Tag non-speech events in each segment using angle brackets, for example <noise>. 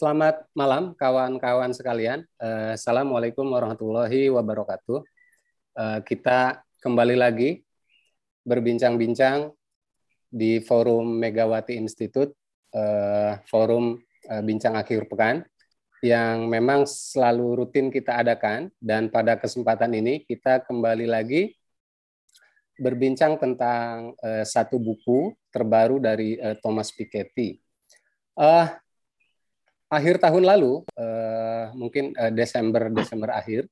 Selamat malam kawan-kawan sekalian. Uh, Assalamualaikum warahmatullahi wabarakatuh. Uh, kita kembali lagi berbincang-bincang di forum Megawati Institute, uh, forum bincang akhir pekan yang memang selalu rutin kita adakan dan pada kesempatan ini kita kembali lagi berbincang tentang satu buku terbaru dari Thomas Piketty. Uh, akhir tahun lalu, uh, mungkin uh, Desember Desember akhir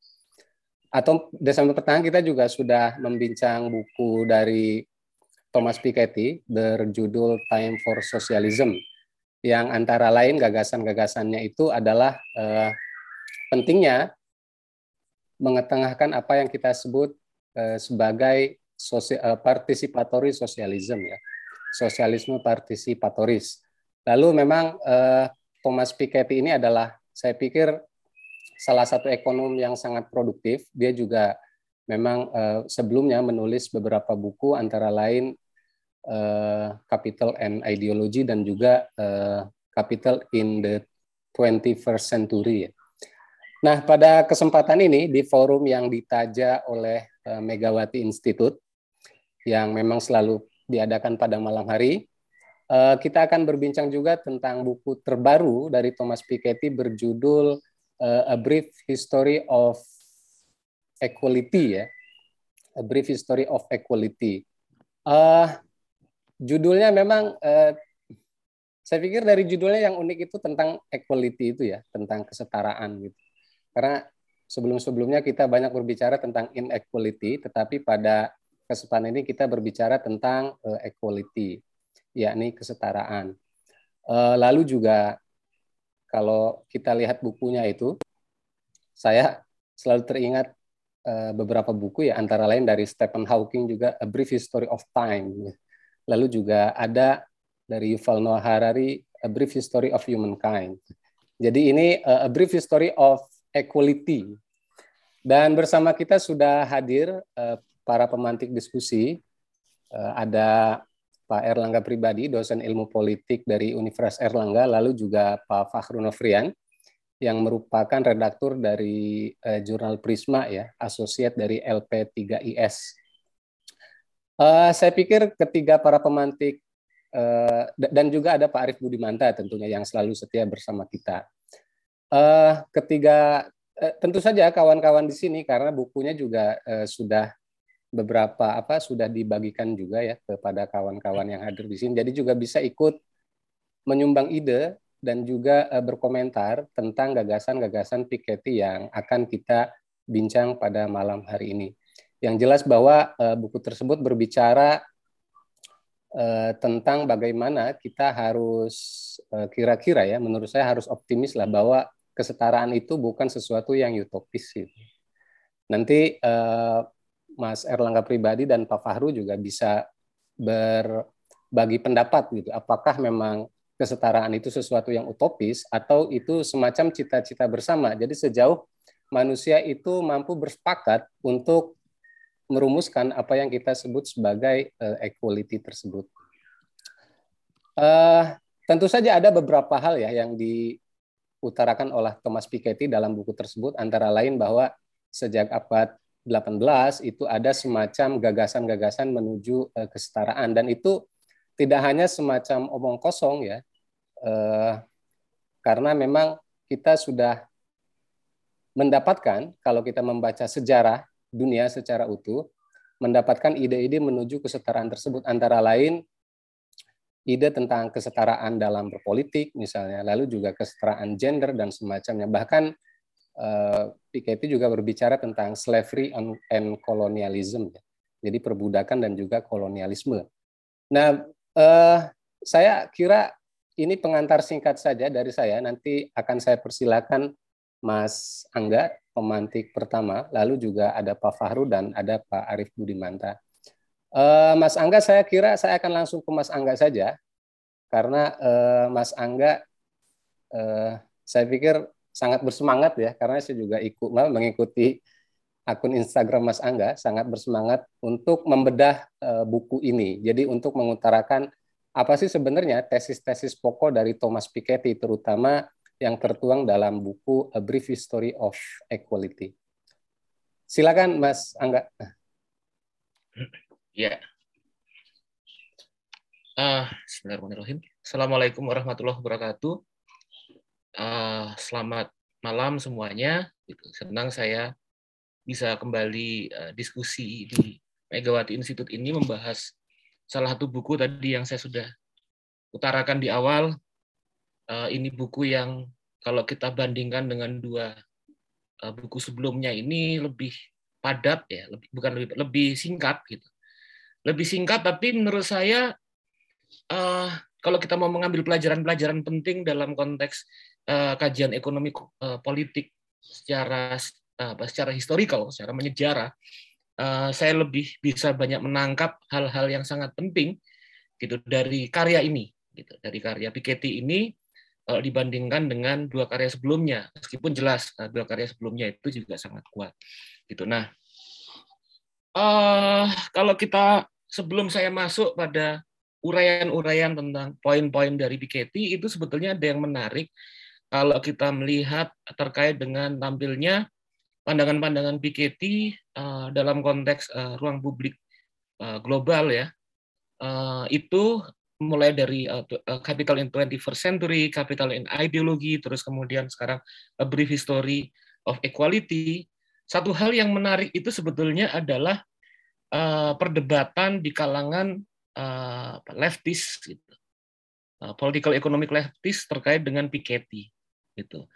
atau Desember pertengahan kita juga sudah membincang buku dari Thomas Piketty berjudul Time for Socialism yang antara lain gagasan-gagasannya itu adalah uh, pentingnya mengetengahkan apa yang kita sebut uh, sebagai sosial, uh, participatory socialism ya sosialisme partisipatoris lalu memang uh, Thomas Piketty ini adalah saya pikir salah satu ekonom yang sangat produktif. Dia juga memang uh, sebelumnya menulis beberapa buku antara lain uh, Capital and Ideology dan juga uh, Capital in the 21st Century. Nah, pada kesempatan ini di forum yang ditaja oleh Megawati Institute yang memang selalu diadakan pada malam hari, kita akan berbincang juga tentang buku terbaru dari Thomas Piketty berjudul uh, A Brief History of Equality ya. A Brief History of Equality. Uh, judulnya memang uh, saya pikir dari judulnya yang unik itu tentang equality itu ya, tentang kesetaraan gitu. Karena sebelum-sebelumnya kita banyak berbicara tentang inequality, tetapi pada kesempatan ini kita berbicara tentang uh, equality yakni kesetaraan. Eh, lalu juga kalau kita lihat bukunya itu, saya selalu teringat eh, beberapa buku ya, antara lain dari Stephen Hawking juga A Brief History of Time. Lalu juga ada dari Yuval Noah Harari A Brief History of Humankind. Jadi ini eh, A Brief History of Equality. Dan bersama kita sudah hadir para pemantik diskusi. Ada Pak Erlangga pribadi, dosen ilmu politik dari Universitas Erlangga, lalu juga Pak Fahru Novrian, yang merupakan redaktur dari uh, jurnal Prisma ya, asosiat dari LP3IS. Uh, eh, saya pikir ketiga para pemantik uh, dan juga ada Pak Arief Budimanta tentunya yang selalu setia bersama kita. Uh, ketiga uh, tentu saja kawan-kawan di sini karena bukunya juga uh, sudah beberapa apa sudah dibagikan juga ya kepada kawan-kawan yang hadir di sini. Jadi juga bisa ikut menyumbang ide dan juga uh, berkomentar tentang gagasan-gagasan Piketty yang akan kita bincang pada malam hari ini. Yang jelas bahwa uh, buku tersebut berbicara uh, tentang bagaimana kita harus kira-kira ya, menurut saya harus optimis lah bahwa kesetaraan itu bukan sesuatu yang utopis. Nanti Mas Erlangga pribadi dan Pak Fahru juga bisa berbagi pendapat gitu. Apakah memang kesetaraan itu sesuatu yang utopis atau itu semacam cita-cita bersama. Jadi sejauh manusia itu mampu bersepakat untuk merumuskan apa yang kita sebut sebagai uh, equality tersebut. Uh, tentu saja ada beberapa hal ya yang diutarakan oleh Thomas Piketty dalam buku tersebut, antara lain bahwa sejak abad 18 itu ada semacam gagasan-gagasan menuju uh, kesetaraan. Dan itu tidak hanya semacam omong kosong ya uh, karena memang kita sudah mendapatkan kalau kita membaca sejarah dunia secara utuh mendapatkan ide-ide menuju kesetaraan tersebut. Antara lain ide tentang kesetaraan dalam berpolitik misalnya lalu juga kesetaraan gender dan semacamnya. Bahkan uh, Piketty juga berbicara tentang slavery and colonialism, ya. jadi perbudakan dan juga kolonialisme. Nah, uh, saya kira ini pengantar singkat saja dari saya. Nanti akan saya persilakan Mas Angga, pemantik pertama, lalu juga ada Pak Fahru dan ada Pak Arief Budimanta. Uh, Mas Angga, saya kira saya akan langsung ke Mas Angga saja, karena uh, Mas Angga, uh, saya pikir sangat bersemangat ya karena saya juga ikut mengikuti akun Instagram Mas Angga sangat bersemangat untuk membedah uh, buku ini. Jadi untuk mengutarakan apa sih sebenarnya tesis-tesis pokok dari Thomas Piketty terutama yang tertuang dalam buku A Brief History of Equality. Silakan Mas Angga. Ya. Uh, Bismillahirrahmanirrahim. Assalamualaikum warahmatullahi wabarakatuh. Uh, selamat malam semuanya. Senang saya bisa kembali uh, diskusi di Megawati Institute ini membahas salah satu buku tadi yang saya sudah utarakan di awal. Uh, ini buku yang kalau kita bandingkan dengan dua buku sebelumnya ini lebih padat ya, lebih, bukan lebih lebih singkat gitu. Lebih singkat tapi menurut saya uh, kalau kita mau mengambil pelajaran-pelajaran penting dalam konteks uh, kajian ekonomi uh, politik secara uh, secara historical, secara menyejarah, uh, saya lebih bisa banyak menangkap hal-hal yang sangat penting gitu dari karya ini, gitu dari karya Piketty ini uh, dibandingkan dengan dua karya sebelumnya, meskipun jelas uh, dua karya sebelumnya itu juga sangat kuat, gitu. Nah, uh, kalau kita sebelum saya masuk pada uraian-uraian tentang poin-poin dari Piketty itu sebetulnya ada yang menarik kalau kita melihat terkait dengan tampilnya pandangan-pandangan Piketty uh, dalam konteks uh, ruang publik uh, global ya uh, itu mulai dari uh, Capital in 21st Century, Capital in Ideology, terus kemudian sekarang A Brief History of Equality. Satu hal yang menarik itu sebetulnya adalah uh, perdebatan di kalangan uh, leftis gitu. Uh, political economic leftis terkait dengan Piketty gitu.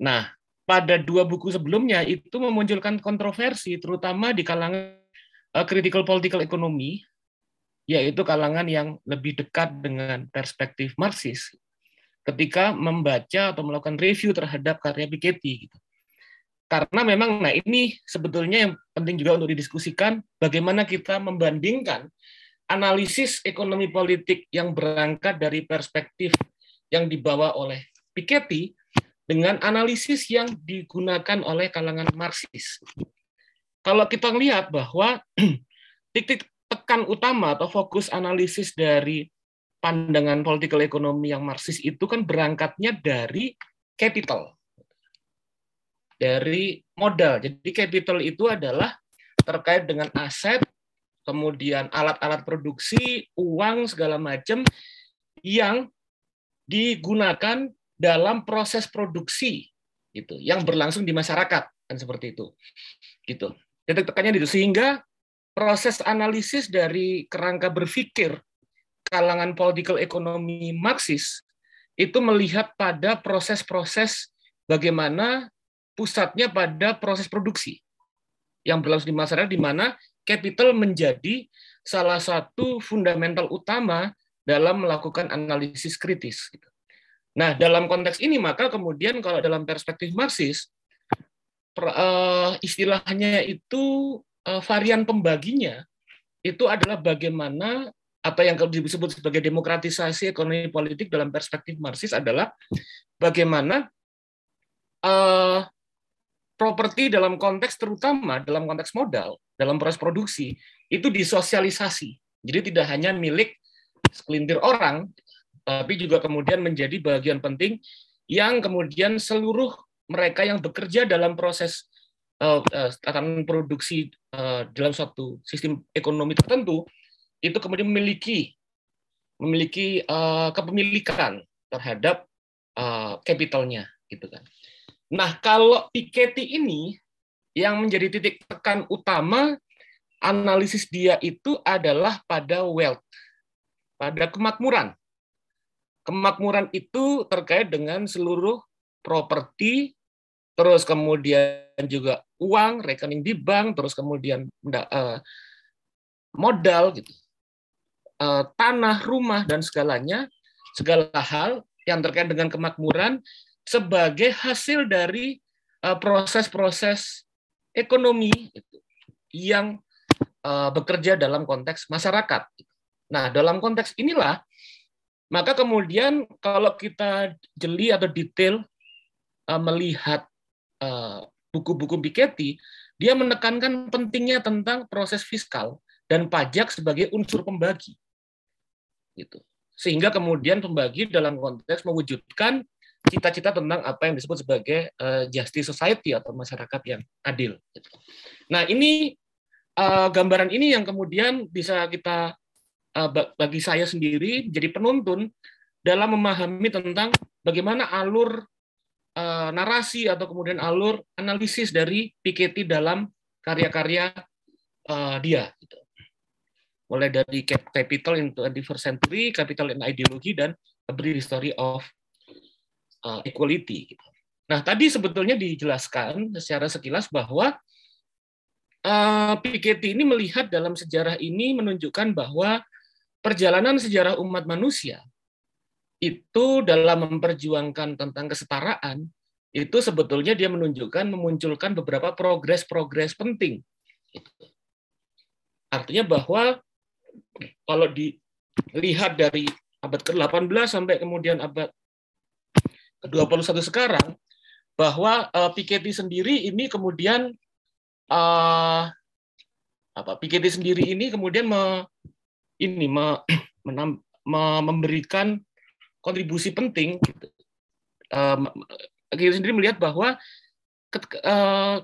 Nah, pada dua buku sebelumnya itu memunculkan kontroversi terutama di kalangan uh, critical political economy yaitu kalangan yang lebih dekat dengan perspektif Marxis ketika membaca atau melakukan review terhadap karya Piketty gitu. Karena memang nah ini sebetulnya yang penting juga untuk didiskusikan bagaimana kita membandingkan analisis ekonomi politik yang berangkat dari perspektif yang dibawa oleh Piketty dengan analisis yang digunakan oleh kalangan Marxis. Kalau kita lihat bahwa <clears throat> titik tekan utama atau fokus analisis dari pandangan political ekonomi yang Marxis itu kan berangkatnya dari capital, dari modal. Jadi capital itu adalah terkait dengan aset kemudian alat-alat produksi, uang segala macam yang digunakan dalam proses produksi itu yang berlangsung di masyarakat kan seperti itu. Gitu. Titik tekannya itu sehingga proses analisis dari kerangka berpikir kalangan political ekonomi Marxis itu melihat pada proses-proses bagaimana pusatnya pada proses produksi yang berlangsung di masyarakat di mana capital menjadi salah satu fundamental utama dalam melakukan analisis kritis. Gitu. Nah, dalam konteks ini maka kemudian kalau dalam perspektif Marxis eh, istilahnya itu eh, varian pembaginya itu adalah bagaimana apa yang disebut sebagai demokratisasi ekonomi politik dalam perspektif Marxis adalah bagaimana uh, properti dalam konteks terutama dalam konteks modal, dalam proses produksi, itu disosialisasi. Jadi tidak hanya milik sekelintir orang, tapi juga kemudian menjadi bagian penting yang kemudian seluruh mereka yang bekerja dalam proses uh, uh, produksi uh, dalam suatu sistem ekonomi tertentu itu kemudian memiliki memiliki uh, kepemilikan terhadap uh, capitalnya gitu kan. Nah, kalau Piketty ini yang menjadi titik tekan utama analisis dia itu adalah pada wealth, pada kemakmuran. Kemakmuran itu terkait dengan seluruh properti, terus kemudian juga uang, rekening di bank, terus kemudian eh, modal gitu. Eh, tanah, rumah dan segalanya, segala hal yang terkait dengan kemakmuran sebagai hasil dari uh, proses-proses ekonomi yang uh, bekerja dalam konteks masyarakat. Nah, dalam konteks inilah maka kemudian kalau kita jeli atau detail uh, melihat buku-buku Piketty, dia menekankan pentingnya tentang proses fiskal dan pajak sebagai unsur pembagi. Gitu. Sehingga kemudian pembagi dalam konteks mewujudkan cita-cita tentang apa yang disebut sebagai uh, justice society atau masyarakat yang adil. Nah ini uh, gambaran ini yang kemudian bisa kita uh, bagi saya sendiri jadi penuntun dalam memahami tentang bagaimana alur uh, narasi atau kemudian alur analisis dari Piketty dalam karya-karya uh, dia. Gitu. Mulai dari Capital in 21st Century, Capital in Ideology, dan A Brief History of equality. Gitu. Nah, tadi sebetulnya dijelaskan secara sekilas bahwa Piketty ini melihat dalam sejarah ini menunjukkan bahwa perjalanan sejarah umat manusia itu dalam memperjuangkan tentang kesetaraan itu sebetulnya dia menunjukkan memunculkan beberapa progres-progres penting. Artinya bahwa kalau dilihat dari abad ke-18 sampai kemudian abad ke-21 sekarang bahwa uh, Piketty sendiri ini kemudian uh, apa Piketty sendiri ini kemudian me, ini me, <clears throat> menam, me, memberikan kontribusi penting gitu. Uh, kita sendiri melihat bahwa uh,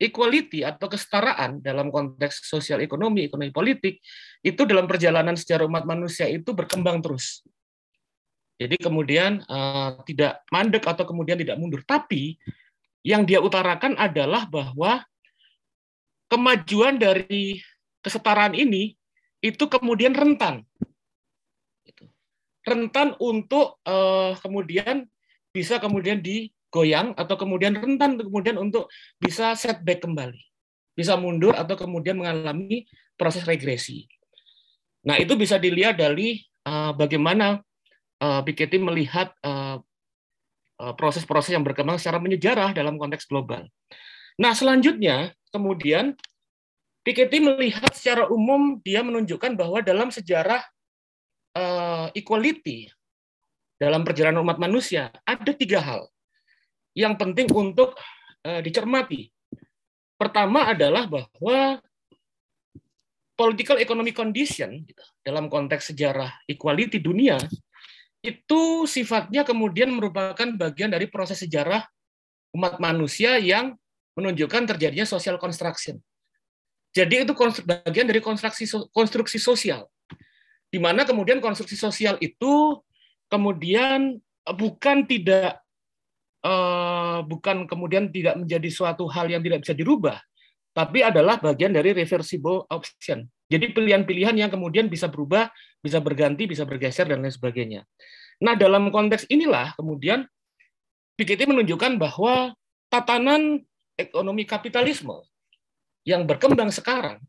equality atau kesetaraan dalam konteks sosial ekonomi, ekonomi politik itu dalam perjalanan sejarah umat manusia itu berkembang terus. Jadi kemudian uh, tidak mandek atau kemudian tidak mundur. Tapi yang dia utarakan adalah bahwa kemajuan dari kesetaraan ini itu kemudian rentan. Gitu. Rentan untuk uh, kemudian bisa kemudian digoyang atau kemudian rentan kemudian untuk bisa setback kembali. Bisa mundur atau kemudian mengalami proses regresi. Nah, itu bisa dilihat dari uh, bagaimana uh, Piketty melihat uh, uh, proses-proses yang berkembang secara menyejarah dalam konteks global. Nah, selanjutnya kemudian Piketty melihat secara umum dia menunjukkan bahwa dalam sejarah uh, equality dalam perjalanan umat manusia ada tiga hal yang penting untuk uh, dicermati. Pertama adalah bahwa political economic condition gitu, dalam konteks sejarah equality dunia itu sifatnya kemudian merupakan bagian dari proses sejarah umat manusia yang menunjukkan terjadinya social construction. Jadi itu bagian dari konstruksi konstruksi sosial, di mana kemudian konstruksi sosial itu kemudian eh, bukan tidak uh, bukan kemudian tidak menjadi suatu hal yang tidak bisa dirubah, tapi adalah bagian dari reversible option. Jadi pilihan-pilihan yang kemudian bisa berubah, bisa berganti, bisa bergeser dan lain sebagainya. Nah, dalam konteks inilah kemudian Piketty menunjukkan bahwa tatanan ekonomi kapitalisme yang berkembang sekarang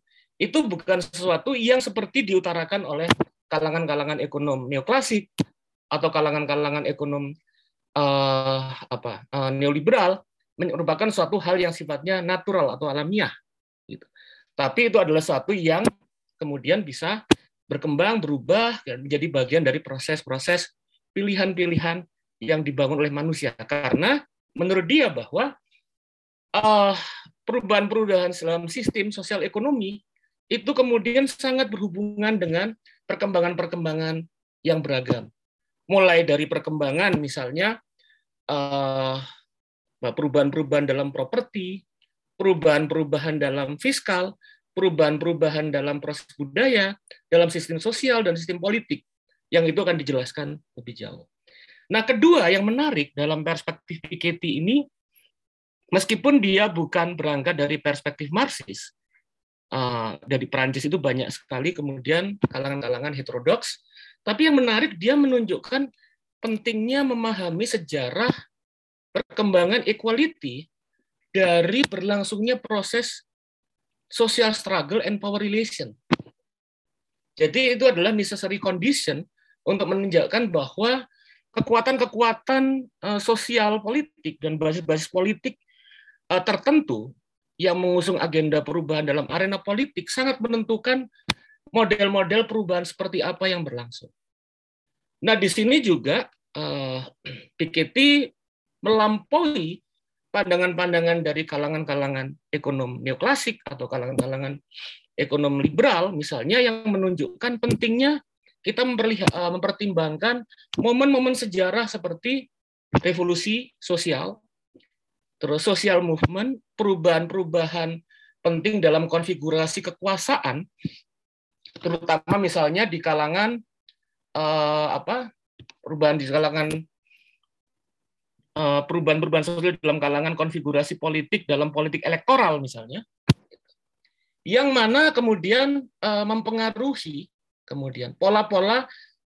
itu bukan sesuatu yang seperti diutarakan oleh kalangan-kalangan ekonom neoklasik atau kalangan-kalangan ekonom uh, apa uh, neoliberal merupakan suatu hal yang sifatnya natural atau alamiah gitu. Tapi itu adalah suatu yang kemudian bisa berkembang, berubah menjadi bagian dari proses-proses pilihan-pilihan yang dibangun oleh manusia karena menurut dia bahwa uh, perubahan-perubahan dalam sistem sosial ekonomi itu kemudian sangat berhubungan dengan perkembangan-perkembangan yang beragam mulai dari perkembangan misalnya uh, perubahan-perubahan dalam properti perubahan-perubahan dalam fiskal perubahan-perubahan dalam proses budaya dalam sistem sosial dan sistem politik yang itu akan dijelaskan lebih jauh. Nah, kedua yang menarik dalam perspektif Piketty ini, meskipun dia bukan berangkat dari perspektif Marxis, uh, dari Perancis itu banyak sekali kemudian kalangan-kalangan heterodoks, tapi yang menarik dia menunjukkan pentingnya memahami sejarah perkembangan equality dari berlangsungnya proses social struggle and power relation. Jadi itu adalah necessary condition untuk menunjukkan bahwa kekuatan-kekuatan eh, sosial politik dan basis-basis politik eh, tertentu yang mengusung agenda perubahan dalam arena politik sangat menentukan model-model perubahan seperti apa yang berlangsung. Nah, di sini juga uh, <clears throat> Piketty melampaui pandangan-pandangan dari kalangan-kalangan ekonom neoklasik atau kalangan-kalangan ekonom liberal misalnya yang menunjukkan pentingnya kita eh, mempertimbangkan momen-momen sejarah seperti revolusi sosial, terus social movement, perubahan-perubahan penting dalam konfigurasi kekuasaan, terutama misalnya di kalangan uh, apa perubahan di kalangan uh, perubahan-perubahan sosial dalam kalangan konfigurasi politik dalam politik elektoral misalnya, yang mana kemudian uh, mempengaruhi kemudian pola-pola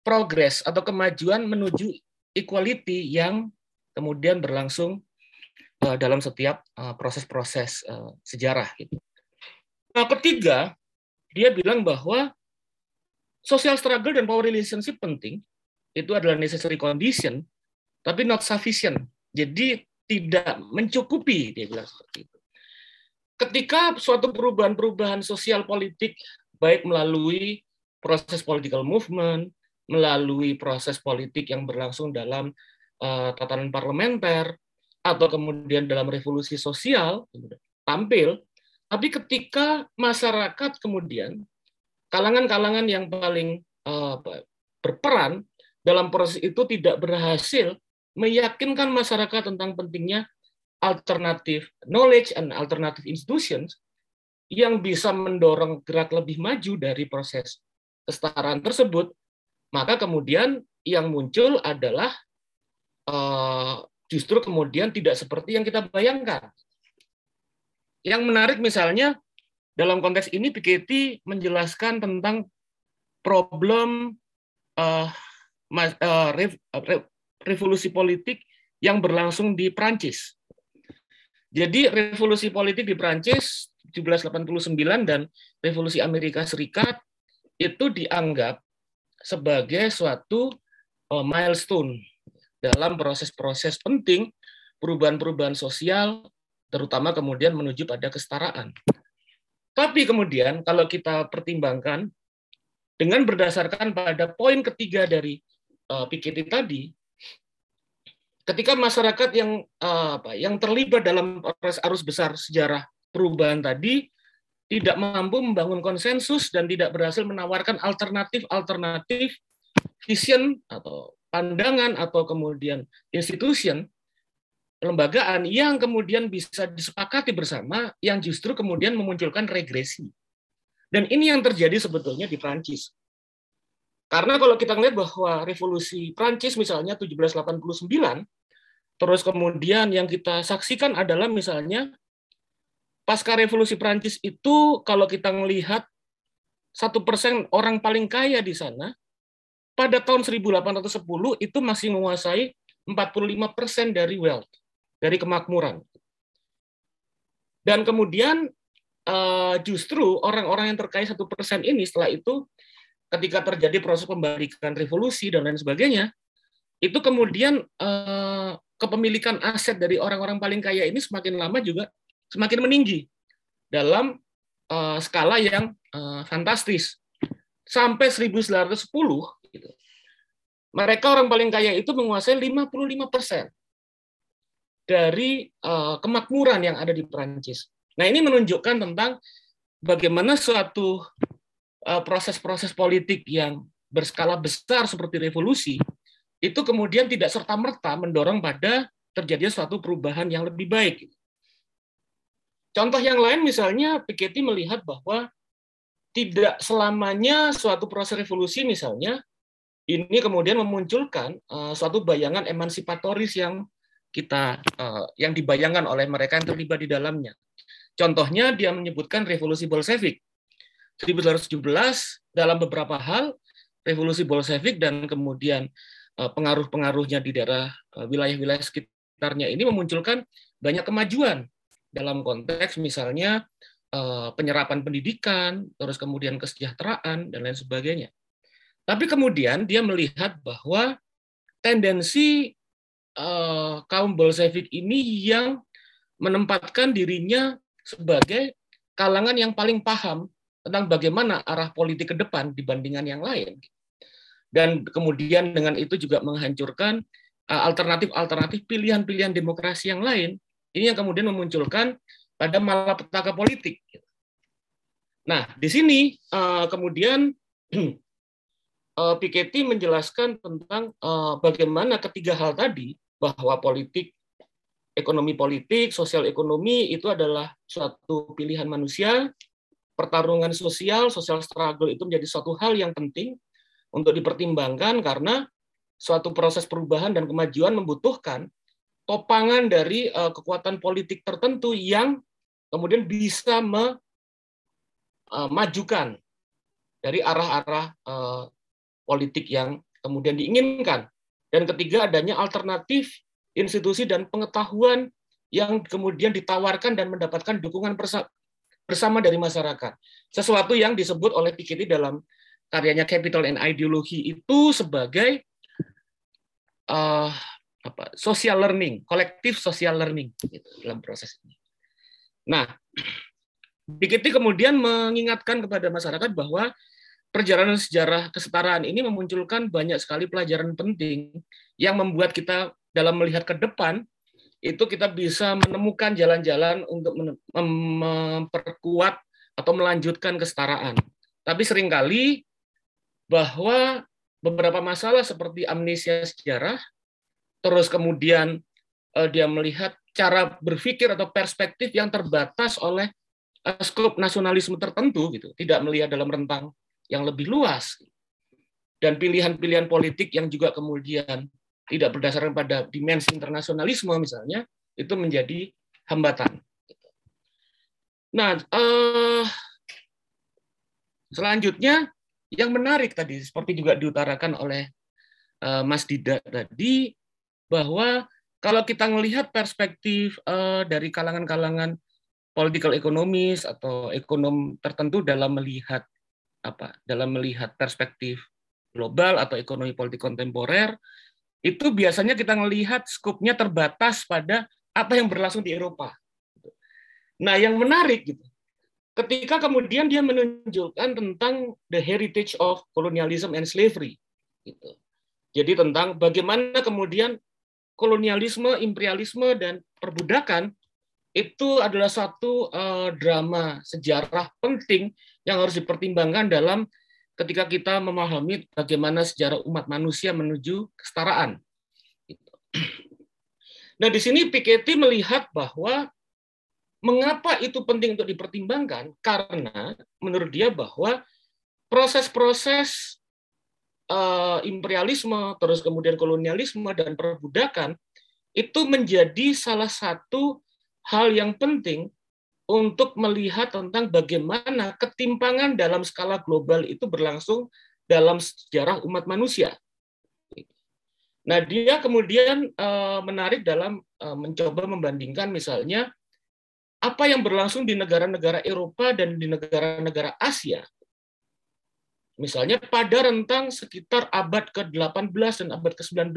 progres atau kemajuan menuju equality yang kemudian berlangsung dalam setiap proses-proses uh, uh, sejarah. Gitu. Nah, ketiga, dia bilang bahwa social struggle dan power relationship penting, itu adalah necessary condition, tapi not sufficient. Jadi tidak mencukupi, dia bilang seperti itu ketika suatu perubahan-perubahan sosial politik baik melalui proses political movement, melalui proses politik yang berlangsung dalam uh, tatanan parlementer atau kemudian dalam revolusi sosial tampil, tapi ketika masyarakat kemudian kalangan-kalangan yang paling uh, berperan dalam proses itu tidak berhasil meyakinkan masyarakat tentang pentingnya alternatif knowledge and alternative institutions yang bisa mendorong gerak lebih maju dari proses kesetaraan tersebut, maka kemudian yang muncul adalah uh, justru kemudian tidak seperti yang kita bayangkan. Yang menarik misalnya dalam konteks ini Piketty menjelaskan tentang problem uh, uh, revolusi politik yang berlangsung di Prancis jadi revolusi politik di Prancis 1789 dan revolusi Amerika Serikat itu dianggap sebagai suatu uh, milestone dalam proses-proses penting perubahan-perubahan sosial terutama kemudian menuju pada kesetaraan. Tapi kemudian kalau kita pertimbangkan dengan berdasarkan pada poin ketiga dari uh, Piketty tadi, ketika masyarakat yang uh, apa yang terlibat dalam proses arus besar sejarah perubahan tadi tidak mampu membangun konsensus dan tidak berhasil menawarkan alternatif-alternatif vision atau pandangan atau kemudian institution lembagaan yang kemudian bisa disepakati bersama yang justru kemudian memunculkan regresi. Dan ini yang terjadi sebetulnya di Prancis. Karena kalau kita melihat bahwa revolusi Prancis misalnya 1789, terus kemudian yang kita saksikan adalah misalnya pasca revolusi Prancis itu kalau kita melihat satu persen orang paling kaya di sana pada tahun 1810 itu masih menguasai 45 persen dari wealth dari kemakmuran dan kemudian eh, justru orang-orang yang terkait satu persen ini setelah itu ketika terjadi proses pembalikan revolusi dan lain sebagainya, itu kemudian eh, kepemilikan aset dari orang-orang paling kaya ini semakin lama juga semakin meninggi dalam eh, skala yang fantastis. Sampai 1910, gitu, mereka orang paling kaya itu menguasai 55 persen dari kemakmuran yang ada di Perancis. Nah ini menunjukkan tentang bagaimana suatu Eh, proses-proses politik yang berskala besar seperti revolusi itu kemudian tidak serta merta mendorong pada terjadinya suatu perubahan yang lebih baik. Contoh yang lain misalnya Piketty melihat bahwa tidak selamanya suatu proses revolusi misalnya ini kemudian memunculkan uh, suatu bayangan emansipatoris yang kita uh, yang dibayangkan oleh mereka yang terlibat di dalamnya. Contohnya dia menyebutkan revolusi Bolshevik 1917 dalam beberapa hal revolusi Bolshevik dan kemudian eh, pengaruh-pengaruhnya di daerah eh, wilayah-wilayah sekitarnya ini memunculkan banyak kemajuan dalam konteks misalnya penyerapan pendidikan, terus kemudian kesejahteraan dan lain sebagainya. Tapi kemudian dia melihat bahwa tendensi kaum Bolshevik ini yang menempatkan dirinya sebagai kalangan yang paling paham tentang bagaimana arah politik ke depan dibandingkan yang lain. Dan kemudian dengan itu juga menghancurkan uh, alternatif-alternatif pilihan-pilihan demokrasi yang lain. Ini yang kemudian memunculkan pada malapetaka politik. Nah, di sini uh, kemudian <clears throat> uh, Piketty menjelaskan tentang bagaimana ketiga hal tadi bahwa politik, ekonomi politik, sosial ekonomi itu adalah suatu pilihan manusia, pertarungan sosial, sosial struggle itu menjadi suatu hal yang penting untuk dipertimbangkan karena suatu proses perubahan dan kemajuan membutuhkan topangan dari uh, kekuatan politik tertentu yang kemudian bisa memajukan dari arah-arah uh, politik yang kemudian diinginkan. Dan ketiga, adanya alternatif institusi dan pengetahuan yang kemudian ditawarkan dan mendapatkan dukungan bersama dari masyarakat. Sesuatu yang disebut oleh Piketty dalam karyanya Capital and Ideology itu sebagai uh, apa, social learning, kolektif social learning gitu, dalam proses ini. Nah, Piketty kemudian mengingatkan kepada masyarakat bahwa perjalanan sejarah kesetaraan ini memunculkan banyak sekali pelajaran penting yang membuat kita dalam melihat ke depan itu kita bisa menemukan jalan-jalan untuk memperkuat atau melanjutkan kesetaraan. Tapi sering kali bahwa beberapa masalah seperti amnesia sejarah, terus kemudian eh, dia melihat cara berpikir atau perspektif yang terbatas oleh eh, skop nasionalisme tertentu gitu, tidak melihat dalam rentang yang lebih luas dan pilihan-pilihan politik yang juga kemudian tidak berdasarkan pada dimensi internasionalisme misalnya itu menjadi hambatan. Nah, eh, selanjutnya yang menarik tadi seperti juga diutarakan oleh eh, Mas Dida tadi bahwa kalau kita melihat perspektif eh, dari kalangan-kalangan political ekonomis atau ekonom tertentu dalam melihat apa dalam melihat perspektif global atau ekonomi politik kontemporer itu biasanya kita melihat skupnya terbatas pada apa yang berlangsung di Eropa. Nah, yang menarik gitu, ketika kemudian dia menunjukkan tentang the heritage of colonialism and slavery, gitu. Jadi tentang bagaimana kemudian kolonialisme, imperialisme dan perbudakan itu adalah satu uh, drama sejarah penting yang harus dipertimbangkan dalam ketika kita memahami bagaimana sejarah umat manusia menuju kesetaraan. <clears throat> Nah, di sini Piketty melihat bahwa mengapa itu penting untuk dipertimbangkan karena menurut dia bahwa proses-proses uh, imperialisme terus kemudian kolonialisme dan perbudakan itu menjadi salah satu hal yang penting untuk melihat tentang bagaimana ketimpangan dalam skala global itu berlangsung dalam sejarah umat manusia. Nah, dia kemudian eh, menarik dalam eh, mencoba membandingkan misalnya apa yang berlangsung di negara-negara Eropa dan di negara-negara Asia. Misalnya pada rentang sekitar abad ke-18 dan abad ke-19.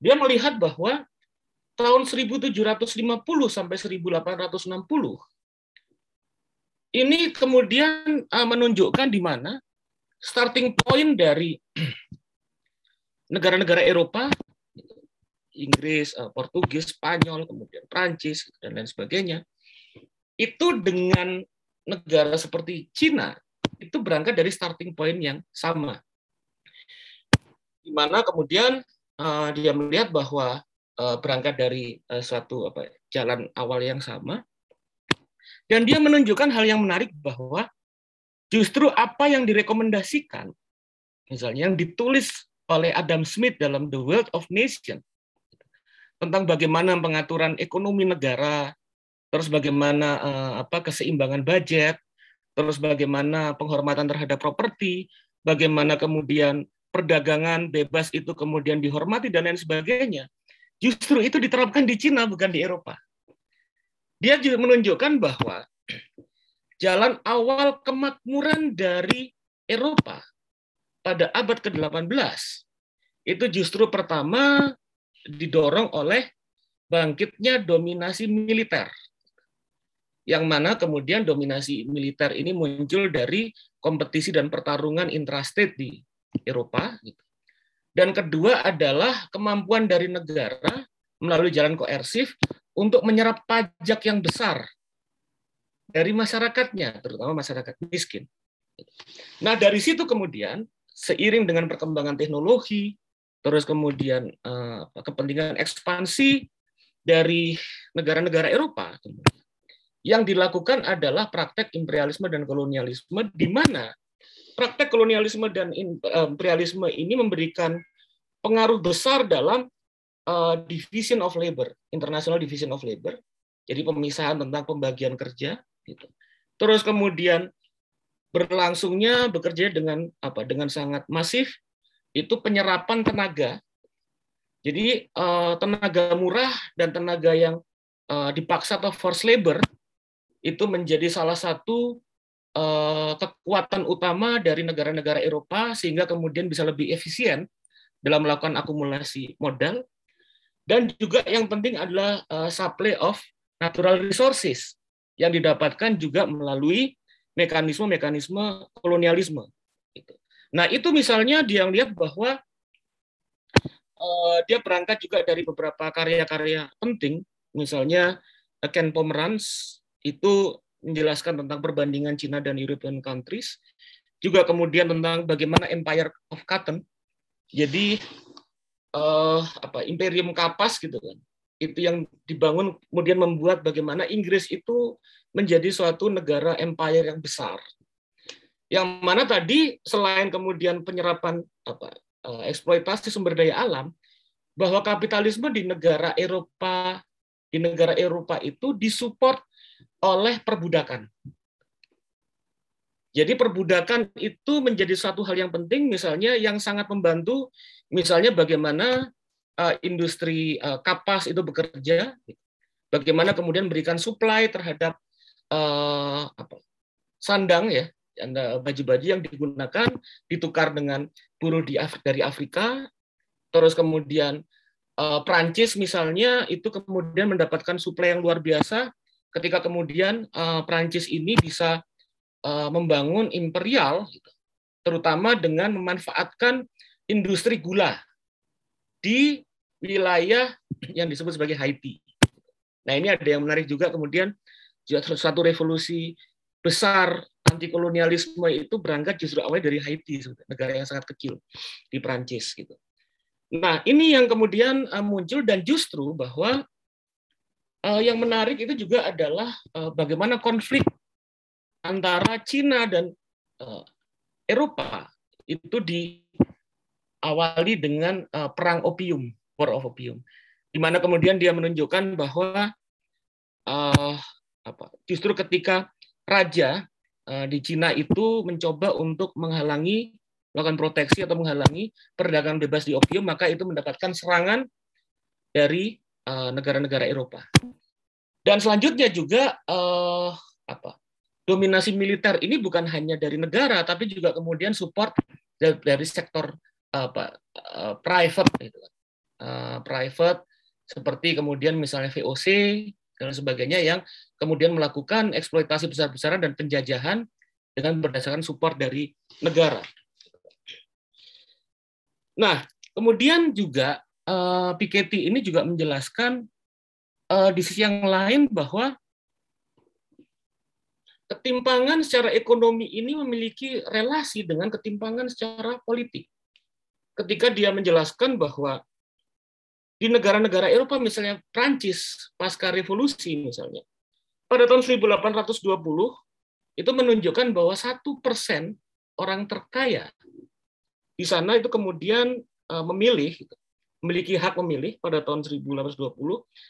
Dia melihat bahwa tahun 1750 sampai 1860 ini kemudian uh, menunjukkan di mana starting point dari <clears throat> negara-negara Eropa, Inggris, uh, Portugis, Spanyol, kemudian Prancis dan lain sebagainya, itu dengan negara seperti Cina itu berangkat dari starting point yang sama, di mana kemudian uh, dia melihat bahwa Eh, berangkat dari uh, suatu apa jalan awal yang sama. Dan dia menunjukkan hal yang menarik bahwa justru apa yang direkomendasikan misalnya yang ditulis oleh Adam Smith dalam The World of Nation tentang bagaimana pengaturan ekonomi negara terus bagaimana uh, apa keseimbangan budget terus bagaimana penghormatan terhadap properti bagaimana kemudian perdagangan bebas itu kemudian dihormati dan lain sebagainya Justru itu diterapkan di Cina, bukan di Eropa. Dia juga menunjukkan bahwa jalan awal kemakmuran dari Eropa pada abad ke-18 itu justru pertama didorong oleh bangkitnya dominasi militer. Yang mana kemudian dominasi militer ini muncul dari kompetisi dan pertarungan intrastate di Eropa. Gitu. Dan kedua adalah kemampuan dari negara melalui jalan koersif untuk menyerap pajak yang besar dari masyarakatnya, terutama masyarakat miskin. Nah, dari situ kemudian seiring dengan perkembangan teknologi, terus kemudian uh, kepentingan ekspansi dari negara-negara Eropa yang dilakukan adalah praktek imperialisme dan kolonialisme di mana praktek kolonialisme dan imperialisme ini memberikan pengaruh besar dalam uh, division of labor, international division of labor. Jadi pemisahan tentang pembagian kerja gitu. Terus kemudian berlangsungnya bekerja dengan apa? Dengan sangat masif itu penyerapan tenaga. Jadi uh, tenaga murah dan tenaga yang uh, dipaksa atau forced labor itu menjadi salah satu kekuatan utama dari negara-negara Eropa sehingga kemudian bisa lebih efisien dalam melakukan akumulasi modal dan juga yang penting adalah uh, supply of natural resources yang didapatkan juga melalui mekanisme-mekanisme kolonialisme. Gitu. Nah itu misalnya dia lihat bahwa uh, dia berangkat juga dari beberapa karya-karya penting, misalnya Ken Pomeranz itu menjelaskan tentang perbandingan Cina dan European countries, juga kemudian tentang bagaimana Empire of Cotton. Jadi uh, apa imperium kapas gitu kan itu yang dibangun kemudian membuat bagaimana Inggris itu menjadi suatu negara empire yang besar yang mana tadi selain kemudian penyerapan apa uh, eksploitasi sumber daya alam bahwa kapitalisme di negara Eropa di negara Eropa itu disupport oleh perbudakan. Jadi perbudakan itu menjadi satu hal yang penting, misalnya yang sangat membantu, misalnya bagaimana uh, industri uh, kapas itu bekerja, bagaimana kemudian berikan supply terhadap uh, sandang ya, baju-baju yang digunakan ditukar dengan buruh dari Afrika, terus kemudian Prancis misalnya itu kemudian mendapatkan suplai yang luar biasa ketika kemudian uh, Prancis ini bisa Eh, membangun imperial, gitu. terutama dengan memanfaatkan industri gula di wilayah yang disebut sebagai Haiti. Nah ini ada yang menarik juga kemudian satu revolusi besar anti kolonialisme itu berangkat justru awalnya dari Haiti, negara yang sangat kecil di Prancis gitu. Nah ini yang kemudian eh, muncul dan justru bahwa eh, yang menarik itu juga adalah bagaimana konflik antara Cina dan uh, Eropa itu diawali dengan uh, perang opium, war of opium, di mana kemudian dia menunjukkan bahwa uh, apa, justru ketika raja uh, di Cina itu mencoba untuk menghalangi melakukan proteksi atau menghalangi perdagangan bebas di opium, maka itu mendapatkan serangan dari negara-negara uh, Eropa. Dan selanjutnya juga uh, apa dominasi militer ini bukan hanya dari negara tapi juga kemudian support dari sektor apa uh, private gitu uh, private seperti kemudian misalnya VOC dan sebagainya yang kemudian melakukan eksploitasi besar-besaran dan penjajahan dengan berdasarkan support dari negara. Nah, kemudian juga uh, Piketty ini juga menjelaskan uh, di sisi yang lain bahwa ketimpangan secara ekonomi ini memiliki relasi dengan ketimpangan secara politik. Ketika dia menjelaskan bahwa di negara-negara Eropa, misalnya Prancis pasca revolusi misalnya, pada tahun 1820 itu menunjukkan bahwa satu persen orang terkaya di sana itu kemudian eh, memilih memiliki hak memilih pada tahun 1820,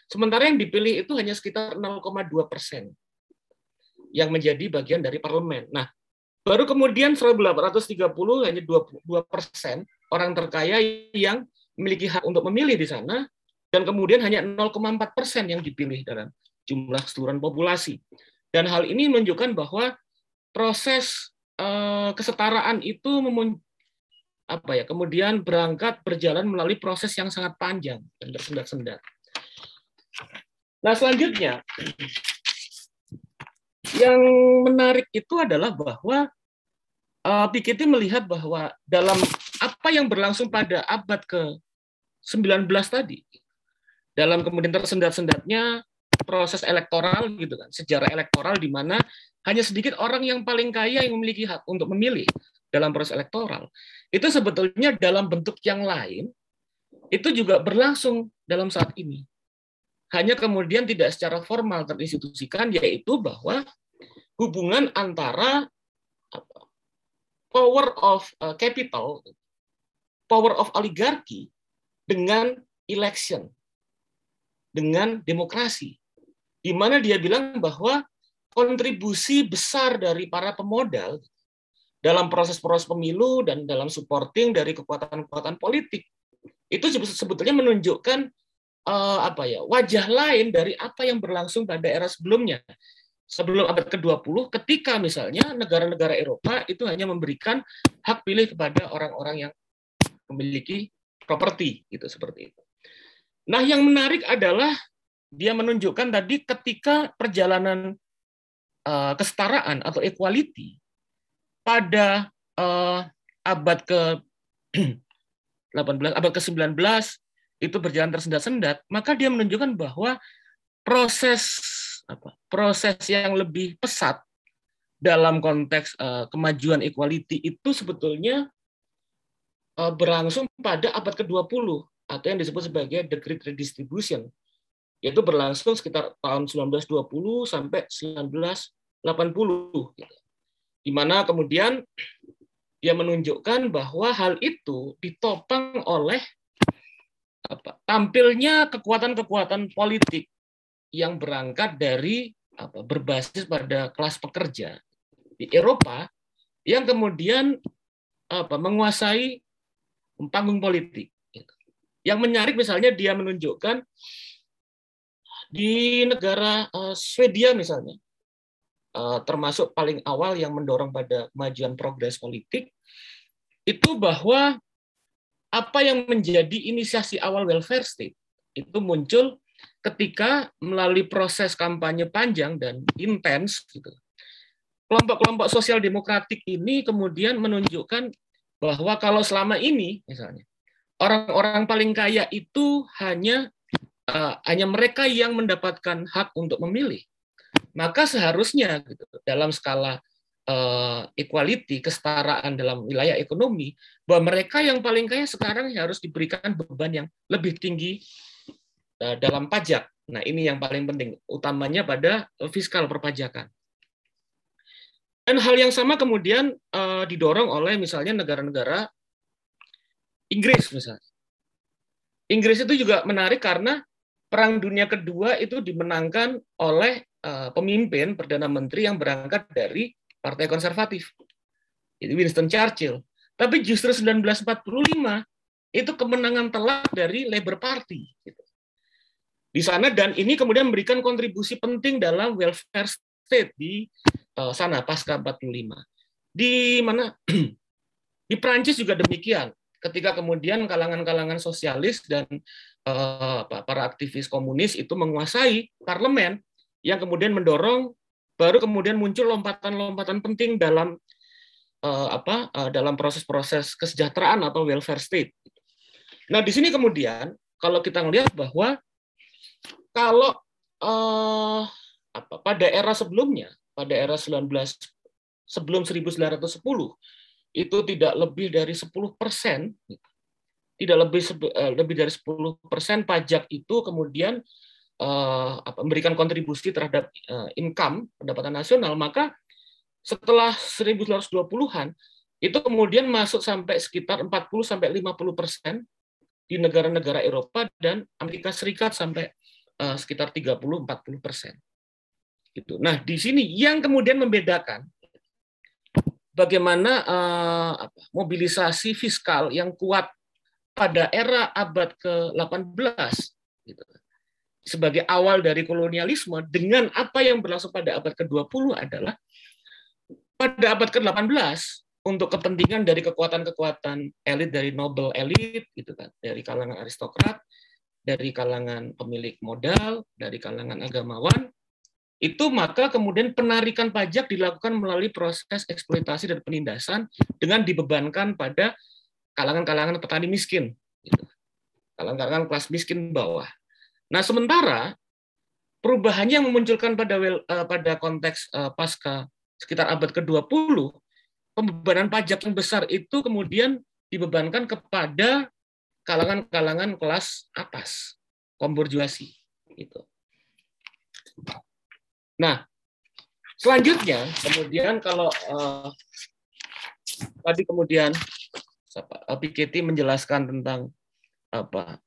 sementara yang dipilih itu hanya sekitar 0,2 persen yang menjadi bagian dari parlemen. Nah, baru kemudian 1830 hanya 22 persen orang terkaya yang memiliki hak untuk memilih di sana, dan kemudian hanya 0,4 persen yang dipilih dalam jumlah keseluruhan populasi. Dan hal ini menunjukkan bahwa proses eh, kesetaraan itu apa ya kemudian berangkat berjalan melalui proses yang sangat panjang dan bersendat-sendat. Nah selanjutnya yang menarik itu adalah bahwa uh, Piketty melihat bahwa dalam apa yang berlangsung pada abad ke-19 tadi, dalam kemudian tersendat-sendatnya proses elektoral gitu kan, sejarah elektoral di mana hanya sedikit orang yang paling kaya yang memiliki hak untuk memilih dalam proses elektoral. Itu sebetulnya dalam bentuk yang lain itu juga berlangsung dalam saat ini. Hanya kemudian tidak secara formal terinstitusikan, yaitu bahwa hubungan antara power of uh, capital, power of oligarki dengan election, dengan demokrasi. Di mana dia bilang bahwa kontribusi besar dari para pemodal dalam proses-proses pemilu dan dalam supporting dari kekuatan-kekuatan politik itu sebetulnya menunjukkan uh, apa ya wajah lain dari apa yang berlangsung pada era sebelumnya sebelum abad ke-20 ketika misalnya negara-negara Eropa itu hanya memberikan hak pilih kepada orang-orang yang memiliki properti gitu seperti itu. Nah, yang menarik adalah dia menunjukkan tadi ketika perjalanan uh, kesetaraan atau equality pada uh, abad ke <clears throat> 18 abad ke-19 itu berjalan tersendat-sendat, maka dia menunjukkan bahwa proses apa? proses yang lebih pesat dalam konteks uh, kemajuan equality itu sebetulnya uh, berlangsung pada abad ke-20 atau yang disebut sebagai the great redistribution yaitu berlangsung sekitar tahun 1920 sampai 1980 gitu di mana kemudian dia menunjukkan bahwa hal itu ditopang oleh apa, tampilnya kekuatan-kekuatan politik yang berangkat dari apa, berbasis pada kelas pekerja di Eropa yang kemudian apa, menguasai panggung politik. Yang menarik misalnya dia menunjukkan di negara uh, Swedia misalnya termasuk paling awal yang mendorong pada kemajuan progres politik, itu bahwa apa yang menjadi inisiasi awal welfare state itu muncul ketika melalui proses kampanye panjang dan intens gitu. Kelompok-kelompok sosial demokratik ini kemudian menunjukkan bahwa kalau selama ini misalnya orang-orang paling kaya itu hanya uh, hanya mereka yang mendapatkan hak untuk memilih maka seharusnya gitu, dalam skala uh, equality, kesetaraan dalam wilayah ekonomi, bahwa mereka yang paling kaya sekarang harus diberikan beban yang lebih tinggi uh, dalam pajak. Nah, ini yang paling penting, utamanya pada fiskal perpajakan. Dan hal yang sama kemudian uh, didorong oleh misalnya negara-negara Inggris misalnya. Inggris itu juga menarik karena Perang Dunia Kedua itu dimenangkan oleh pemimpin perdana menteri yang berangkat dari Partai Konservatif. Itu Winston Churchill. Tapi justru 1945 itu kemenangan telak dari Labour Party. Gitu. Di sana dan ini kemudian memberikan kontribusi penting dalam welfare state di uh, sana pasca 45. Di mana <clears throat> di Prancis juga demikian. Ketika kemudian kalangan-kalangan sosialis dan Eh, para aktivis komunis itu menguasai parlemen yang kemudian mendorong baru kemudian muncul lompatan-lompatan penting dalam uh, apa uh, dalam proses-proses kesejahteraan atau welfare state. Nah di sini kemudian kalau kita melihat bahwa kalau uh, apa pada era sebelumnya pada era 19 sebelum 1910 itu tidak lebih dari 10 persen tidak lebih lebih dari 10 persen pajak itu kemudian uh, memberikan kontribusi terhadap uh, income pendapatan nasional, maka setelah 1920-an itu kemudian masuk sampai sekitar 40 sampai 50 persen di negara-negara Eropa dan Amerika Serikat sampai uh, sekitar 30-40 persen. Gitu. Nah, di sini yang kemudian membedakan bagaimana uh, mobilisasi fiskal yang kuat pada era abad ke-18 gitu. Sebagai awal dari kolonialisme dengan apa yang berlangsung pada abad ke-20 adalah pada abad ke-18 untuk kepentingan dari kekuatan-kekuatan elit dari noble elit gitu kan dari kalangan aristokrat dari kalangan pemilik modal dari kalangan agamawan itu maka kemudian penarikan pajak dilakukan melalui proses eksploitasi dan penindasan dengan dibebankan pada kalangan-kalangan petani miskin, gitu. kalangan-kalangan kelas miskin bawah. Nah, sementara perubahannya yang memunculkan pada uh, pada konteks uh, pasca sekitar abad ke-20, pembebanan pajak yang besar itu kemudian dibebankan kepada kalangan-kalangan kelas atas, komborjuasi itu. Nah, selanjutnya kemudian kalau uh, tadi kemudian Piketty menjelaskan tentang apa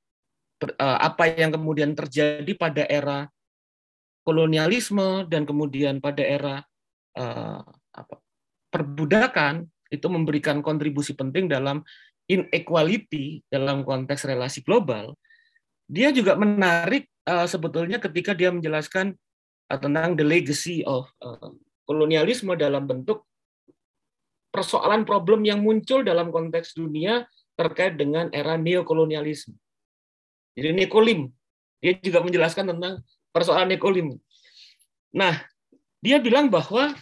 apa yang kemudian terjadi pada era kolonialisme dan kemudian pada era apa, perbudakan itu memberikan kontribusi penting dalam inequality dalam konteks relasi global. Dia juga menarik uh, sebetulnya ketika dia menjelaskan tentang the legacy of kolonialisme dalam bentuk persoalan problem yang muncul dalam konteks dunia terkait dengan era neokolonialisme. Jadi nekolim, dia juga menjelaskan tentang persoalan nekolim. Nah, dia bilang bahwa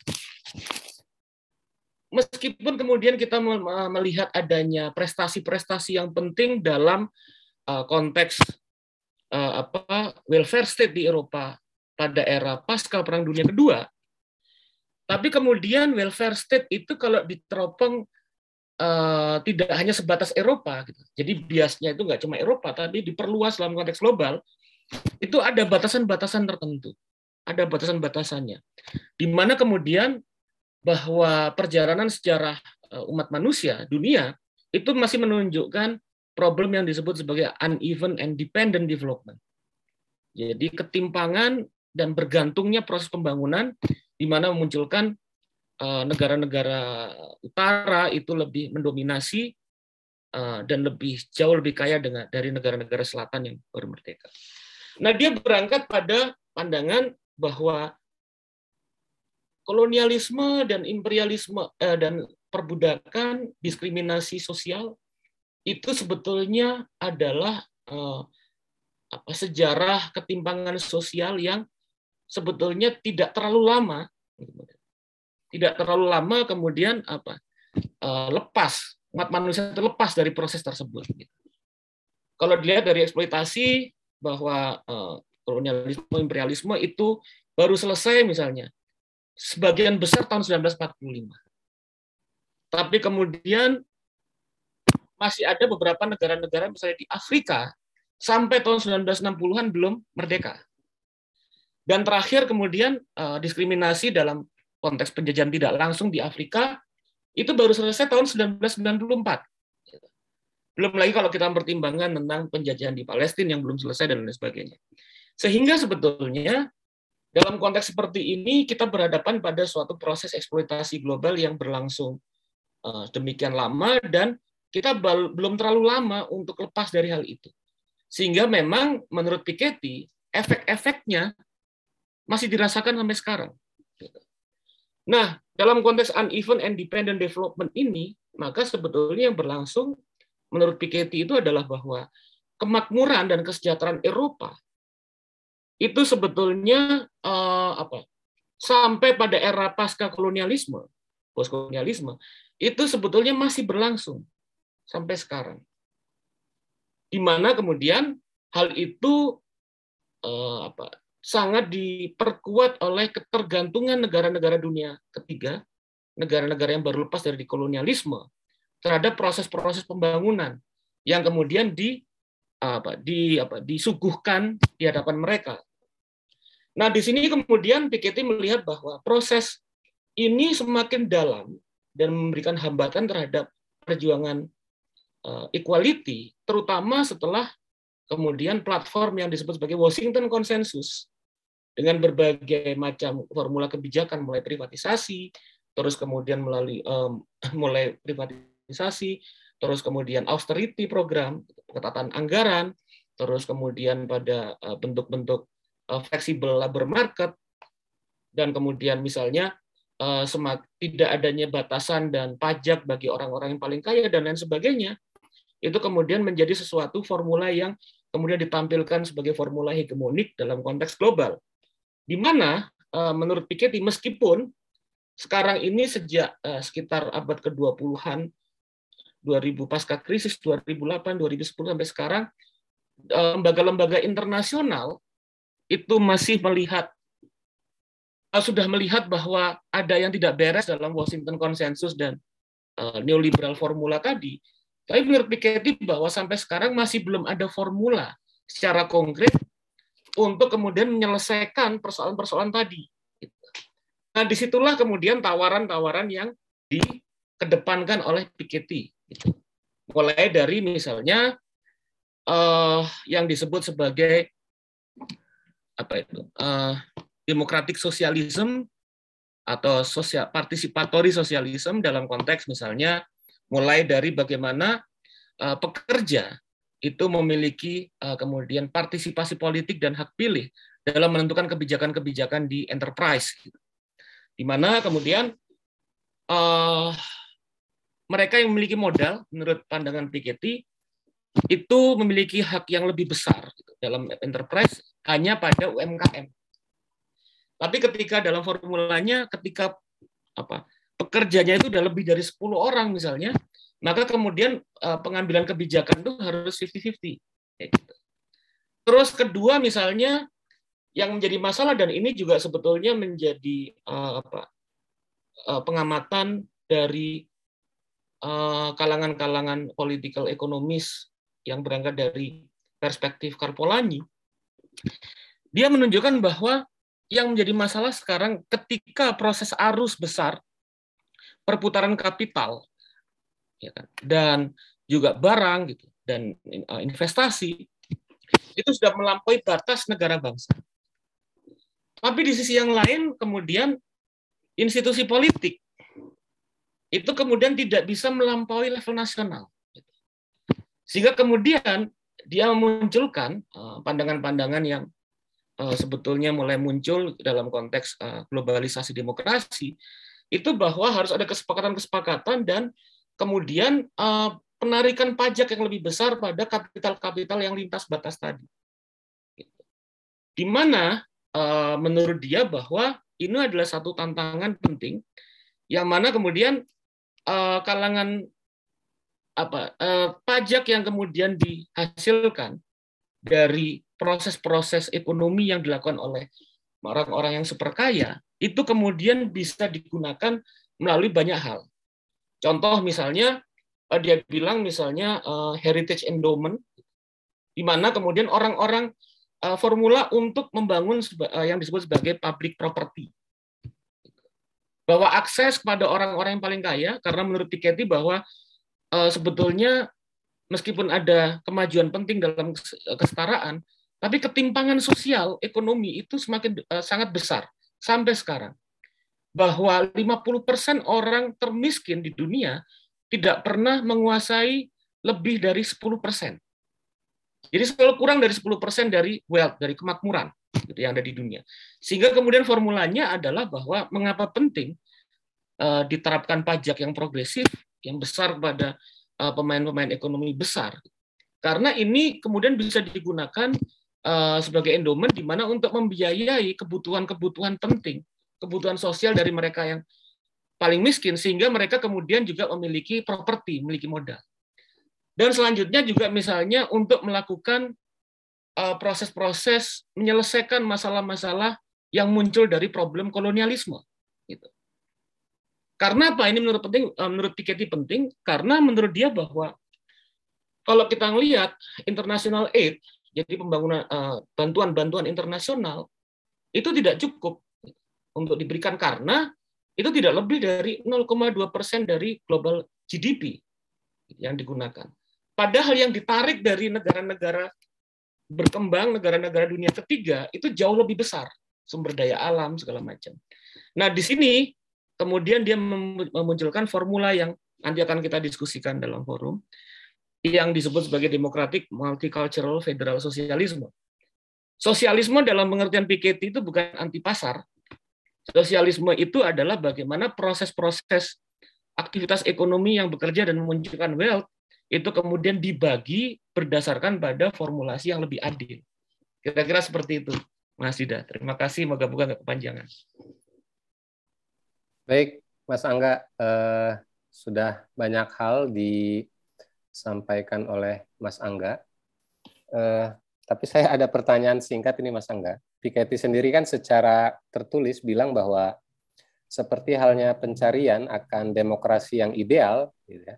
meskipun kemudian kita melihat adanya prestasi-prestasi yang penting dalam uh, konteks uh, apa welfare state di Eropa pada era pasca Perang Dunia Kedua, tapi kemudian welfare state itu kalau diteropong uh, tidak hanya sebatas Eropa, gitu. jadi biasnya itu nggak cuma Eropa, tapi diperluas dalam konteks global, itu ada batasan-batasan tertentu, ada batasan-batasannya, di mana kemudian bahwa perjalanan sejarah eh, umat manusia dunia itu masih menunjukkan problem yang disebut sebagai uneven and dependent development. Jadi ketimpangan dan bergantungnya proses pembangunan di mana memunculkan eh, negara-negara utara itu lebih mendominasi eh, dan lebih jauh lebih kaya dengan dari negara-negara selatan yang baru merdeka. Nah, dia berangkat pada pandangan bahwa kolonialisme dan imperialisme eh, dan perbudakan, diskriminasi sosial itu sebetulnya adalah eh, apa sejarah ketimpangan sosial yang sebetulnya tidak terlalu lama tidak terlalu lama kemudian apa eh, lepas umat manusia terlepas dari proses tersebut kalau dilihat dari eksploitasi bahwa eh, kolonialisme imperialisme itu baru selesai misalnya sebagian besar tahun 1945. Tapi kemudian masih ada beberapa negara-negara misalnya di Afrika sampai tahun 1960-an belum merdeka. Dan terakhir kemudian eh, diskriminasi dalam konteks penjajahan tidak langsung di Afrika itu baru selesai tahun 1994. Belum lagi kalau kita mempertimbangkan tentang penjajahan di Palestina yang belum selesai dan lain sebagainya. Sehingga sebetulnya dalam konteks seperti ini, kita berhadapan pada suatu proses eksploitasi global yang berlangsung eh, demikian lama dan kita belum terlalu lama untuk lepas dari hal itu. Sehingga memang menurut Piketty, efek-efeknya masih dirasakan sampai sekarang. Nah, dalam konteks uneven and dependent development ini, maka sebetulnya yang berlangsung menurut Piketty itu adalah bahwa kemakmuran dan kesejahteraan Eropa itu sebetulnya uh, apa sampai pada era pasca kolonialisme postkolonialisme itu sebetulnya masih berlangsung sampai sekarang. Di mana kemudian hal itu uh, apa sangat diperkuat oleh ketergantungan negara-negara dunia ketiga negara-negara yang baru lepas dari kolonialisme terhadap proses-proses pembangunan yang kemudian di apa di apa disuguhkan di hadapan mereka. Nah, di sini kemudian Piketty melihat bahwa proses ini semakin dalam dan memberikan hambatan terhadap perjuangan uh, equality, terutama setelah kemudian platform yang disebut sebagai Washington Consensus dengan berbagai macam formula kebijakan mulai privatisasi, terus kemudian melalui um, <laughs> mulai privatisasi, terus kemudian austerity program, pengetatan anggaran, terus kemudian pada eh, bentuk-bentuk uh, fleksibel labor market, dan kemudian misalnya uh, tidak adanya batasan dan pajak bagi orang-orang yang paling kaya dan lain sebagainya, itu kemudian menjadi sesuatu formula yang kemudian ditampilkan sebagai formula hegemonik dalam konteks global. Di mana menurut Piketty meskipun sekarang ini sejak sekitar abad ke-20-an 2000 pasca krisis 2008 2010 sampai sekarang eh, lembaga-lembaga internasional itu masih melihat eh, sudah melihat bahwa ada yang tidak beres dalam Washington Consensus dan eh, neoliberal formula tadi. Tapi menurut Piketty bahwa sampai sekarang masih belum ada formula secara konkret untuk kemudian menyelesaikan persoalan-persoalan tadi. Nah, di situlah kemudian tawaran-tawaran yang dikedepankan oleh Piketty. Mulai dari misalnya uh, yang disebut sebagai apa itu uh, democratic socialism atau sosial participatory socialism dalam konteks misalnya mulai dari bagaimana uh, pekerja itu memiliki uh, kemudian partisipasi politik dan hak pilih dalam menentukan kebijakan-kebijakan di enterprise, di mana kemudian uh, mereka yang memiliki modal, menurut pandangan Piketty, itu memiliki hak yang lebih besar gitu, dalam enterprise hanya pada UMKM. Tapi ketika dalam formulanya, ketika apa pekerjanya itu sudah lebih dari 10 orang misalnya, maka kemudian uh, pengambilan kebijakan itu harus 50-50. Gitu. Terus kedua misalnya yang menjadi masalah dan ini juga sebetulnya menjadi uh, apa, uh, pengamatan dari kalangan-kalangan political ekonomis yang berangkat dari perspektif Karpolani, dia menunjukkan bahwa yang menjadi masalah sekarang ketika proses arus besar perputaran kapital ya kan? dan juga barang gitu dan uh, investasi itu sudah melampaui batas negara bangsa. Tapi di sisi yang lain kemudian institusi politik itu kemudian tidak bisa melampaui level nasional. Sehingga kemudian dia memunculkan uh, pandangan-pandangan yang uh, sebetulnya mulai muncul dalam konteks globalisasi demokrasi itu bahwa harus ada kesepakatan-kesepakatan dan kemudian uh, penarikan pajak yang lebih besar pada kapital-kapital yang lintas batas tadi. Di mana uh, menurut dia bahwa ini adalah satu tantangan penting yang mana kemudian uh, kalangan apa pajak yang kemudian dihasilkan dari proses-proses ekonomi yang dilakukan oleh orang-orang yang superkaya itu kemudian bisa digunakan melalui banyak hal Contoh misalnya eh, dia bilang misalnya eh, heritage endowment di mana kemudian orang-orang eh, formula untuk membangun yang disebut sebagai public property. Bahwa akses kepada orang-orang yang paling kaya karena menurut Piketty bahwa sebetulnya meskipun ada kemajuan penting dalam kesetaraan, tapi ketimpangan sosial ekonomi itu semakin sangat besar sampai sekarang bahwa 50% orang termiskin di dunia tidak pernah menguasai lebih dari 10%. Jadi selalu kurang dari 10% dari wealth, dari kemakmuran gitu, yang ada di dunia. Sehingga kemudian formulanya adalah bahwa mengapa penting uh, diterapkan pajak yang progresif, yang besar pada uh, pemain-pemain ekonomi besar. Karena ini kemudian bisa digunakan uh, sebagai endowment di mana untuk membiayai kebutuhan-kebutuhan penting kebutuhan sosial dari mereka yang paling miskin sehingga mereka kemudian juga memiliki properti, memiliki modal. Dan selanjutnya juga misalnya untuk melakukan uh, proses-proses menyelesaikan masalah-masalah yang muncul dari problem kolonialisme. Gitu. Karena apa? Ini menurut penting, uh, menurut Piketty penting karena menurut dia bahwa kalau kita melihat international aid, jadi pembangunan uh, bantuan-bantuan internasional itu tidak cukup untuk diberikan karena itu tidak lebih dari 0,2 persen dari global GDP yang digunakan. Padahal yang ditarik dari negara-negara berkembang, negara-negara dunia ketiga itu jauh lebih besar sumber daya alam segala macam. Nah di sini kemudian dia memunculkan formula yang nanti akan kita diskusikan dalam forum yang disebut sebagai Democratic Multicultural Federal Socialism. Sosialisme dalam pengertian Piketty itu bukan anti pasar, Sosialisme itu adalah bagaimana proses-proses aktivitas ekonomi yang bekerja dan memunculkan wealth itu kemudian dibagi berdasarkan pada formulasi yang lebih adil. Kira-kira seperti itu, Mas Dida. Terima kasih, moga-moga nggak kepanjangan. Baik, Mas Angga, eh, sudah banyak hal disampaikan oleh Mas Angga. Eh, tapi saya ada pertanyaan singkat ini Mas Angga. Piketty sendiri kan secara tertulis bilang bahwa seperti halnya pencarian akan demokrasi yang ideal, gitu ya,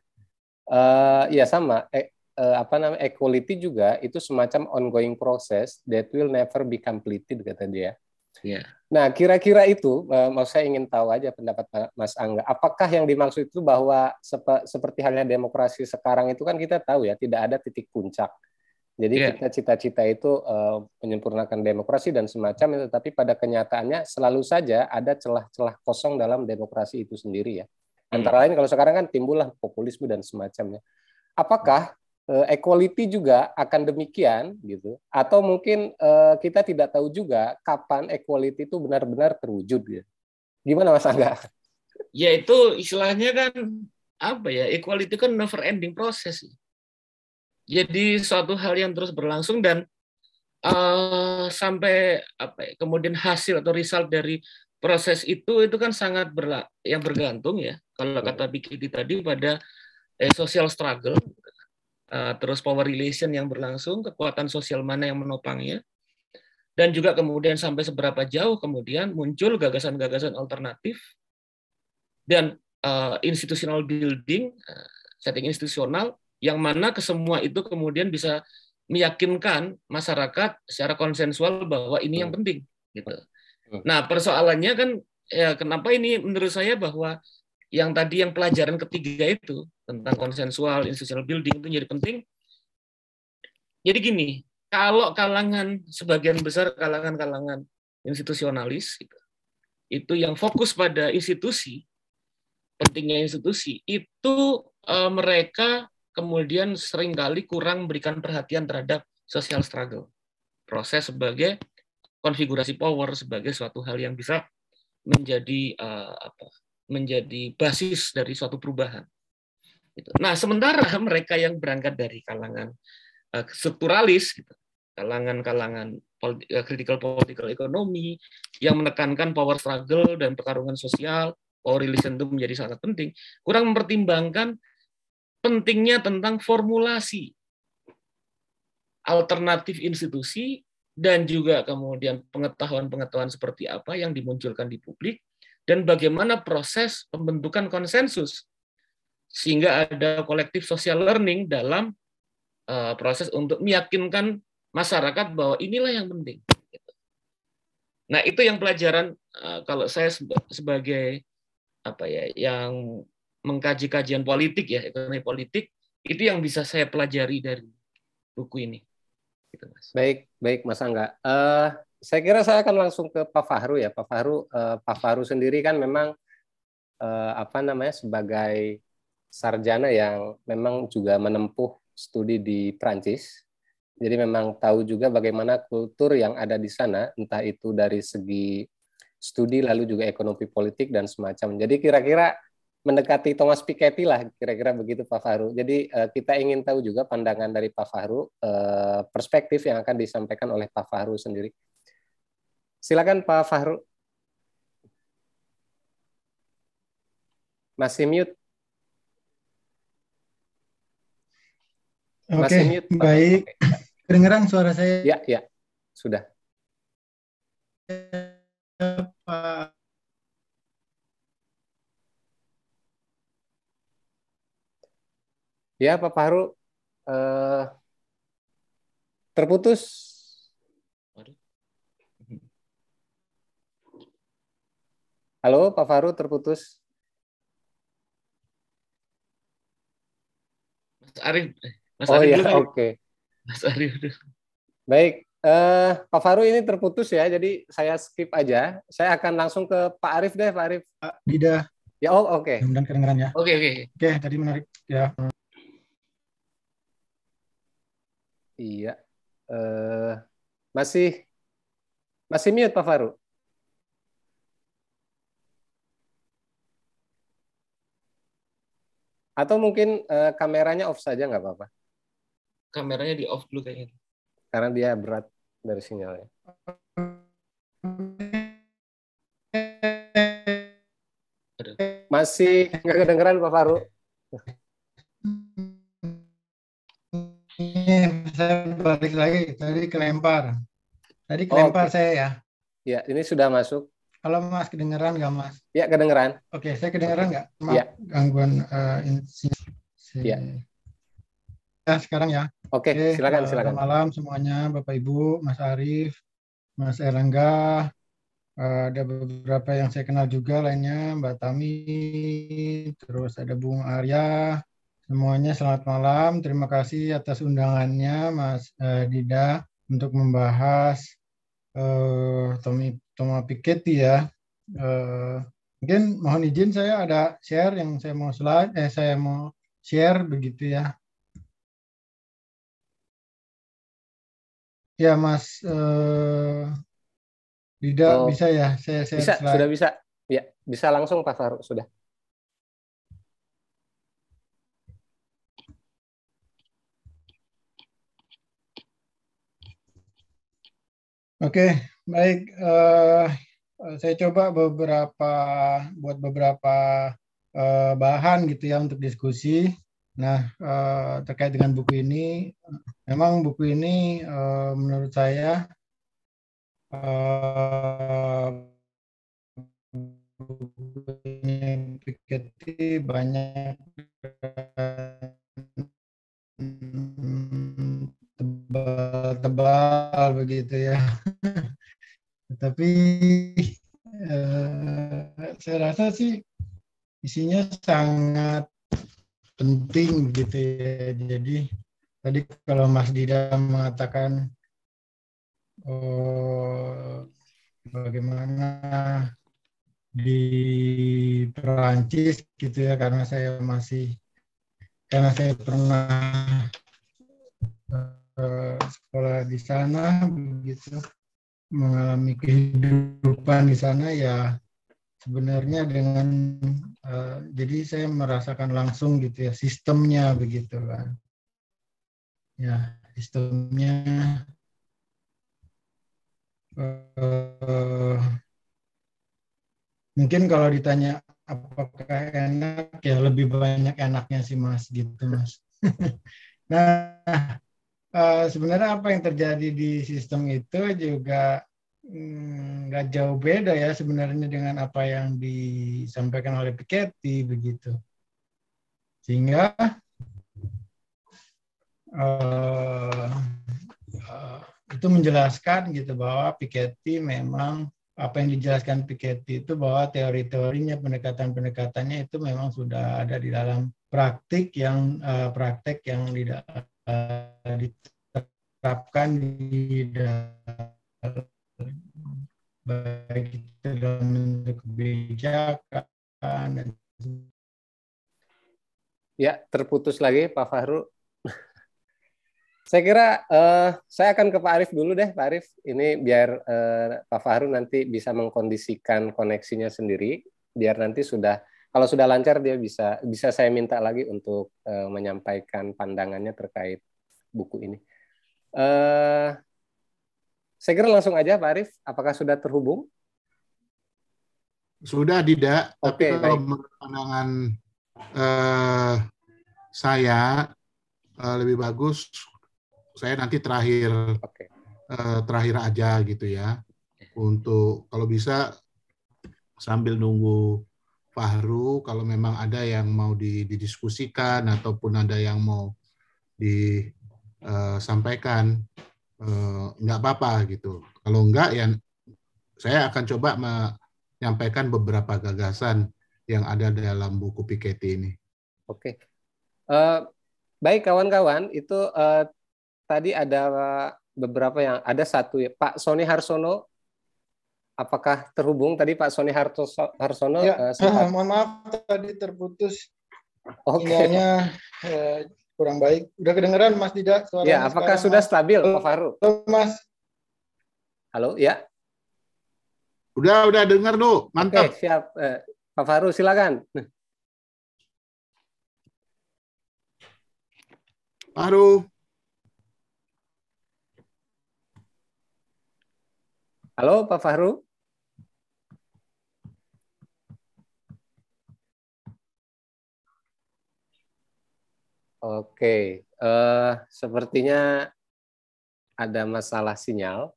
Uh, ya sama. Eh, uh, apa namanya equality juga itu semacam ongoing process that will never be completed kata dia. Yeah. Nah, kira-kira itu, uh, mau saya ingin tahu aja pendapat Mas Angga. Apakah yang dimaksud itu bahwa sep seperti halnya demokrasi sekarang itu kan kita tahu ya tidak ada titik puncak. Jadi yeah. kita cita-cita itu uh, menyempurnakan demokrasi dan semacam itu, tapi pada kenyataannya selalu saja ada celah-celah kosong dalam demokrasi itu sendiri ya. Hmm. Antara lain kalau sekarang kan timbullah populisme dan semacamnya. Apakah uh, equality juga akan demikian gitu atau mungkin uh, kita tidak tahu juga kapan equality itu benar-benar terwujud gitu. Gimana Mas Angga? Ya itu istilahnya kan apa ya equality kan never ending proses. Jadi suatu hal yang terus berlangsung dan uh, sampai apa ya, kemudian hasil atau result dari proses itu itu kan sangat berla yang bergantung ya kalau kata Bikiti tadi pada eh, social struggle Eh, terus power relation yang berlangsung, kekuatan sosial mana yang menopangnya, dan juga kemudian sampai seberapa jauh kemudian muncul gagasan-gagasan alternatif dan uh, institutional building, uh, setting institusional yang mana kesemua itu kemudian bisa meyakinkan masyarakat secara konsensual bahwa ini yang penting gitu. Nah, persoalannya kan ya kenapa ini menurut saya bahwa yang tadi yang pelajaran ketiga itu tentang konsensual institutional building itu jadi penting. Jadi gini, kalau kalangan sebagian besar kalangan-kalangan institusionalis itu, itu yang fokus pada institusi, pentingnya institusi, itu uh, mereka kemudian sering kali kurang memberikan perhatian terhadap social struggle. Proses sebagai konfigurasi power sebagai suatu hal yang bisa menjadi uh, apa menjadi basis dari suatu perubahan. Gitu. Nah, sementara mereka yang berangkat dari kalangan uh, strukturalis, gitu, kalangan-kalangan uh, critical political economy yang menekankan power struggle dan pertarungan sosial, power relation itu menjadi sangat penting, kurang mempertimbangkan pentingnya tentang formulasi alternatif institusi dan juga kemudian pengetahuan-pengetahuan seperti apa yang dimunculkan di publik dan bagaimana proses pembentukan konsensus sehingga ada kolektif social learning dalam uh, proses untuk meyakinkan masyarakat bahwa inilah yang penting. Nah itu yang pelajaran uh, kalau saya sebagai apa ya yang mengkaji kajian politik ya ekonomi politik itu yang bisa saya pelajari dari buku ini. Gitu, mas. Baik baik Mas Angga. Uh, saya kira saya akan langsung ke Pak Fahru ya. Pak Fahru, eh, Pak Fahru sendiri kan memang eh, apa namanya sebagai sarjana yang memang juga menempuh studi di Prancis. Jadi memang tahu juga bagaimana kultur yang ada di sana, entah itu dari segi studi lalu juga ekonomi politik dan semacam. Jadi kira-kira mendekati Thomas Piketty lah, kira-kira begitu Pak Fahru. Jadi eh, kita ingin tahu juga pandangan dari Pak Fahru, eh, perspektif yang akan disampaikan oleh Pak Fahru sendiri. Silakan Pak Fahru. Masih mute. Oke, Masih mute, Pak. baik. Kedengeran suara saya? Ya, ya. Sudah. Pak Ya, Pak Fahru. Uh, terputus <laughs> Halo, Pak Faru terputus. Mas Arif. Mas oh iya, oke. Okay. Mas Arif. Baik, uh, Pak Faru ini terputus ya, jadi saya skip aja. Saya akan langsung ke Pak Arif deh, Pak Arif. Pak Dida. Ya, oh oke. Okay. Mudah kedengeran ya. Oke, okay, oke. Okay. Oke, tadi menarik ya. Iya. Uh, masih masih mute Pak Faru. Atau mungkin uh, kameranya off saja nggak apa-apa? Kameranya di off dulu kayaknya. Karena dia berat dari sinyalnya. Masih nggak kedengeran Pak Faru? Saya balik lagi. Tadi kelempar. Tadi kelempar oh, okay. saya ya. Ya, ini sudah masuk. Halo Mas, kedengeran nggak Mas? Ya, kedengeran. Oke, saya kedengeran nggak? Maaf, ya. gangguan uh, Ya. Ya, sekarang ya. Oke, Oke, silakan eh, silakan. Selamat malam semuanya, Bapak Ibu, Mas Arief, Mas Erlangga. Eh, ada beberapa yang saya kenal juga lainnya, Mbak Tami, terus ada Bung Arya. Semuanya selamat malam. Terima kasih atas undangannya, Mas eh, Dida, untuk membahas eh, Tommy Toma Piketty ya. Eh, mungkin mohon izin saya ada share yang saya mau slide, eh saya mau share begitu ya. Ya, Mas eh, Dida Oh, bisa ya saya share Bisa, slide. sudah bisa. Ya, bisa langsung Pak Faru, sudah. Oke, baik. eh, saya coba beberapa buat beberapa eh, bahan gitu ya untuk diskusi. Nah, eh, terkait dengan buku ini, memang buku ini eh, menurut saya eh, bukunya Piketty banyak tebal-tebal begitu ya. <laughs> Tapi eh, saya rasa sih isinya sangat penting begitu ya. Jadi tadi kalau Mas Dida mengatakan oh, bagaimana di Perancis gitu ya karena saya masih karena saya pernah sekolah di sana begitu mengalami kehidupan di sana ya sebenarnya dengan eh, jadi saya merasakan langsung gitu ya sistemnya begitu kan. Ya sistemnya eh, mungkin kalau ditanya apakah enak ya lebih banyak enaknya sih mas gitu mas. <laughs> Nah eh, sebenarnya apa yang terjadi di sistem itu juga mm, nggak jauh beda ya sebenarnya dengan apa yang disampaikan oleh Piketty begitu. Sehingga eh, eh, itu menjelaskan gitu bahwa Piketty memang apa yang dijelaskan Piketty itu bahwa teori-teorinya pendekatan-pendekatannya itu memang sudah ada di dalam praktik yang eh, praktek yang tidak eh, diterapkan di dalam baik itu dalam kebijakan dan Ya, terputus lagi Pak Fahru. Saya kira eh, saya akan ke Pak Arief dulu deh, Pak Arief. Ini biar eh, Pak Fahru nanti bisa mengkondisikan koneksinya sendiri, biar nanti sudah kalau sudah lancar dia bisa bisa saya minta lagi untuk eh, menyampaikan pandangannya terkait buku ini. Eh, saya kira langsung aja Pak Arief, apakah sudah terhubung? Sudah tidak, tapi Oke, kalau baik. menurut pandangan eh, saya eh, lebih bagus saya nanti terakhir Oke. eh, terakhir aja gitu ya. Untuk kalau bisa sambil nunggu Fahru kalau memang ada yang mau di- didiskusikan ataupun ada yang mau disampaikan eh, nggak apa-apa gitu. Kalau enggak ya saya akan coba menyampaikan beberapa gagasan yang ada dalam buku Piketty ini. Oke. Eh, baik kawan-kawan, itu eh, tadi ada beberapa yang ada satu ya. Pak Sony Harsono, apakah terhubung tadi Pak Sony Hartoso- Harsono? ya eh, sempat- <clears throat> mohon maaf tadi terputus Oke. sinyalnya eh, kurang baik udah kedengeran Mas Dida suaranya Ya, apakah sekarang, sudah Mas? stabil, Pak Faru? Halo, Mas Halo, ya. Udah, udah dengar tuh, Oke, mantap. siap. Eh, Pak Faru, silakan. Fahru, Halo, Pak Fahru. Oke, eh, sepertinya ada masalah sinyal.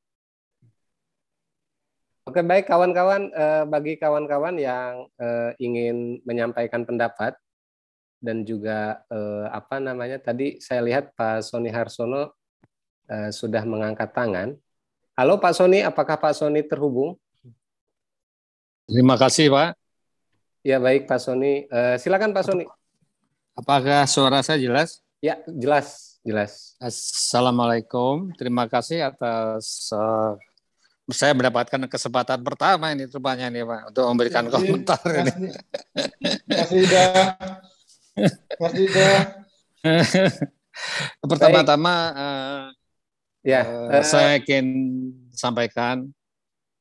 Oke, baik kawan-kawan, eh, bagi kawan-kawan yang eh, ingin menyampaikan pendapat, dan juga eh, apa namanya tadi saya lihat Pak Sony Harsono eh, sudah mengangkat tangan. Halo Pak Sony, apakah Pak Sony terhubung? Terima kasih Pak. Ya baik Pak Sony, eh, silakan Pak Sony. Apakah suara saya jelas? Ya jelas, jelas. Assalamualaikum, terima kasih atas uh, saya mendapatkan kesempatan pertama ini rupanya ini Pak untuk memberikan Mas, komentar ini. Mas Ida, Mas Ida. <laughs> Pertama-tama uh, Ya, uh, saya ingin sampaikan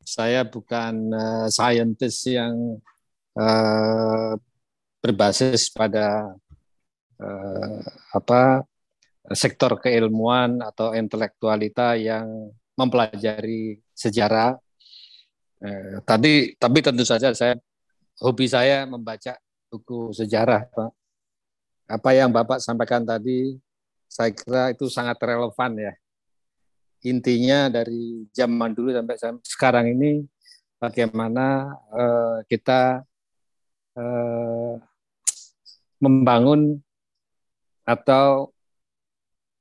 saya bukan uh, scientist yang uh, berbasis pada uh, apa sektor keilmuan atau intelektualita yang mempelajari sejarah. Eh, tadi tapi tentu saja saya hobi saya membaca buku sejarah, Pak. Apa yang Bapak sampaikan tadi saya kira itu sangat relevan ya. Intinya dari zaman dulu sampai sekarang ini bagaimana eh, kita eh, membangun atau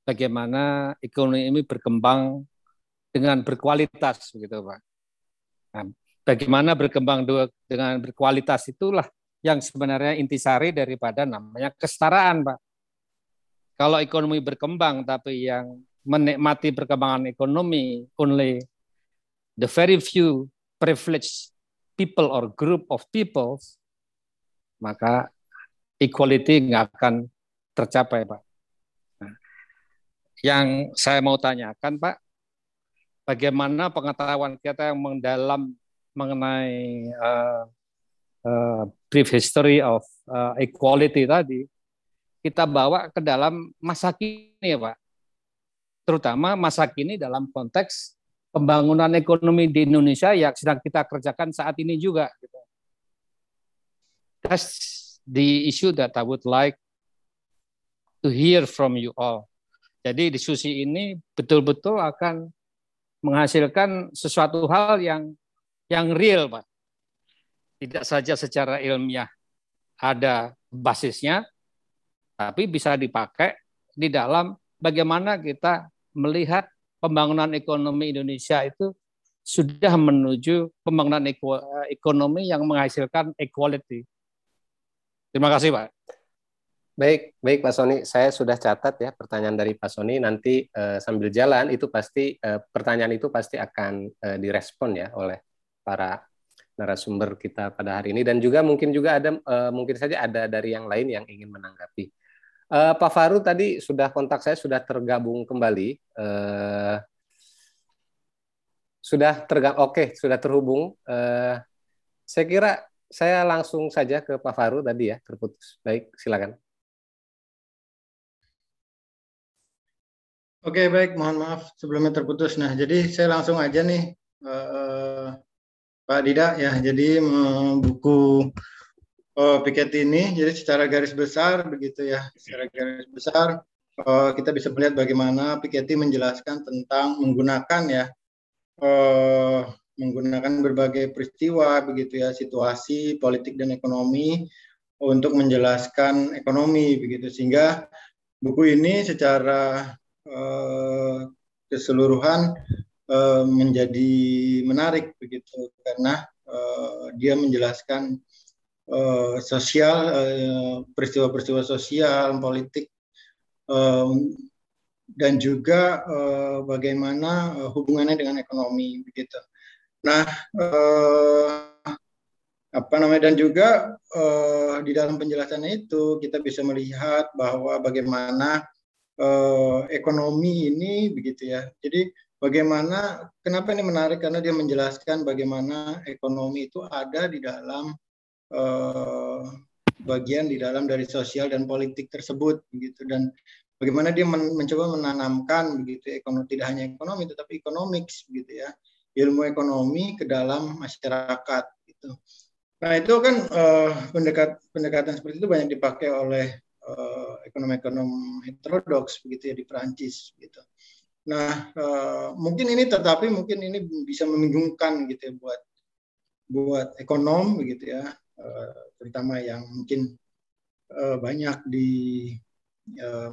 bagaimana ekonomi ini berkembang dengan berkualitas begitu Pak. Nah, bagaimana berkembang dengan berkualitas itulah yang sebenarnya intisari daripada namanya kesetaraan Pak. Kalau ekonomi berkembang tapi yang menikmati perkembangan ekonomi only the very few privileged people or group of people maka equality nggak akan tercapai Pak. Nah, yang saya mau tanyakan Pak, bagaimana pengetahuan kita yang mendalam mengenai uh, uh, brief history of uh, equality tadi kita bawa ke dalam masa kini Pak. Terutama masa kini dalam konteks pembangunan ekonomi di Indonesia yang sedang kita kerjakan saat ini juga. Gitu. That's the issue that I would like to hear from you all. Jadi diskusi ini betul-betul akan menghasilkan sesuatu hal yang yang real, Pak. Tidak saja secara ilmiah ada basisnya, tapi bisa dipakai di dalam bagaimana kita melihat pembangunan ekonomi Indonesia itu sudah menuju pembangunan ekonomi yang menghasilkan equality. Terima kasih, Pak. Baik, baik Pak Sony, saya sudah catat ya pertanyaan dari Pak Sony. Nanti eh, sambil jalan itu pasti eh, pertanyaan itu pasti akan eh, direspon ya oleh para narasumber kita pada hari ini dan juga mungkin juga ada eh, mungkin saja ada dari yang lain yang ingin menanggapi. Eh, Pak Faru tadi sudah kontak saya sudah tergabung kembali. Eh, sudah tergabung, oke sudah terhubung. Eh, saya kira saya langsung saja ke Pak Faru tadi ya terputus. Baik, silakan. Oke, baik. Mohon maaf sebelumnya terputus. Nah, jadi saya langsung aja nih, uh, Pak Dida ya. Jadi buku uh, piket ini, jadi secara garis besar begitu ya, secara garis besar uh, kita bisa melihat bagaimana Piketty menjelaskan tentang menggunakan ya, uh, menggunakan berbagai peristiwa begitu ya, situasi politik dan ekonomi untuk menjelaskan ekonomi begitu sehingga buku ini secara Eh, keseluruhan eh, menjadi menarik begitu karena eh, dia menjelaskan sosial peristiwa-peristiwa sosial politik dan juga bagaimana hubungannya dengan ekonomi begitu. Nah, apa namanya dan juga di dalam penjelasannya itu kita bisa melihat bahwa bagaimana uh, ekonomi ini begitu ya. Jadi bagaimana kenapa ini menarik karena dia menjelaskan bagaimana ekonomi itu ada di dalam uh, bagian di dalam dari sosial dan politik tersebut begitu dan bagaimana dia men mencoba menanamkan begitu ekonomi tidak hanya ekonomi tetapi ekonomiks begitu ya ilmu ekonomi ke dalam masyarakat gitu. Nah itu kan uh, pendekat pendekatan seperti itu banyak dipakai oleh ekonom-ekonom heterodoks begitu ya di Perancis gitu. Nah uh, mungkin ini tetapi mungkin ini bisa membingungkan gitu ya buat buat ekonom begitu ya uh, terutama yang mungkin banyak di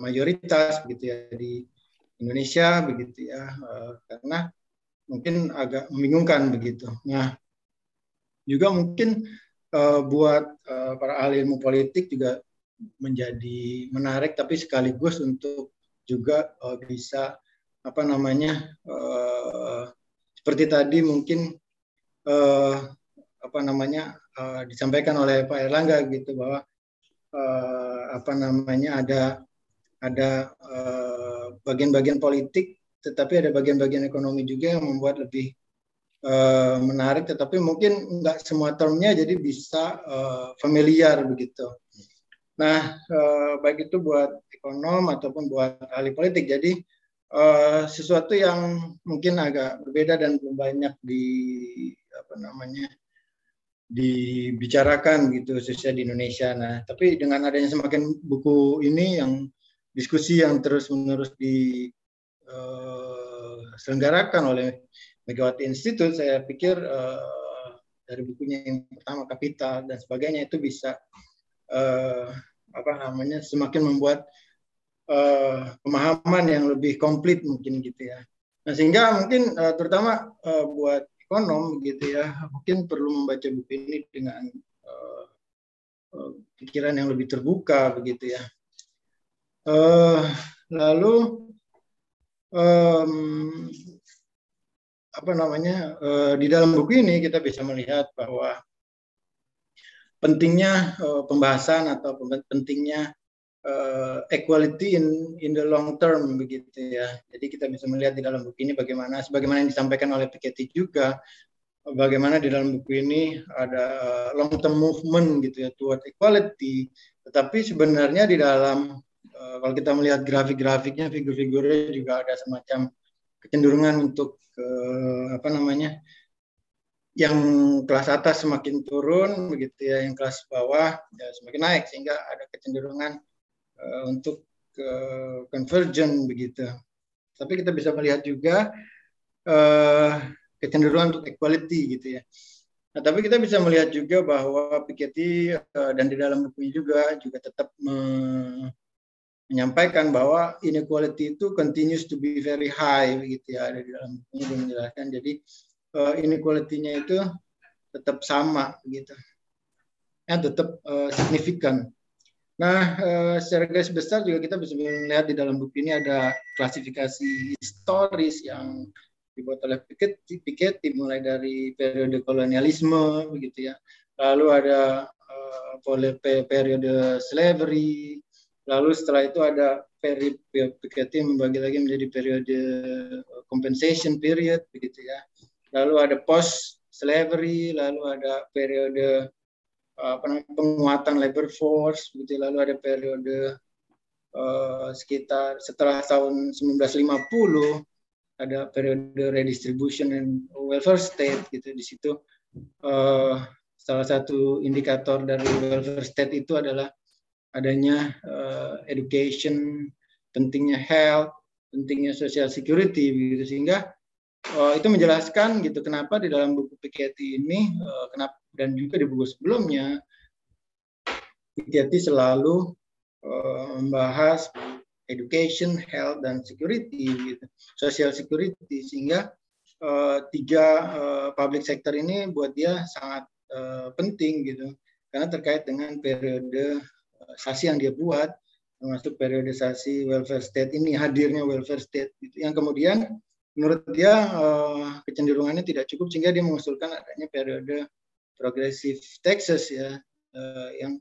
mayoritas begitu ya di Indonesia begitu ya karena mungkin agak membingungkan begitu. Nah juga mungkin buat para ahli ilmu politik juga menjadi menarik tapi sekaligus untuk juga bisa apa namanya seperti tadi mungkin apa namanya disampaikan oleh Pak Erlangga gitu bahwa uh, apa namanya ada ada bagian-bagian uh, politik tetapi ada bagian-bagian ekonomi juga yang membuat lebih uh, menarik tetapi mungkin nggak semua termnya jadi bisa uh, familiar begitu. Nah, uh, baik itu buat ekonom ataupun buat ahli politik. Jadi uh, sesuatu yang mungkin agak berbeda dan belum banyak di apa namanya dibicarakan gitu khususnya di Indonesia. Nah, tapi dengan adanya semakin buku ini yang diskusi yang terus menerus diselenggarakan uh, oleh Megawati Institute, saya pikir uh, dari bukunya yang pertama Kapital dan sebagainya itu bisa uh, apa namanya semakin membuat uh, pemahaman yang lebih komplit mungkin gitu ya. Nah, sehingga mungkin uh, terutama uh, buat ekonom gitu ya mungkin perlu membaca buku ini dengan uh, pikiran yang lebih terbuka begitu ya uh, lalu um, apa namanya uh, di dalam buku ini kita bisa melihat bahwa pentingnya uh, pembahasan atau pentingnya uh, equality in in the long term begitu ya. Jadi kita bisa melihat di dalam buku ini bagaimana sebagaimana yang disampaikan oleh Piketty juga bagaimana di dalam buku ini ada long term movement gitu ya toward equality. Tetapi sebenarnya di dalam uh, kalau kita melihat grafik-grafiknya figur-figurnya juga ada semacam kecenderungan untuk uh, apa namanya yang kelas atas semakin turun begitu ya, yang kelas bawah ya semakin naik sehingga ada kecenderungan uh, untuk uh, convergent begitu. Tapi kita bisa melihat juga uh, kecenderungan untuk equality gitu ya. Nah, tapi kita bisa melihat juga bahwa Piketty uh, dan di dalam bukunya juga juga tetap me menyampaikan bahwa inequality itu continues to be very high gitu ya ada di dalam bukunya menjelaskan. Jadi uh, inequality-nya itu tetap sama gitu. Ya, tetap uh, signifikan. Nah, eh, secara garis besar juga kita bisa melihat di dalam buku ini ada klasifikasi historis yang dibuat oleh Piketty, Piketty mulai dari periode kolonialisme begitu ya. Lalu ada uh, periode slavery, lalu setelah itu ada peri Piketty membagi lagi menjadi periode compensation period begitu ya. Lalu ada post slavery, lalu ada periode namanya penguatan labor force gitu lalu ada periode uh, sekitar setelah tahun 1950 ada periode redistribution and welfare state gitu. Di situ uh, salah satu indikator dari welfare state itu adalah adanya uh, education pentingnya health pentingnya social security gitu sehingga uh, itu menjelaskan gitu kenapa di dalam buku Piketty ini uh, kenapa dan juga di buku sebelumnya Piketty selalu uh, membahas education, health dan security gitu, social security sehingga uh, tiga uh, public sector ini buat dia sangat uh, penting gitu karena terkait dengan periode sasi yang dia buat termasuk periodisasi welfare state ini hadirnya welfare state gitu. Yang kemudian menurut dia uh, kecenderungannya tidak cukup sehingga dia mengusulkan adanya periode progressive taxes ya uh, yang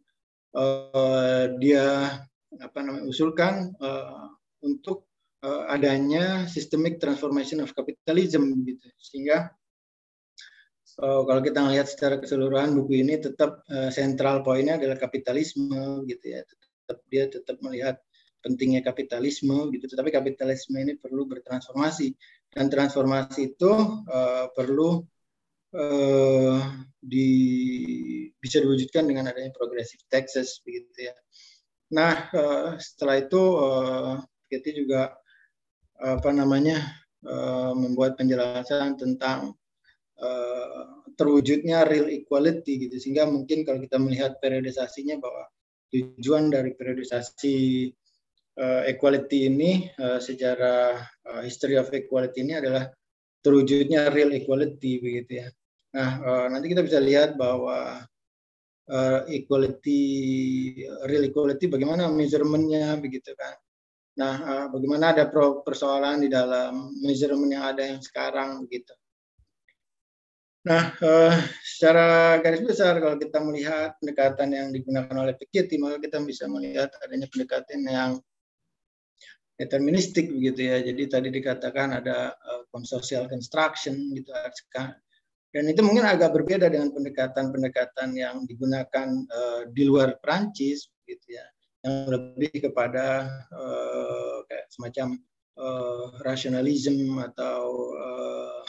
uh, dia apa namanya usulkan uh, untuk uh, adanya systemic transformation of capitalism gitu. Sehingga uh, kalau kita melihat secara keseluruhan buku ini tetap uh, sentral poinnya adalah kapitalisme gitu ya. Tetap dia tetap melihat pentingnya kapitalisme gitu. Tetapi kapitalisme ini perlu bertransformasi dan transformasi itu uh, perlu uh, di bisa diwujudkan dengan adanya progressive taxes begitu ya. Nah uh, setelah itu uh, kita juga apa namanya uh, membuat penjelasan tentang uh, terwujudnya real equality gitu sehingga mungkin kalau kita melihat periodisasinya bahwa tujuan dari periodisasi uh, equality ini uh, sejarah uh, history of equality ini adalah terwujudnya real equality begitu ya. Nah, uh, nanti kita bisa lihat bahwa uh, equality real equality bagaimana measurementnya begitu kan. Nah, uh, bagaimana ada persoalan di dalam measurement yang ada yang sekarang begitu. Nah, uh, secara garis besar kalau kita melihat pendekatan yang digunakan oleh Piketty, maka kita bisa melihat adanya pendekatan yang deterministik begitu ya. Jadi tadi dikatakan ada uh, social construction gitu dan itu mungkin agak berbeda dengan pendekatan-pendekatan yang digunakan uh, di luar Prancis gitu ya. Yang lebih kepada uh, kayak semacam uh, rationalism atau uh,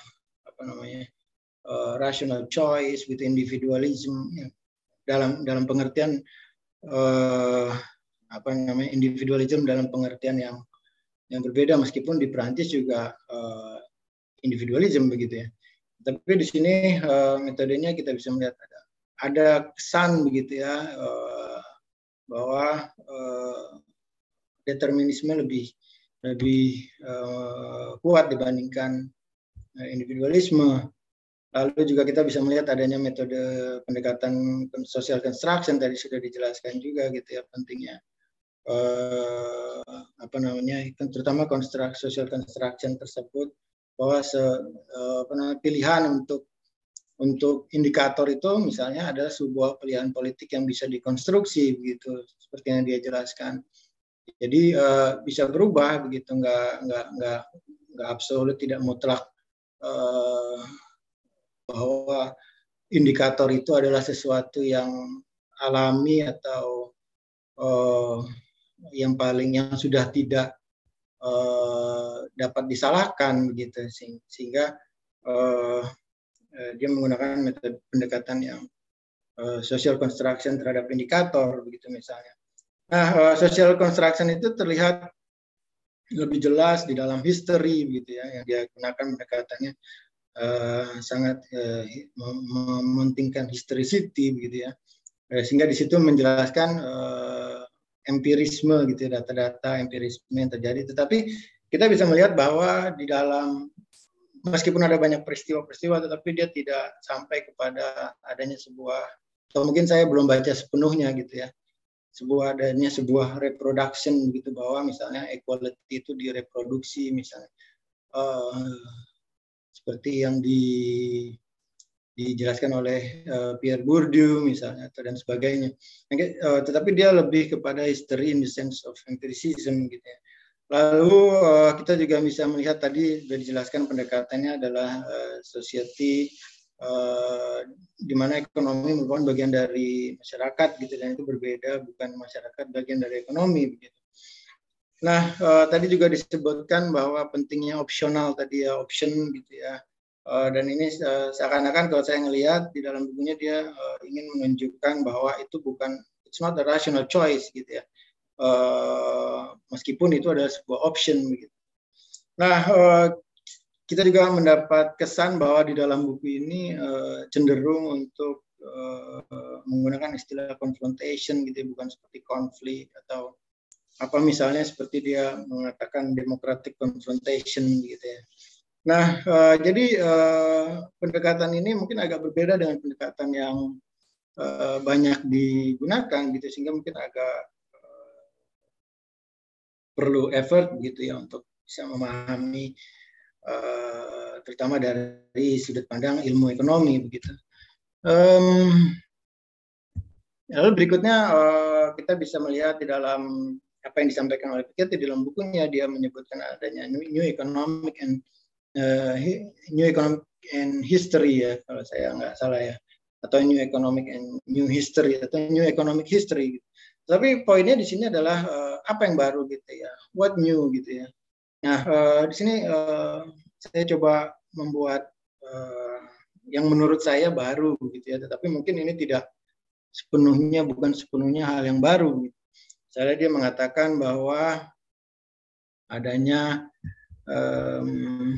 apa namanya? uh, rational choice with individualism ya. dalam dalam pengertian uh, apa namanya individualism dalam pengertian yang yang berbeda meskipun di Prancis juga uh, individualism begitu ya. Tapi di sini uh, metodenya kita bisa melihat ada ada kesan begitu ya uh, bahwa uh, determinisme lebih lebih uh, kuat dibandingkan individualisme Lalu juga kita bisa melihat adanya metode pendekatan social construction tadi sudah dijelaskan juga gitu ya pentingnya eh, apa namanya terutama konstruk social construction tersebut bahwa se, eh, apa namanya, pilihan untuk untuk indikator itu misalnya adalah sebuah pilihan politik yang bisa dikonstruksi begitu seperti yang dia jelaskan. Jadi eh, bisa berubah begitu nggak nggak nggak nggak absolut tidak mutlak eh, bahwa indikator itu adalah sesuatu yang alami atau uh, yang paling yang sudah tidak uh, dapat disalahkan begitu sehingga uh, dia menggunakan metode pendekatan yang uh, social construction terhadap indikator begitu misalnya. Nah, uh, social construction itu terlihat lebih jelas di dalam history begitu ya yang dia gunakan pendekatannya uh, sangat uh, mementingkan historicity begitu ya sehingga di situ menjelaskan uh, empirisme gitu ya data-data empirisme yang terjadi. Tetapi kita bisa melihat bahwa di dalam meskipun ada banyak peristiwa-peristiwa tetapi dia tidak sampai kepada adanya sebuah atau mungkin saya belum baca sepenuhnya gitu ya sebuah adanya sebuah reproduction gitu bahwa misalnya equality itu direproduksi misalnya. Uh, seperti yang di, dijelaskan oleh uh, Pierre Bourdieu misalnya atau dan sebagainya. Uh, tetapi dia lebih kepada history in the sense of empiricism gitu ya. Lalu uh, kita juga bisa melihat tadi sudah dijelaskan pendekatannya adalah uh, society uh, di mana ekonomi merupakan bagian dari masyarakat gitu dan itu berbeda bukan masyarakat bagian dari ekonomi begitu. Nah, uh, tadi juga disebutkan bahwa pentingnya opsional tadi ya, option gitu ya. Uh, dan ini uh, seakan-akan kalau saya ngelihat di dalam bukunya dia uh, ingin menunjukkan bahwa itu bukan it's not a rational choice gitu ya. Uh, meskipun itu adalah sebuah option begitu. Nah, uh, kita juga mendapat kesan bahwa di dalam buku ini uh, cenderung untuk uh, menggunakan istilah confrontation gitu ya, bukan seperti konflik atau apa misalnya seperti dia mengatakan democratic confrontation gitu ya. Nah, uh, jadi uh, pendekatan ini mungkin agak berbeda dengan pendekatan yang uh, banyak digunakan gitu sehingga mungkin agak uh, perlu effort gitu ya untuk bisa memahami uh, terutama dari sudut pandang ilmu ekonomi begitu. Um, lalu berikutnya kita bisa melihat di dalam apa yang disampaikan oleh Piketty dalam bukunya dia menyebutkan adanya new economic and uh, new economic and history ya kalau saya nggak salah ya atau new economic and new history atau new economic history. Tapi poinnya di sini adalah uh, apa yang baru gitu ya, what new gitu ya. Nah uh, di sini uh, saya coba membuat uh, yang menurut saya baru gitu ya, tetapi mungkin ini tidak sepenuhnya bukan sepenuhnya hal yang baru. Gitu. Misalnya dia mengatakan bahwa adanya um,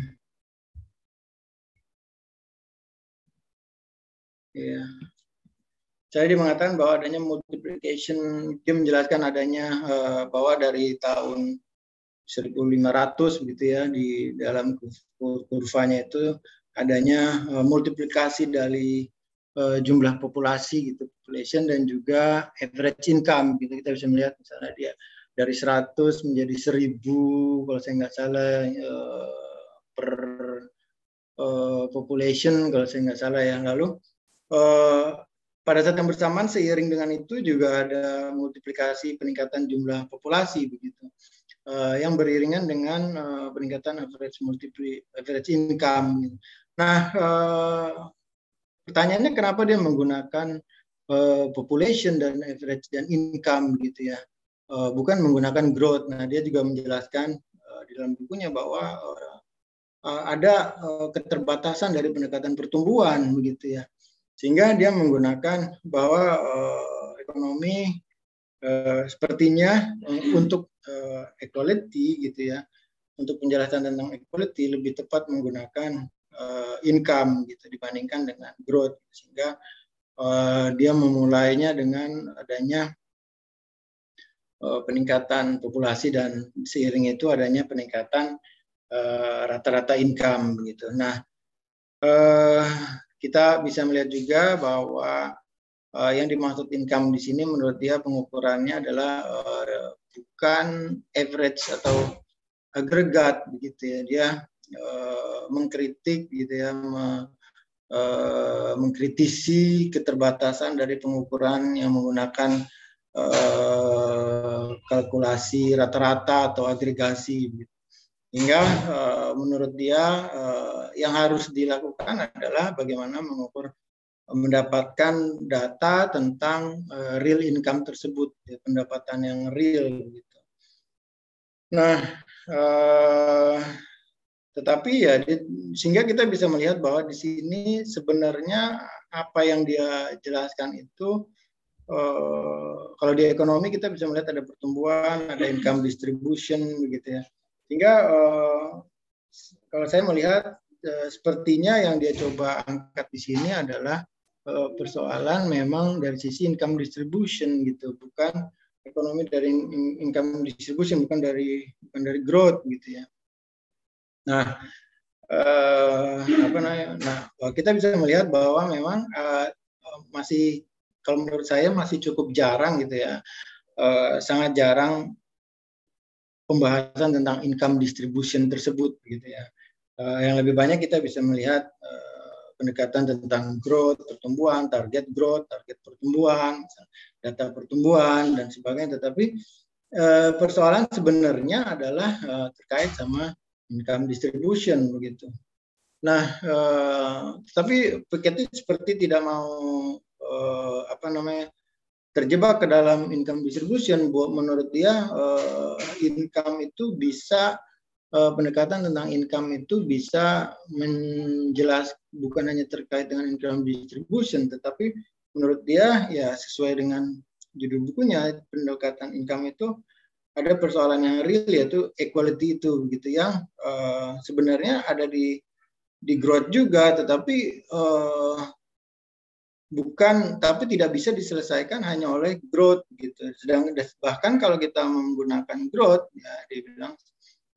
ya, saya mengatakan bahwa adanya multiplication, dia menjelaskan adanya uh, bahwa dari tahun 1500 begitu ya di dalam kurvanya itu adanya uh, multiplikasi dari uh, jumlah populasi gitu population dan juga average income gitu. Kita bisa melihat misalnya dia dari 100 menjadi 1000 kalau saya nggak salah uh, per uh, population kalau saya nggak salah ya. Lalu uh, pada saat yang bersamaan seiring dengan itu juga ada multiplikasi peningkatan jumlah populasi begitu uh, yang beriringan dengan uh, peningkatan average multiply average income. Nah, uh, pertanyaannya kenapa dia menggunakan uh, population dan average dan income gitu ya, uh, bukan menggunakan growth. Nah, dia juga menjelaskan uh, di dalam bukunya bahwa uh, ada keterbatasan dari pendekatan pertumbuhan begitu ya, sehingga dia menggunakan bahwa uh, ekonomi uh, sepertinya uh, untuk uh, equality gitu ya untuk penjelasan tentang equality lebih tepat menggunakan uh, income gitu dibandingkan dengan growth sehingga uh, dia memulainya dengan adanya peningkatan populasi dan seiring itu adanya peningkatan rata-rata uh, income gitu. Nah uh, kita bisa melihat juga bahwa uh, yang dimaksud income di sini menurut dia pengukurannya adalah uh, bukan average atau agregat begitu ya dia uh, mengkritik gitu ya me, uh, mengkritisi keterbatasan dari pengukuran yang menggunakan uh, kalkulasi rata-rata atau agregasi gitu. Hingga uh, menurut dia uh, yang harus dilakukan adalah bagaimana mengukur mendapatkan data tentang uh, real income tersebut, ya, pendapatan yang real gitu. Nah, uh, tetapi ya di, sehingga kita bisa melihat bahwa di sini sebenarnya apa yang dia jelaskan itu uh, kalau di ekonomi kita bisa melihat ada pertumbuhan, ada income distribution begitu ya. Sehingga uh, kalau saya melihat uh, sepertinya yang dia coba angkat di sini adalah Eh, persoalan memang dari sisi income distribution gitu, bukan ekonomi dari income distribution, bukan dari bukan dari growth gitu ya. Nah, eh, apa namanya? Nah, kita bisa melihat bahwa memang eh, masih kalau menurut saya masih cukup jarang gitu ya, eh, sangat jarang pembahasan tentang income distribution tersebut gitu ya. Eh, yang lebih banyak kita bisa melihat eh, pendekatan tentang growth, pertumbuhan, target growth, target pertumbuhan, data pertumbuhan dan sebagainya. Tetapi eh, persoalan sebenarnya adalah eh, terkait sama income distribution begitu. Nah, eh, tapi Piketty seperti tidak mau eh, apa namanya terjebak ke dalam income distribution. Menurut dia eh, income itu bisa uh, pendekatan tentang income itu bisa menjelas bukan hanya terkait dengan income distribution, tetapi menurut dia ya sesuai dengan judul bukunya pendekatan income itu ada persoalan yang real yaitu equality itu gitu yang uh, sebenarnya ada di di growth juga tetapi uh, bukan tapi tidak bisa diselesaikan hanya oleh growth gitu. Sedang bahkan kalau kita menggunakan growth ya dia bilang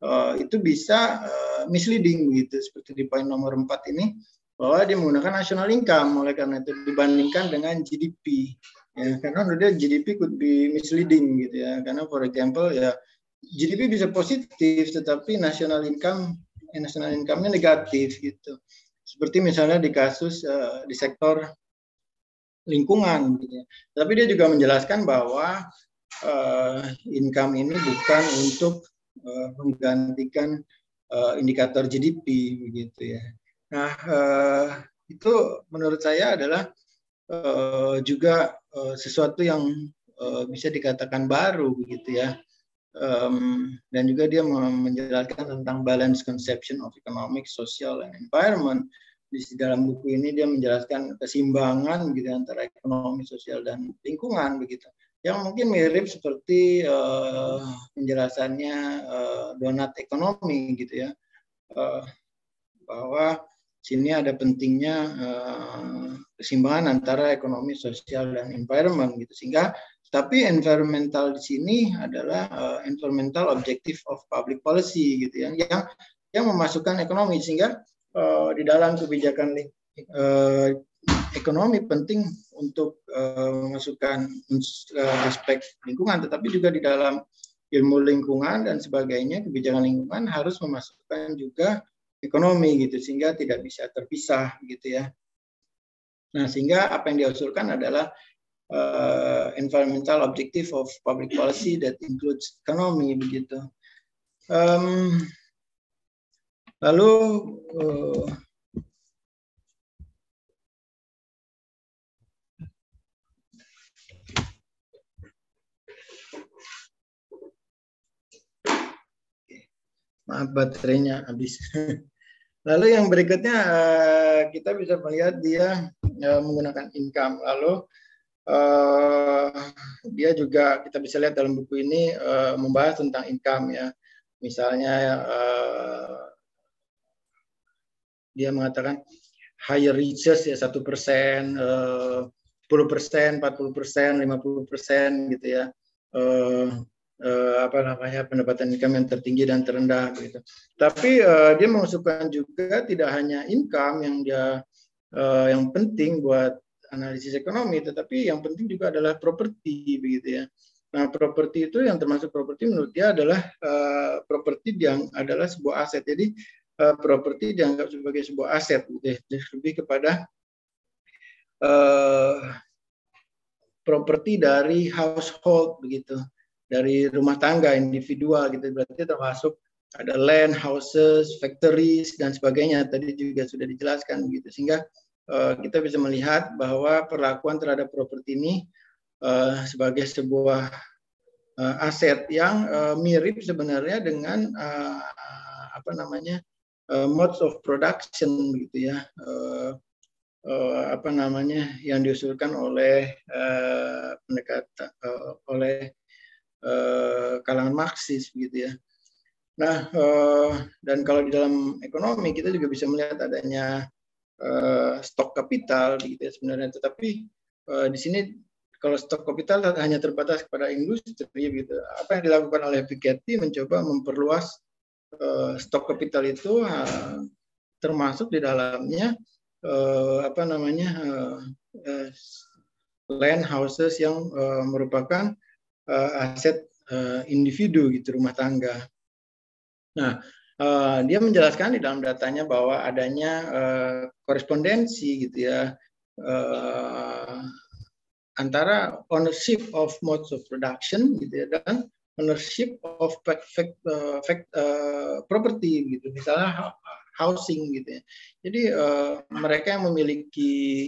uh, itu bisa uh, misleading gitu. Seperti di poin nomor 4 ini bahwa dia menggunakan national income. Oleh karena itu dibandingkan dengan GDP ya. Karena dia GDP could be misleading gitu ya. Karena for example ya GDP bisa positif tetapi national income eh, national income-nya negatif gitu. Seperti misalnya di kasus uh, di sektor lingkungan gitu ya. tapi dia juga menjelaskan bahwa uh, income ini bukan untuk uh, menggantikan uh, indikator GDP begitu ya. Nah, uh, itu menurut saya adalah uh, juga uh, sesuatu yang uh, bisa dikatakan baru begitu ya. Um, dan juga dia menjelaskan tentang balance conception of economic, social, and environment. Di dalam buku ini dia menjelaskan keseimbangan gitu antara ekonomi, sosial, dan lingkungan begitu. Yang mungkin mirip seperti uh, penjelasannya uh, donat ekonomi gitu ya. Uh, bahwa sini ada pentingnya uh, keseimbangan antara ekonomi, sosial dan environment gitu. Sehingga tapi environmental di sini adalah uh, environmental objective of public policy gitu ya yang yang memasukkan ekonomi. Sehingga uh, di dalam kebijakan uh, ekonomi penting untuk uh, memasukkan uh, aspek lingkungan tetapi juga di dalam ilmu lingkungan dan sebagainya kebijakan lingkungan harus memasukkan juga ekonomi gitu sehingga tidak bisa terpisah gitu ya. Nah, sehingga apa yang diusulkan adalah uh, environmental objective of public policy that includes economy begitu. Um, lalu uh, maaf baterainya habis. <laughs> Lalu yang berikutnya uh, kita bisa melihat dia uh, menggunakan income. Lalu dia juga kita bisa lihat dalam buku ini membahas tentang income ya. Misalnya dia mengatakan higher reaches ya satu persen, sepuluh persen, empat puluh persen, lima puluh persen gitu ya. Uh, uh, apa namanya pendapatan income yang tertinggi dan terendah gitu. Tapi uh, dia mengusulkan juga tidak hanya income yang dia uh, yang penting buat analisis ekonomi, tetapi yang penting juga adalah properti begitu ya. Nah, properti itu yang termasuk properti menurut dia adalah uh, properti yang adalah sebuah aset. Jadi uh, properti dianggap sebagai sebuah aset, gitu ya. lebih kepada uh, properti dari household begitu, dari rumah tangga individual gitu. Berarti termasuk ada land, houses, factories dan sebagainya. Tadi juga sudah dijelaskan begitu. Sehingga Eh, kita bisa melihat bahwa perlakuan terhadap properti ini uh, sebagai sebuah uh, aset yang uh, mirip sebenarnya dengan uh, apa namanya uh, modes of production gitu ya. Uh, uh, apa namanya yang diusulkan oleh uh, pendekat uh, oleh uh, kalangan Marxis gitu ya. Nah, uh, dan kalau di dalam ekonomi kita juga bisa melihat adanya uh, stok kapital gitu ya sebenarnya. Tetapi uh, di sini kalau stok kapital hanya terbatas kepada industri gitu. Apa yang dilakukan oleh Piketty mencoba memperluas uh, stok kapital itu uh, termasuk di dalamnya uh, apa namanya uh, uh, land houses yang uh, merupakan uh, aset uh, individu gitu rumah tangga. Nah, uh, dia menjelaskan di dalam datanya bahwa adanya uh, korespondensi gitu ya uh, antara ownership of modes of production gitu ya dan ownership of fact, uh, fact, uh, property gitu. Misalnya housing gitu ya. Jadi uh, mereka yang memiliki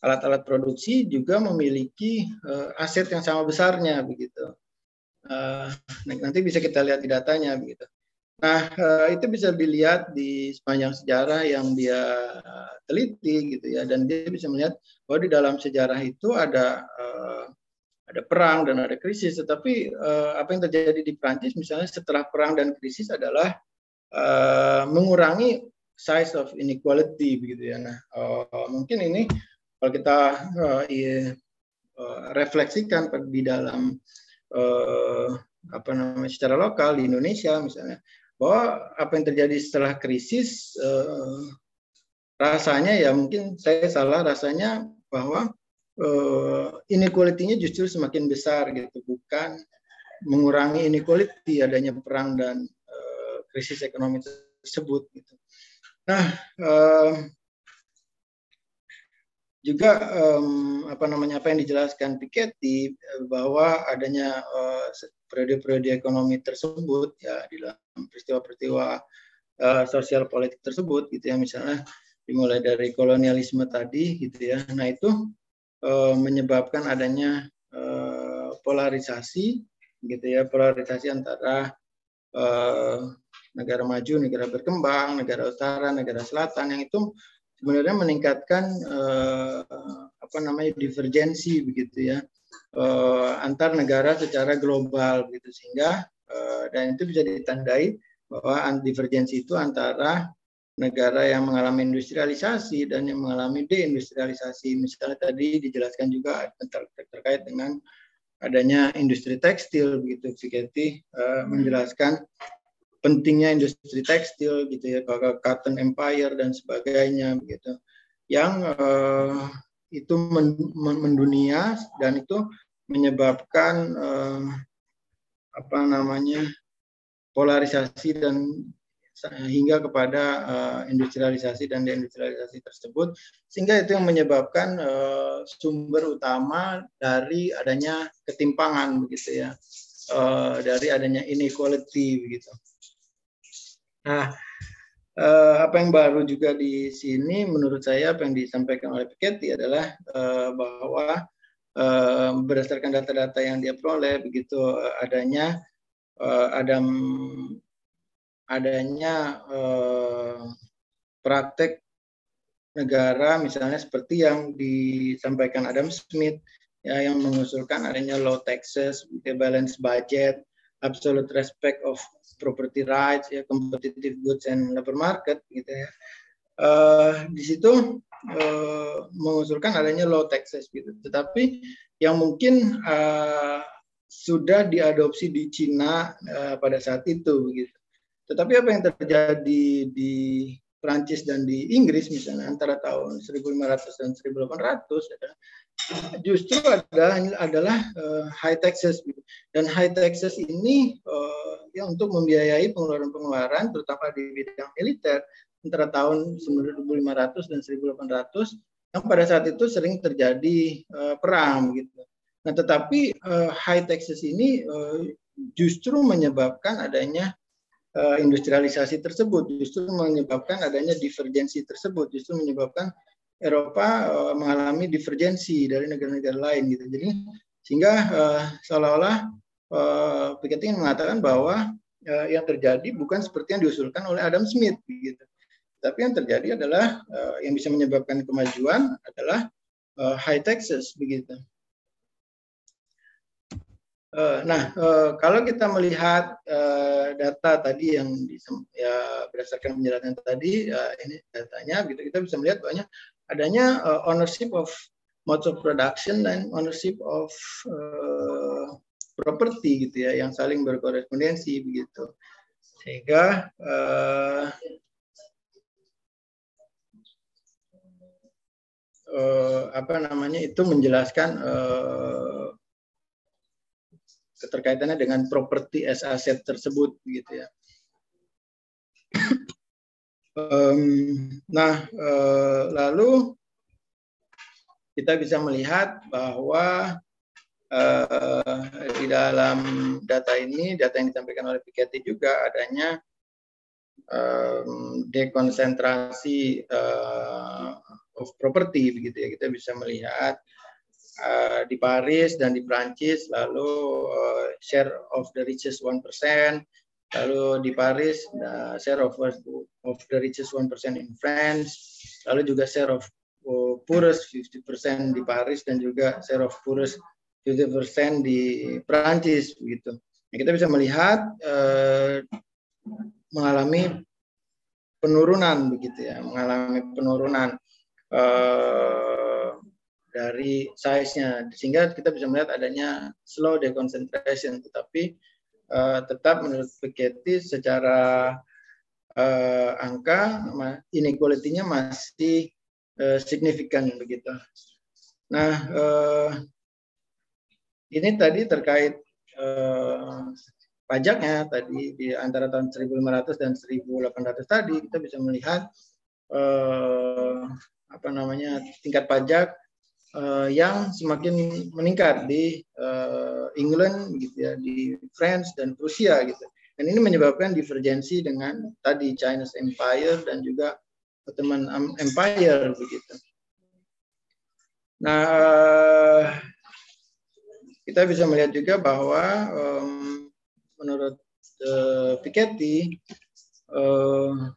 alat-alat produksi juga memiliki uh, aset yang sama besarnya begitu. Uh, nanti bisa kita lihat di datanya begitu. Nah, eh, itu bisa dilihat di sepanjang sejarah yang dia teliti gitu ya. Dan dia bisa melihat bahwa di dalam sejarah itu ada uh, ada perang dan ada krisis tetapi uh, apa yang terjadi di Prancis misalnya setelah perang dan krisis adalah uh, mengurangi size of inequality begitu ya. Nah, uh, mungkin ini kalau kita uh, iya, uh, refleksikan di dalam uh, apa namanya secara lokal di Indonesia misalnya bahwa apa yang terjadi setelah krisis eh, rasanya ya mungkin saya salah rasanya bahwa eh, inequality-nya justru semakin besar gitu bukan mengurangi inequality adanya perang dan eh, krisis ekonomi tersebut gitu. Nah, juga apa namanya apa yang dijelaskan Piketty eh, bahwa adanya periode-periode ekonomi tersebut ya di dalam peristiwa-peristiwa sosial politik tersebut gitu ya misalnya dimulai dari kolonialisme tadi gitu ya nah itu menyebabkan adanya uh, polarisasi gitu ya polarisasi antara uh, negara maju negara berkembang negara utara negara selatan yang itu sebenarnya meningkatkan apa namanya divergensi begitu ya antar negara secara global gitu sehingga dan itu bisa ditandai bahwa divergensi itu antara negara yang mengalami industrialisasi dan yang mengalami deindustrialisasi. Misalnya tadi dijelaskan juga ter terkait dengan adanya industri tekstil begitu Piketty uh, menjelaskan pentingnya industri tekstil gitu ya cotton empire dan sebagainya begitu yang uh, itu mendunia dan itu menyebabkan uh, apa namanya polarisasi dan hingga kepada uh, industrialisasi dan deindustrialisasi tersebut sehingga itu yang menyebabkan uh, sumber utama dari adanya ketimpangan begitu ya uh, dari adanya inequality begitu. Nah, uh, apa yang baru juga di sini menurut saya apa yang disampaikan oleh Piketty adalah uh, bahwa uh, berdasarkan data-data yang dia peroleh begitu uh, adanya uh, ada adanya uh, praktek negara misalnya seperti yang disampaikan Adam Smith ya yang mengusulkan adanya low taxes, balance budget, absolute respect of property rights, ya competitive goods and labor market gitu ya. Uh, di situ uh, mengusulkan adanya low taxes gitu. Tetapi yang mungkin uh, sudah diadopsi di Cina uh, pada saat itu begitu. Tetapi apa yang terjadi di Prancis dan di Inggris misalnya antara tahun 1500 dan 1800 ya, justru ada adalah uh, high taxes gitu. dan high taxes ini uh, ya untuk membiayai pengeluaran-pengeluaran terutama di bidang militer antara tahun 1500 dan 1800 yang pada saat itu sering terjadi uh, perang gitu. Nah, tetapi uh, high taxes ini uh, justru menyebabkan adanya industrialisasi tersebut justru menyebabkan adanya divergensi tersebut justru menyebabkan Eropa uh, mengalami divergensi dari negara-negara lain gitu. Jadi sehingga uh, seolah-olah Piketty mengatakan bahwa yang terjadi bukan seperti yang diusulkan oleh Adam Smith gitu. Tapi yang terjadi adalah yang bisa menyebabkan kemajuan adalah high taxes begitu. Eh, nah, eh, kalau kita melihat eh, data tadi yang ya, berdasarkan penjelasan tadi, ini datanya, gitu kita bisa melihat banyak adanya ownership of modes of production dan ownership of uh, property gitu ya, yang saling berkorespondensi begitu, sehingga apa namanya itu menjelaskan keterkaitannya dengan properti as aset tersebut gitu ya. um, nah, uh, lalu kita bisa melihat bahwa uh, di dalam data ini, data yang disampaikan oleh Piketty juga adanya um, dekonsentrasi uh, of property begitu ya. Kita bisa melihat uh, di Paris dan di Prancis, lalu uh, share of the richest 1%, lalu di Paris uh, share of, of the richest 1% in France, lalu juga share of uh, poorest 50% di Paris dan juga share of poorest 50% di Prancis begitu. Nah, kita bisa melihat uh, mengalami penurunan begitu ya, mengalami penurunan. Uh, dari size-nya sehingga kita bisa melihat adanya slow deconcentration tetapi uh, tetap menurut Piketty secara uh, angka inequality-nya masih uh, signifikan begitu. Nah, uh, ini tadi terkait uh, pajaknya tadi di antara tahun 1500 dan 1800 tadi kita bisa melihat uh, apa namanya tingkat pajak uh, yang semakin meningkat di uh, England gitu ya, di France dan Rusia gitu. Dan ini menyebabkan divergensi dengan tadi Chinese Empire dan juga Ottoman Empire begitu. Nah, kita bisa melihat juga bahwa um, menurut uh, Piketty uh,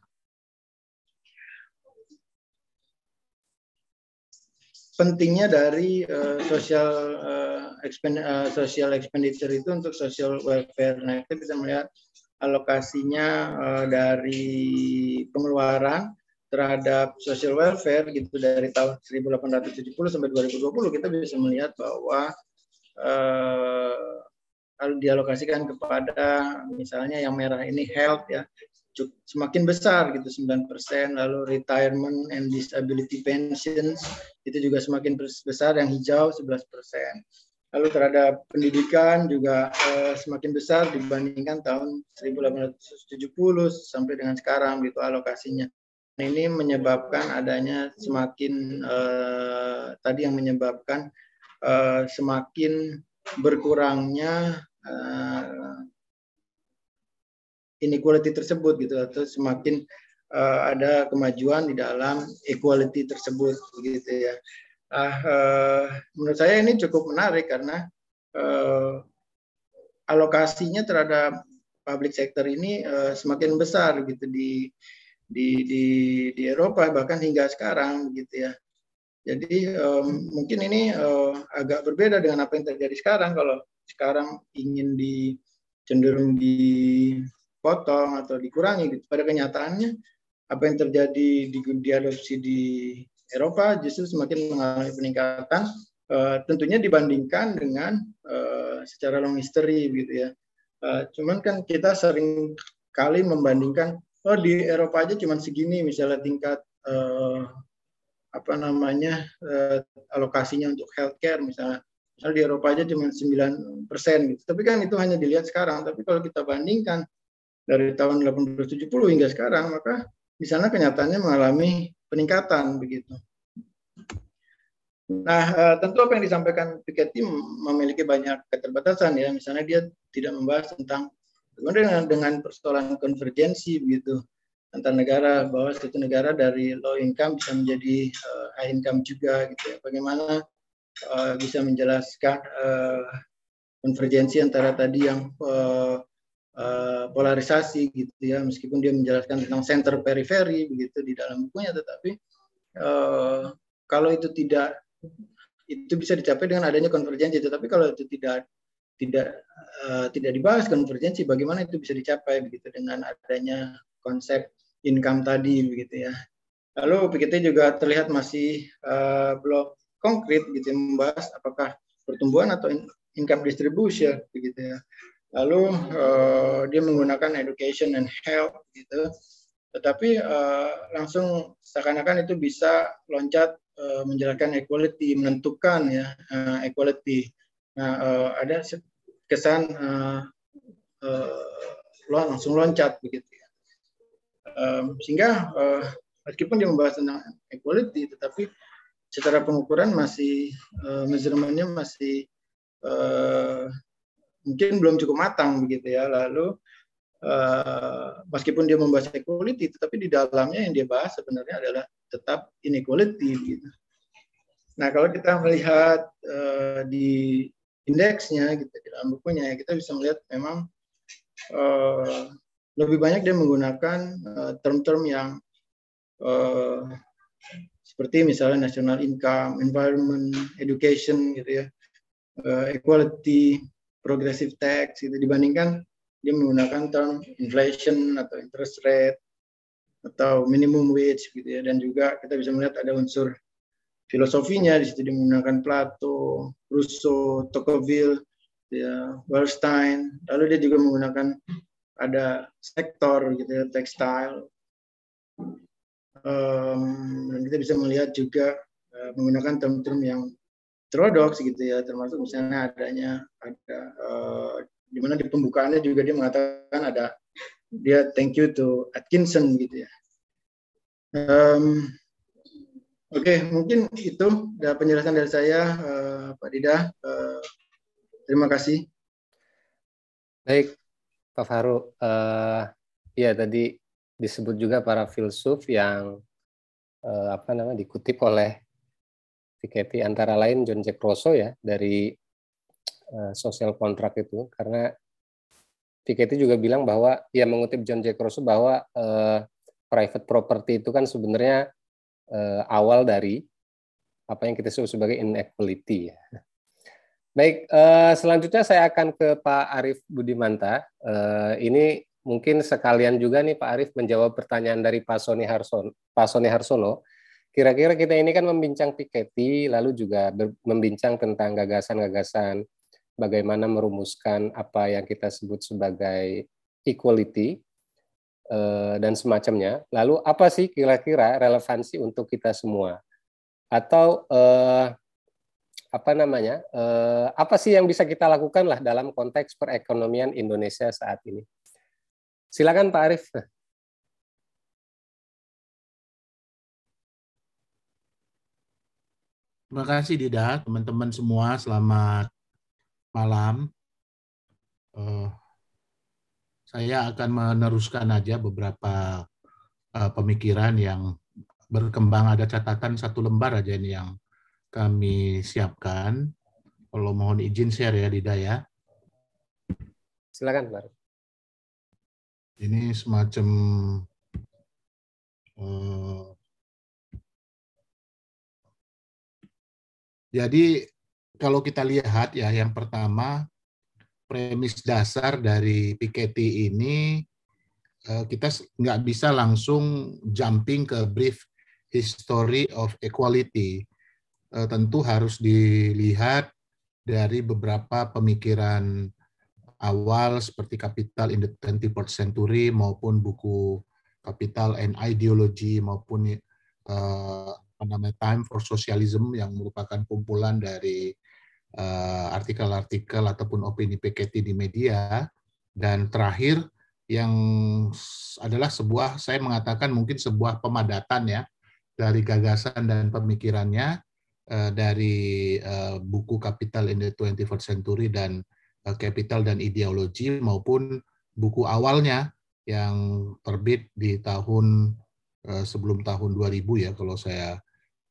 pentingnya dari uh, social uh, expend, uh, social expenditure itu untuk social welfare. Nah, kita bisa melihat alokasinya uh, dari pengeluaran terhadap social welfare gitu dari tahun 1870 sampai 2020 kita bisa melihat bahwa uh, dialokasikan kepada misalnya yang merah ini health ya semakin besar gitu 9% lalu retirement and disability pensions itu juga semakin besar yang hijau 11%. Lalu terhadap pendidikan juga eh, semakin besar dibandingkan tahun 1870 sampai dengan sekarang gitu alokasinya. Nah, ini menyebabkan adanya semakin eh, tadi yang menyebabkan eh, semakin berkurangnya eh, inequality tersebut gitu atau semakin uh, ada kemajuan di dalam equality tersebut gitu ya. Uh, uh, menurut saya ini cukup menarik karena uh, alokasinya terhadap public sector ini uh, semakin besar gitu di di di di Eropa bahkan hingga sekarang gitu ya. Jadi um, mungkin ini uh, agak berbeda dengan apa yang terjadi sekarang. Kalau sekarang ingin di cenderung dipotong atau dikurangi, gitu. pada kenyataannya apa yang terjadi di diadopsi di Eropa justru semakin mengalami peningkatan uh, tentunya dibandingkan dengan uh, secara long history gitu ya. Uh, cuman kan kita sering kali membandingkan oh di Eropa aja cuman segini misalnya tingkat uh, apa namanya uh, alokasinya untuk healthcare misalnya misalnya di Eropa aja cuma 9 persen gitu. Tapi kan itu hanya dilihat sekarang. Tapi kalau kita bandingkan dari tahun 1870 hingga sekarang, maka di sana kenyataannya mengalami peningkatan begitu. Nah, eh, tentu apa yang disampaikan Piketty memiliki banyak keterbatasan ya. Misalnya dia tidak membahas tentang bagaimana dengan, dengan persoalan konvergensi begitu antar negara bahwa satu negara dari low income bisa menjadi uh, high income juga gitu ya. Bagaimana uh, bisa menjelaskan konvergensi antara tadi yang uh, polarisasi gitu ya meskipun dia menjelaskan tentang center periferi begitu di dalam bukunya tetapi uh, kalau itu tidak itu bisa dicapai dengan adanya konvergensi. Tetapi kalau itu tidak tidak uh, tidak dibahas konvergensi bagaimana itu bisa dicapai begitu dengan adanya konsep income tadi begitu ya. Lalu begitu juga terlihat masih uh, belum konkret gitu membahas apakah pertumbuhan atau income distribution begitu ya lalu uh, dia menggunakan education and health gitu. Tetapi uh, langsung seakan-akan itu bisa loncat uh, menjelaskan equality menentukan ya uh, equality. Nah uh, ada kesan uh, uh, langsung loncat begitu ya. Um, sehingga uh, meskipun dia membahas tentang equality tetapi secara pengukuran masih uh, measurementnya masih uh, mungkin belum cukup matang begitu ya. Lalu uh, meskipun dia membahas equality, tetapi di dalamnya yang dia bahas sebenarnya adalah tetap inequality gitu. Nah kalau kita melihat uh, di indeksnya gitu di dalam bukunya ya kita bisa melihat memang uh, lebih banyak dia menggunakan term-term uh, yang uh, seperti misalnya national income, environment, education gitu ya, uh, equality, progressive tax itu dibandingkan dia menggunakan term inflation atau interest rate atau minimum wage gitu ya dan juga kita bisa melihat ada unsur filosofinya di situ dia menggunakan Plato, Rousseau, Tocqueville, ya, Bernstein. Lalu dia juga menggunakan ada sektor gitu ya, tekstil. Um, dan kita bisa melihat juga uh, menggunakan term-term yang heterodoks gitu ya termasuk misalnya adanya ada uh, di mana di pembukaannya juga dia mengatakan ada dia thank you to Atkinson gitu ya. Um, oke okay, mungkin itu penjelasan dari saya uh, Pak Dida. Uh, terima kasih. Baik Pak Faru uh, ya tadi disebut juga para filsuf yang uh, apa namanya dikutip oleh Piketty antara lain John Jack Rousseau ya dari uh, social contract itu karena Piketty juga bilang bahwa ia mengutip John Jack Rousseau bahwa uh, private property itu kan sebenarnya uh, awal dari apa yang kita sebut sebagai inequality ya. Baik, uh, selanjutnya saya akan ke Pak Arief Budimanta. Uh, ini mungkin sekalian juga nih Pak Arief menjawab pertanyaan dari Pak Sony Harsono. Pak Sony Harsono, kira-kira kita ini kan membincang Piketty, lalu juga membincang tentang gagasan-gagasan bagaimana merumuskan apa yang kita sebut sebagai equality eh, dan semacamnya. Lalu apa sih kira-kira relevansi untuk kita semua? Atau eh, apa namanya? Eh, apa sih yang bisa kita lakukan lah dalam konteks perekonomian Indonesia saat ini? Silakan Pak Arief. Terima kasih Dida, teman-teman semua selamat malam. Uh, saya akan meneruskan aja beberapa uh, pemikiran yang berkembang. Ada catatan satu lembar aja ini yang kami siapkan. Kalau mohon izin share ya Dida ya. Silakan Pak ini semacam uh, jadi kalau kita lihat ya yang pertama premis dasar dari Piketty ini uh, kita nggak bisa langsung jumping ke brief history of equality. Uh, tentu harus dilihat dari beberapa pemikiran awal seperti Capital in the 21st Century maupun buku Capital and Ideology maupun uh, apa namanya Time for Socialism yang merupakan kumpulan dari eh, artikel-artikel uh, ataupun opini Piketty di media. Dan terakhir yang adalah sebuah saya mengatakan mungkin sebuah pemadatan ya dari gagasan dan pemikirannya uh, dari uh, buku Capital in the 21st Century dan Eh, Capital dan Ideologi maupun buku awalnya yang terbit di tahun sebelum tahun 2000 ya kalau saya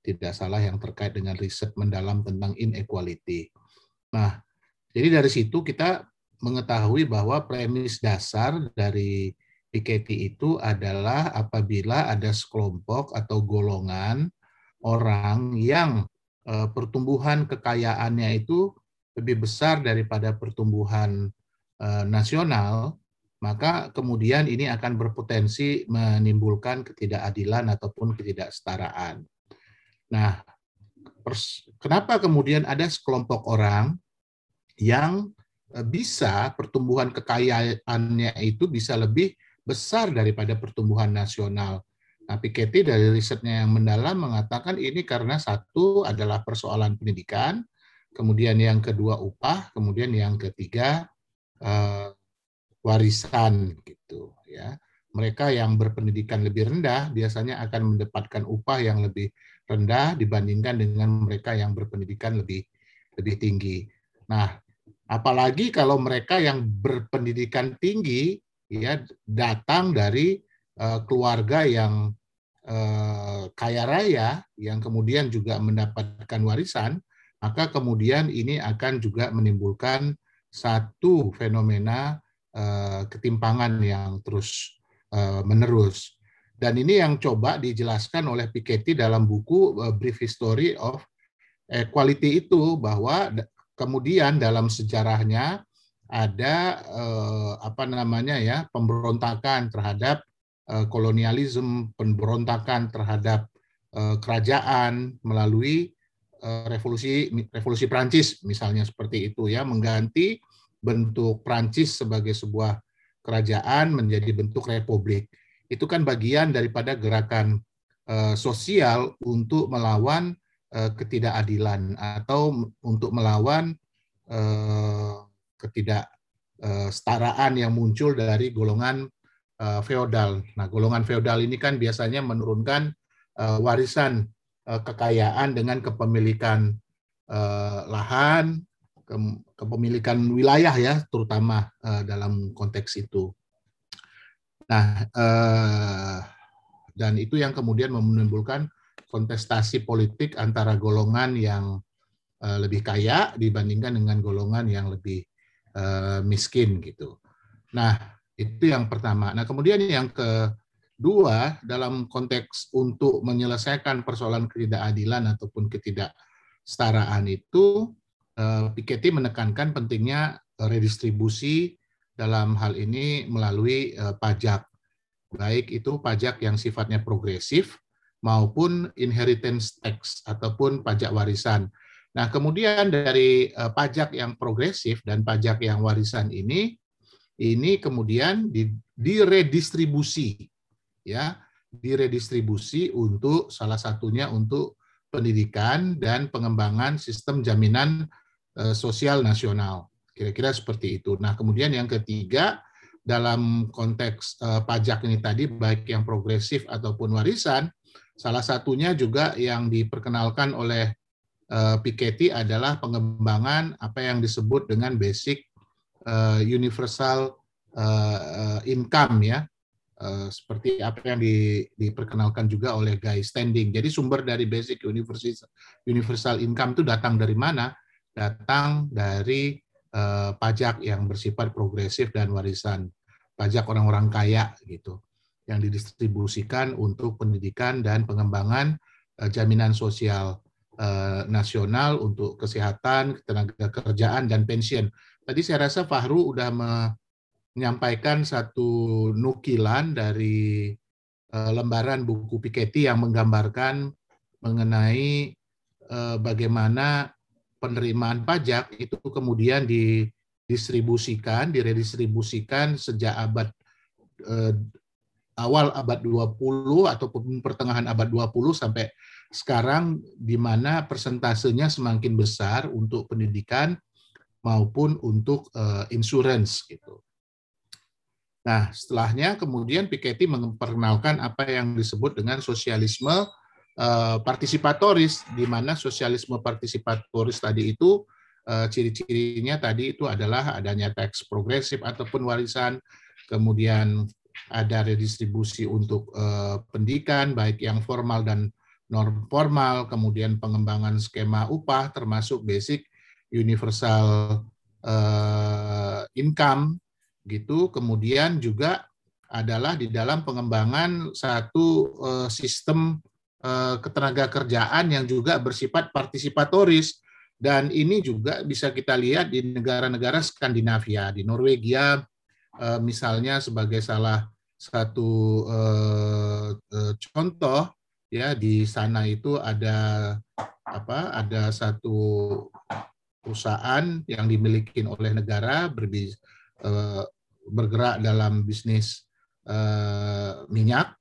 tidak salah yang terkait dengan riset mendalam tentang inequality. Nah, jadi dari situ kita mengetahui bahwa premis dasar dari Piketty itu adalah apabila ada sekelompok atau golongan orang yang eh, pertumbuhan kekayaannya itu lebih besar daripada pertumbuhan uh, nasional, maka kemudian ini akan berpotensi menimbulkan ketidakadilan ataupun ketidaksetaraan. Nah, kenapa kemudian ada sekelompok orang yang eh, bisa pertumbuhan kekayaannya itu bisa lebih besar daripada pertumbuhan nasional. Nah, Piketty dari risetnya yang mendalam mengatakan ini karena satu adalah persoalan pendidikan, kemudian yang kedua upah, kemudian yang ketiga uh, warisan gitu ya. Mereka yang berpendidikan lebih rendah biasanya akan mendapatkan upah yang lebih rendah dibandingkan dengan mereka yang berpendidikan lebih lebih tinggi. Nah, apalagi kalau mereka yang berpendidikan tinggi ya datang dari uh, keluarga yang uh, kaya raya yang kemudian juga mendapatkan warisan, maka kemudian ini akan juga menimbulkan satu fenomena ketimpangan yang terus uh, menerus. Dan ini yang coba dijelaskan oleh Piketty dalam buku uh, Brief History of Equality itu bahwa kemudian dalam sejarahnya ada apa namanya ya pemberontakan terhadap kolonialisme, pemberontakan terhadap kerajaan melalui Eh, revolusi revolusi Prancis misalnya seperti itu ya mengganti bentuk Prancis sebagai sebuah kerajaan menjadi bentuk republik. Itu kan bagian daripada gerakan uh, sosial untuk melawan uh, ketidakadilan atau untuk melawan uh, ketidaksetaraan yang muncul dari golongan feodal. Nah, golongan feodal ini kan biasanya menurunkan warisan Eh, kekayaan dengan kepemilikan eh, lahan, kepemilikan wilayah ya, terutama eh, dalam konteks itu. Nah, dan itu yang kemudian menimbulkan kontestasi politik antara golongan yang lebih kaya dibandingkan dengan golongan yang lebih miskin gitu. Nah, itu yang pertama. Nah, kemudian yang ke Dua, dalam konteks untuk menyelesaikan persoalan ketidakadilan ataupun ketidaksetaraan itu, Piketty menekankan pentingnya redistribusi dalam hal ini melalui uh, pajak, baik itu pajak yang sifatnya progresif maupun inheritance tax ataupun pajak warisan. Nah, kemudian dari pajak yang progresif dan pajak yang warisan ini, ini kemudian di, diredistribusi, ya, diredistribusi untuk salah satunya untuk pendidikan dan pengembangan sistem jaminan sosial nasional. Kira-kira seperti itu. Nah, kemudian yang ketiga, dalam konteks uh, pajak ini tadi, baik yang progresif ataupun warisan, salah satunya juga yang diperkenalkan oleh uh, Piketty adalah pengembangan apa yang disebut dengan basic universal income ya, seperti apa yang di, diperkenalkan juga oleh Guy Standing. Jadi sumber dari basic universal universal income itu datang dari mana? Datang dari eh, pajak yang bersifat progresif dan warisan pajak orang-orang kaya gitu yang didistribusikan untuk pendidikan dan pengembangan eh, jaminan sosial eh, nasional untuk kesehatan, tenaga kerjaan dan pensiun. Tadi saya rasa Fahru udah menyampaikan satu nukilan dari eh, lembaran buku Piketty yang menggambarkan mengenai eh, bagaimana penerimaan pajak itu kemudian didistribusikan, diredistribusikan sejak abad eh, awal abad 20 ataupun pertengahan abad 20 sampai sekarang di mana persentasenya semakin besar untuk pendidikan maupun untuk uh, insurance gitu. Nah, setelahnya kemudian Piketty memperkenalkan apa yang disebut dengan sosialisme uh, partisipatoris di mana sosialisme partisipatoris tadi itu uh, ciri-cirinya tadi itu adalah adanya teks progresif ataupun warisan, kemudian ada redistribusi untuk uh, pendidikan baik yang formal dan non formal, kemudian pengembangan skema upah termasuk basic universal income gitu, kemudian juga adalah di dalam pengembangan satu sistem Eh, ketenaga kerjaan yang juga bersifat partisipatoris dan ini juga bisa kita lihat di negara-negara Skandinavia di Norwegia eh, misalnya sebagai salah satu eh, contoh ya di sana itu ada apa ada satu perusahaan yang dimiliki oleh negara berbis, bergerak dalam bisnis minyak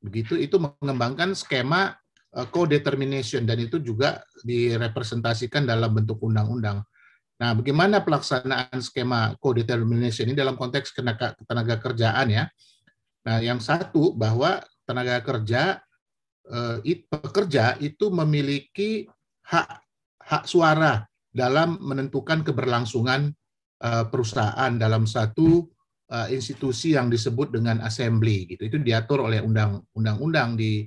begitu itu mengembangkan skema uh, co-determination dan itu juga direpresentasikan dalam bentuk undang-undang. Nah, bagaimana pelaksanaan skema co-determination ini dalam konteks tenaga, kerjaan ya? Nah, yang satu bahwa tenaga kerja uh, pekerja itu memiliki hak hak suara dalam menentukan keberlangsungan uh, perusahaan dalam satu uh, institusi yang disebut dengan assembly gitu. Itu diatur oleh undang-undang di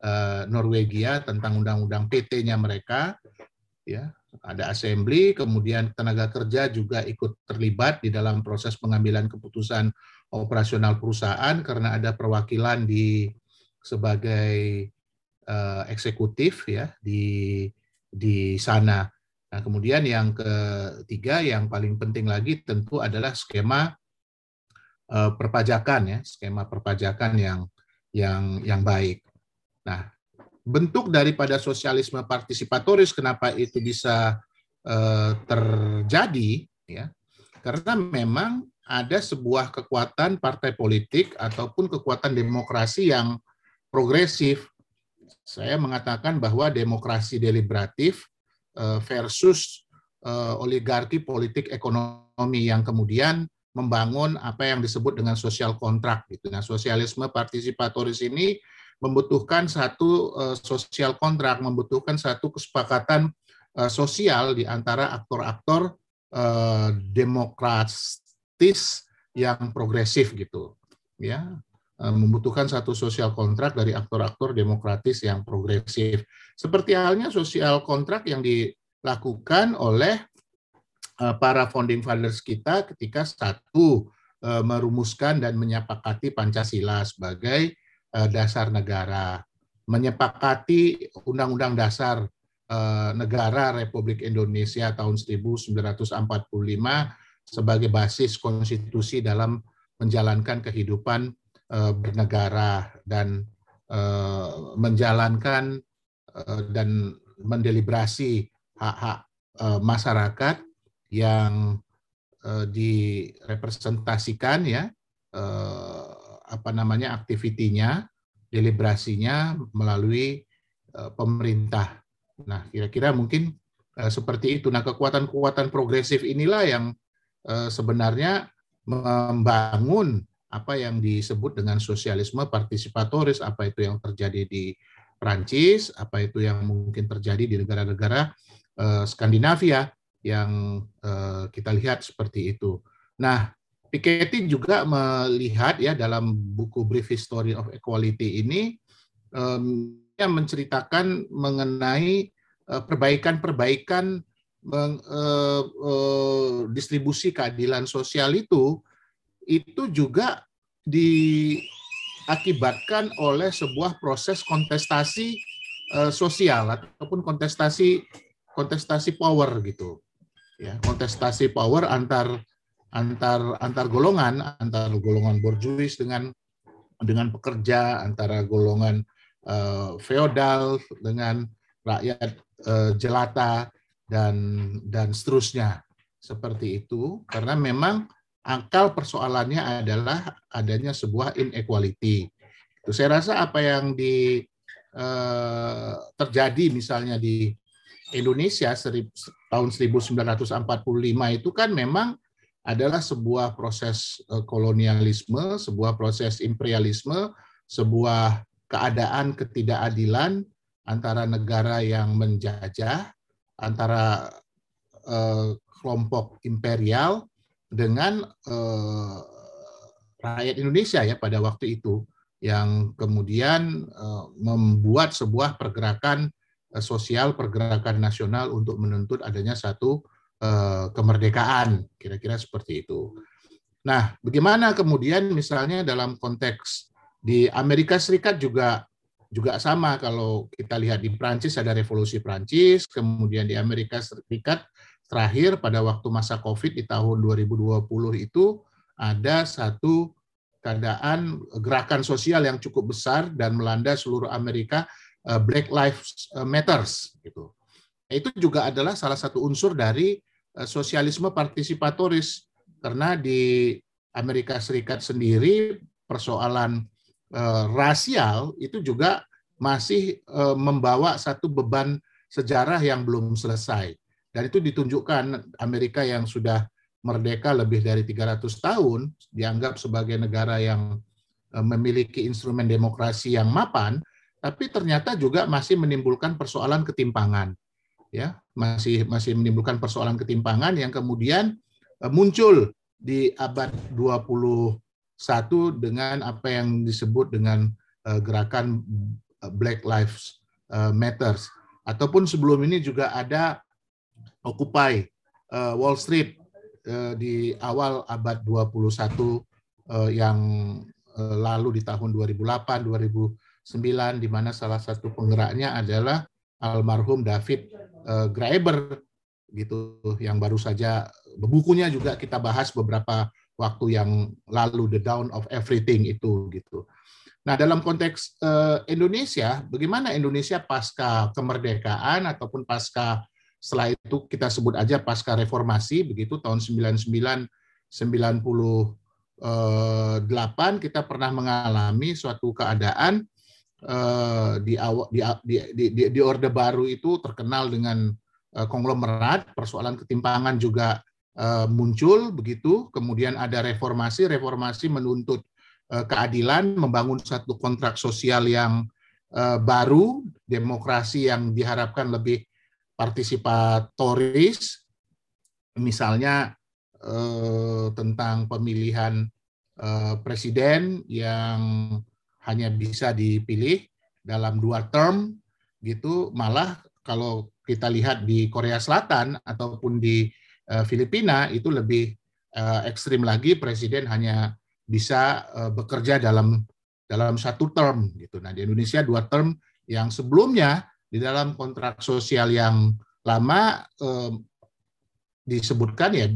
uh, Norwegia tentang undang-undang PT-nya mereka ya. Ada assembly, kemudian tenaga kerja juga ikut terlibat di dalam proses pengambilan keputusan operasional perusahaan karena ada perwakilan di sebagai uh, eksekutif ya di di sana. Nah, kemudian yang ketiga yang paling penting lagi tentu adalah skema Eh, perpajakan ya, skema perpajakan yang yang yang baik. Nah, bentuk daripada sosialisme partisipatoris kenapa itu bisa uh, terjadi ya? Karena memang ada sebuah kekuatan partai politik ataupun kekuatan demokrasi yang progresif. Saya mengatakan bahwa demokrasi deliberatif uh, versus oligarki politik ekonomi yang kemudian membangun apa yang disebut dengan sosial kontrak gitu. Nah, sosialisme partisipatoris ini membutuhkan satu uh, sosial kontrak, membutuhkan satu kesepakatan uh, sosial di antara aktor-aktor uh, demokratis yang progresif gitu. Ya, membutuhkan satu sosial kontrak dari aktor-aktor demokratis yang progresif. Seperti halnya sosial kontrak yang dilakukan oleh Eh, para founding fathers kita ketika satu eh, merumuskan dan menyepakati Pancasila sebagai eh, dasar negara, menyepakati Undang-Undang Dasar Negara Republik Indonesia tahun 1945 sebagai basis konstitusi dalam menjalankan kehidupan bernegara dan menjalankan dan mendeliberasi hak-hak masyarakat yang uh, direpresentasikan ya uh, apa namanya aktivitinya deliberasinya melalui uh, pemerintah. Nah, kira-kira mungkin seperti itu. Nah, kekuatan-kekuatan progresif inilah yang sebenarnya membangun apa yang disebut dengan sosialisme partisipatoris, apa itu yang terjadi di Prancis, apa itu yang mungkin terjadi di negara-negara uh, Skandinavia yang uh, kita lihat seperti itu. Nah, Piketty juga melihat ya dalam buku Brief History of Equality ini um, yang menceritakan mengenai perbaikan-perbaikan uh, uh, uh, distribusi keadilan sosial itu itu juga diakibatkan oleh sebuah proses kontestasi uh, sosial ataupun kontestasi kontestasi power gitu ya kontestasi power antar antar antar golongan antar golongan borjuis dengan dengan pekerja antara golongan uh, feodal dengan rakyat uh, jelata dan dan seterusnya seperti itu karena memang akal persoalannya adalah adanya sebuah inequality. Itu saya rasa apa yang di eh, terjadi misalnya di Indonesia tahun 1945 itu kan memang adalah sebuah proses eh, kolonialisme, sebuah proses imperialisme, sebuah keadaan ketidakadilan antara negara yang menjajah, antara eh, kelompok imperial dengan eh, rakyat Indonesia ya pada waktu itu yang kemudian eh, membuat sebuah pergerakan sosial, pergerakan nasional untuk menuntut adanya satu eh, kemerdekaan, kira-kira seperti itu. Nah, bagaimana kemudian misalnya dalam konteks di Amerika Serikat juga juga sama kalau kita lihat di Prancis ada revolusi Prancis, kemudian di Amerika Serikat terakhir pada waktu masa COVID di tahun 2020 itu ada satu keadaan gerakan sosial yang cukup besar dan melanda seluruh Amerika eh, Black Lives Matters gitu. Itu juga adalah salah satu unsur dari eh, sosialisme partisipatoris karena di Amerika Serikat sendiri persoalan eh, rasial itu juga masih membawa satu beban sejarah yang belum selesai dan itu ditunjukkan Amerika yang sudah merdeka lebih dari 300 tahun, dianggap sebagai negara yang eh, memiliki instrumen demokrasi yang mapan, tapi ternyata juga masih menimbulkan persoalan ketimpangan. Ya, masih masih menimbulkan persoalan ketimpangan yang kemudian eh, muncul di abad 21 dengan apa yang disebut dengan eh, gerakan Black Lives Matters ataupun sebelum ini juga ada Occupy Wall Street di awal abad 21 uh, yang lalu di tahun 2008 2009 di mana salah satu penggeraknya adalah almarhum David uh, Graeber gitu yang baru saja bukunya juga kita bahas beberapa waktu yang lalu The Down of Everything itu gitu. Nah, dalam konteks uh, Indonesia, bagaimana Indonesia pasca kemerdekaan ataupun pasca setelah itu kita sebut aja pasca reformasi begitu tahun 99 98 kita pernah mengalami suatu keadaan eh, di di di di, di orde baru itu terkenal dengan eh, konglomerat persoalan ketimpangan juga eh, muncul begitu. Kemudian ada reformasi reformasi menuntut keadilan membangun satu kontrak sosial yang baru demokrasi yang diharapkan lebih partisipatoris, misalnya tentang pemilihan presiden yang hanya bisa dipilih dalam dua term, gitu. Malah kalau kita lihat di Korea Selatan ataupun di eh, Filipina itu lebih eh, ekstrim lagi, presiden hanya bisa eh, bekerja dalam dalam satu term, gitu. Nah di Indonesia dua term yang sebelumnya di dalam kontrak sosial yang lama eh, disebutkan ya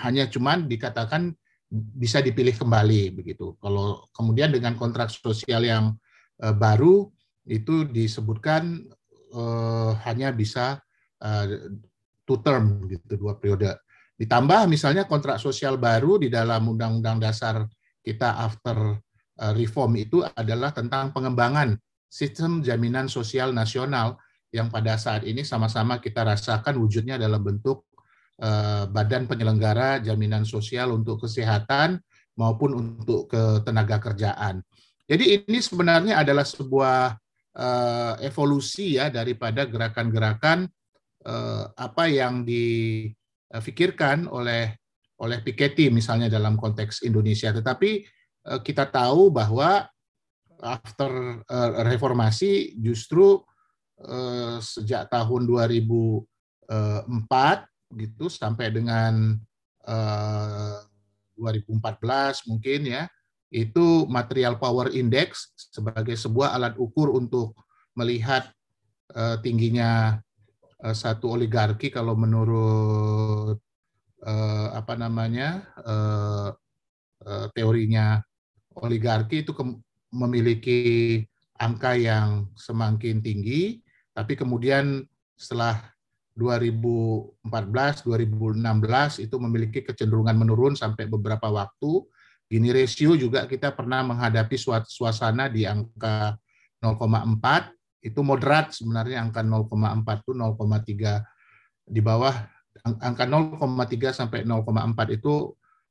hanya cuman dikatakan bisa dipilih kembali begitu. Kalau kemudian dengan kontrak sosial yang uh, baru itu disebutkan uh, hanya bisa uh, two term gitu dua periode. Ditambah misalnya kontrak sosial baru di dalam Undang-Undang Dasar kita after reform itu adalah tentang pengembangan sistem jaminan sosial nasional yang pada saat ini sama-sama kita rasakan wujudnya dalam bentuk badan penyelenggara jaminan sosial untuk kesehatan maupun untuk ketenaga kerjaan. Jadi ini sebenarnya adalah sebuah uh, evolusi ya daripada gerakan-gerakan uh, apa yang difikirkan oleh oleh Piketty misalnya dalam konteks Indonesia. Tetapi uh, kita tahu bahwa after uh, reformasi justru uh, sejak tahun 2004 gitu sampai dengan eh, 2014 mungkin ya itu material power index sebagai sebuah alat ukur untuk melihat uh, tingginya uh, satu oligarki kalau menurut uh, apa namanya uh, uh, teorinya oligarki itu memiliki angka yang semakin tinggi tapi kemudian setelah 2014, 2016 itu memiliki kecenderungan menurun sampai beberapa waktu. Gini ratio juga kita pernah menghadapi suasana di angka 0,4 itu moderat sebenarnya angka 0,4 itu 0,3 di bawah angka 0,3 sampai 0,4 itu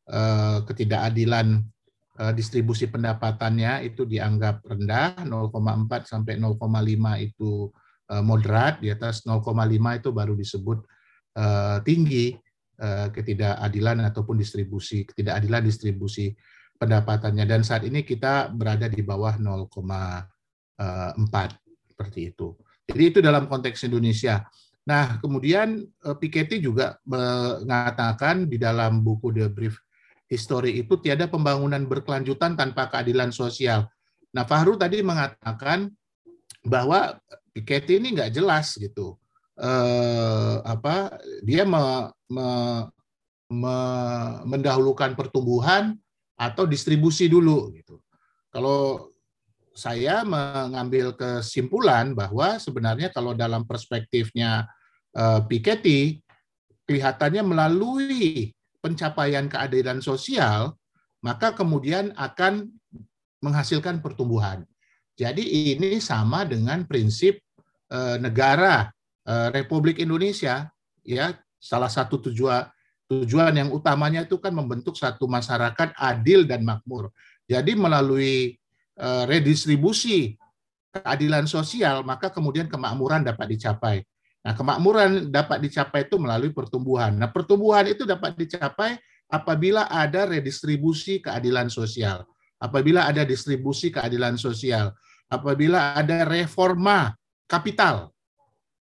eh, ketidakadilan eh, distribusi pendapatannya itu dianggap rendah. 0,4 sampai 0,5 itu moderat di atas 0,5 itu baru disebut uh, tinggi uh, ketidakadilan ataupun distribusi ketidakadilan distribusi pendapatannya dan saat ini kita berada di bawah 0,4 seperti itu. Jadi itu dalam konteks Indonesia. Nah, kemudian Piketty juga mengatakan di dalam buku The Brief History itu tiada pembangunan berkelanjutan tanpa keadilan sosial. Nah, Fahru tadi mengatakan bahwa Piketty ini nggak jelas gitu. Eh, apa dia me, me, me, mendahulukan pertumbuhan atau distribusi dulu gitu. Kalau saya mengambil kesimpulan bahwa sebenarnya kalau dalam perspektifnya eh, Piketty kelihatannya melalui pencapaian keadilan sosial maka kemudian akan menghasilkan pertumbuhan. Jadi ini sama dengan prinsip Eh, negara eh, Republik Indonesia ya salah satu tujuan tujuan yang utamanya itu kan membentuk satu masyarakat adil dan makmur. Jadi melalui eh, redistribusi keadilan sosial maka kemudian kemakmuran dapat dicapai. Nah, kemakmuran dapat dicapai itu melalui pertumbuhan. Nah, pertumbuhan itu dapat dicapai apabila ada redistribusi keadilan sosial, apabila ada distribusi keadilan sosial, apabila ada reforma kapital.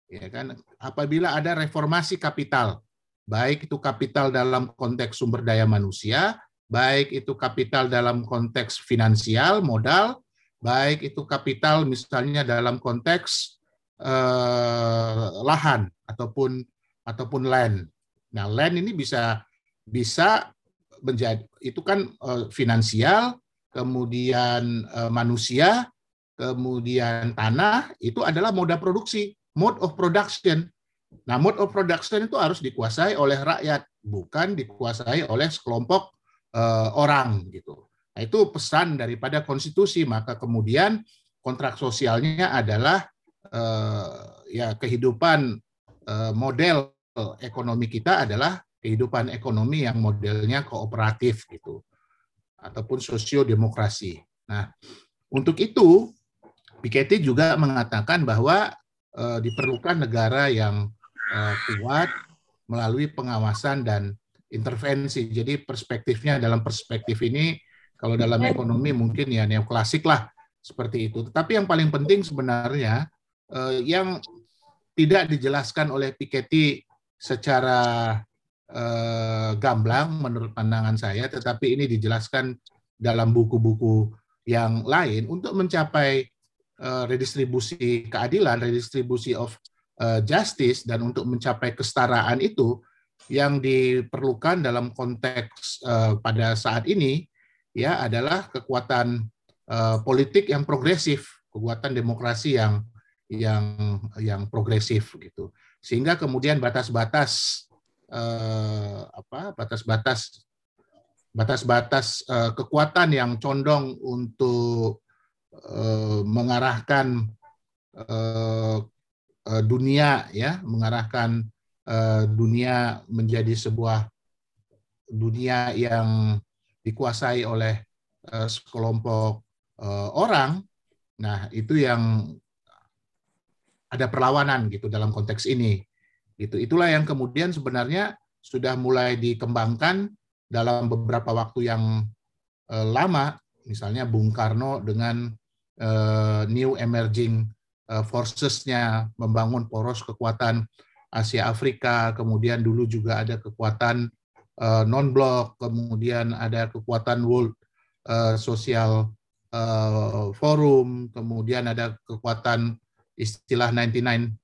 Ya kan? Apabila ada reformasi kapital, baik itu kapital dalam konteks sumber daya manusia, baik itu kapital dalam konteks finansial, modal, baik itu kapital misalnya dalam konteks eh, lahan ataupun ataupun land. Nah, land ini bisa bisa menjadi itu kan eh, finansial, kemudian eh, manusia, kemudian tanah itu adalah moda produksi, mode of production. Nah, mode of production itu harus dikuasai oleh rakyat, bukan dikuasai oleh sekelompok uh, orang gitu. Nah, itu pesan daripada konstitusi, maka kemudian kontrak sosialnya adalah uh, ya kehidupan uh, model ekonomi kita adalah kehidupan ekonomi yang modelnya kooperatif gitu ataupun sosiodemokrasi. Nah, untuk itu Piketty juga mengatakan bahwa uh, diperlukan negara yang uh, kuat melalui pengawasan dan intervensi. Jadi perspektifnya dalam perspektif ini kalau dalam ekonomi mungkin ya neoklasik lah seperti itu. Tetapi yang paling penting sebenarnya uh, yang tidak dijelaskan oleh Piketty secara gamblang menurut pandangan saya, tetapi ini dijelaskan dalam buku-buku yang lain untuk mencapai Eh, redistribusi keadilan, redistribusi of uh, justice dan untuk mencapai kesetaraan itu yang diperlukan dalam konteks uh, pada saat ini ya adalah kekuatan politik yang progresif, kekuatan demokrasi yang yang yang progresif gitu. Sehingga kemudian batas-batas uh, apa batas-batas batas-batas uh, kekuatan yang condong untuk uh, mengarahkan uh, uh, dunia ya, mengarahkan dunia menjadi sebuah dunia yang dikuasai oleh sekelompok orang. Nah, itu yang ada perlawanan gitu dalam konteks ini. Gitu. Itulah yang kemudian sebenarnya sudah mulai dikembangkan dalam beberapa waktu yang lama, misalnya Bung Karno dengan uh, New Emerging uh, Forces-nya membangun poros kekuatan Asia Afrika, kemudian dulu juga ada kekuatan uh, non-blok, kemudian ada kekuatan World uh, Social uh, Forum, kemudian ada kekuatan istilah 99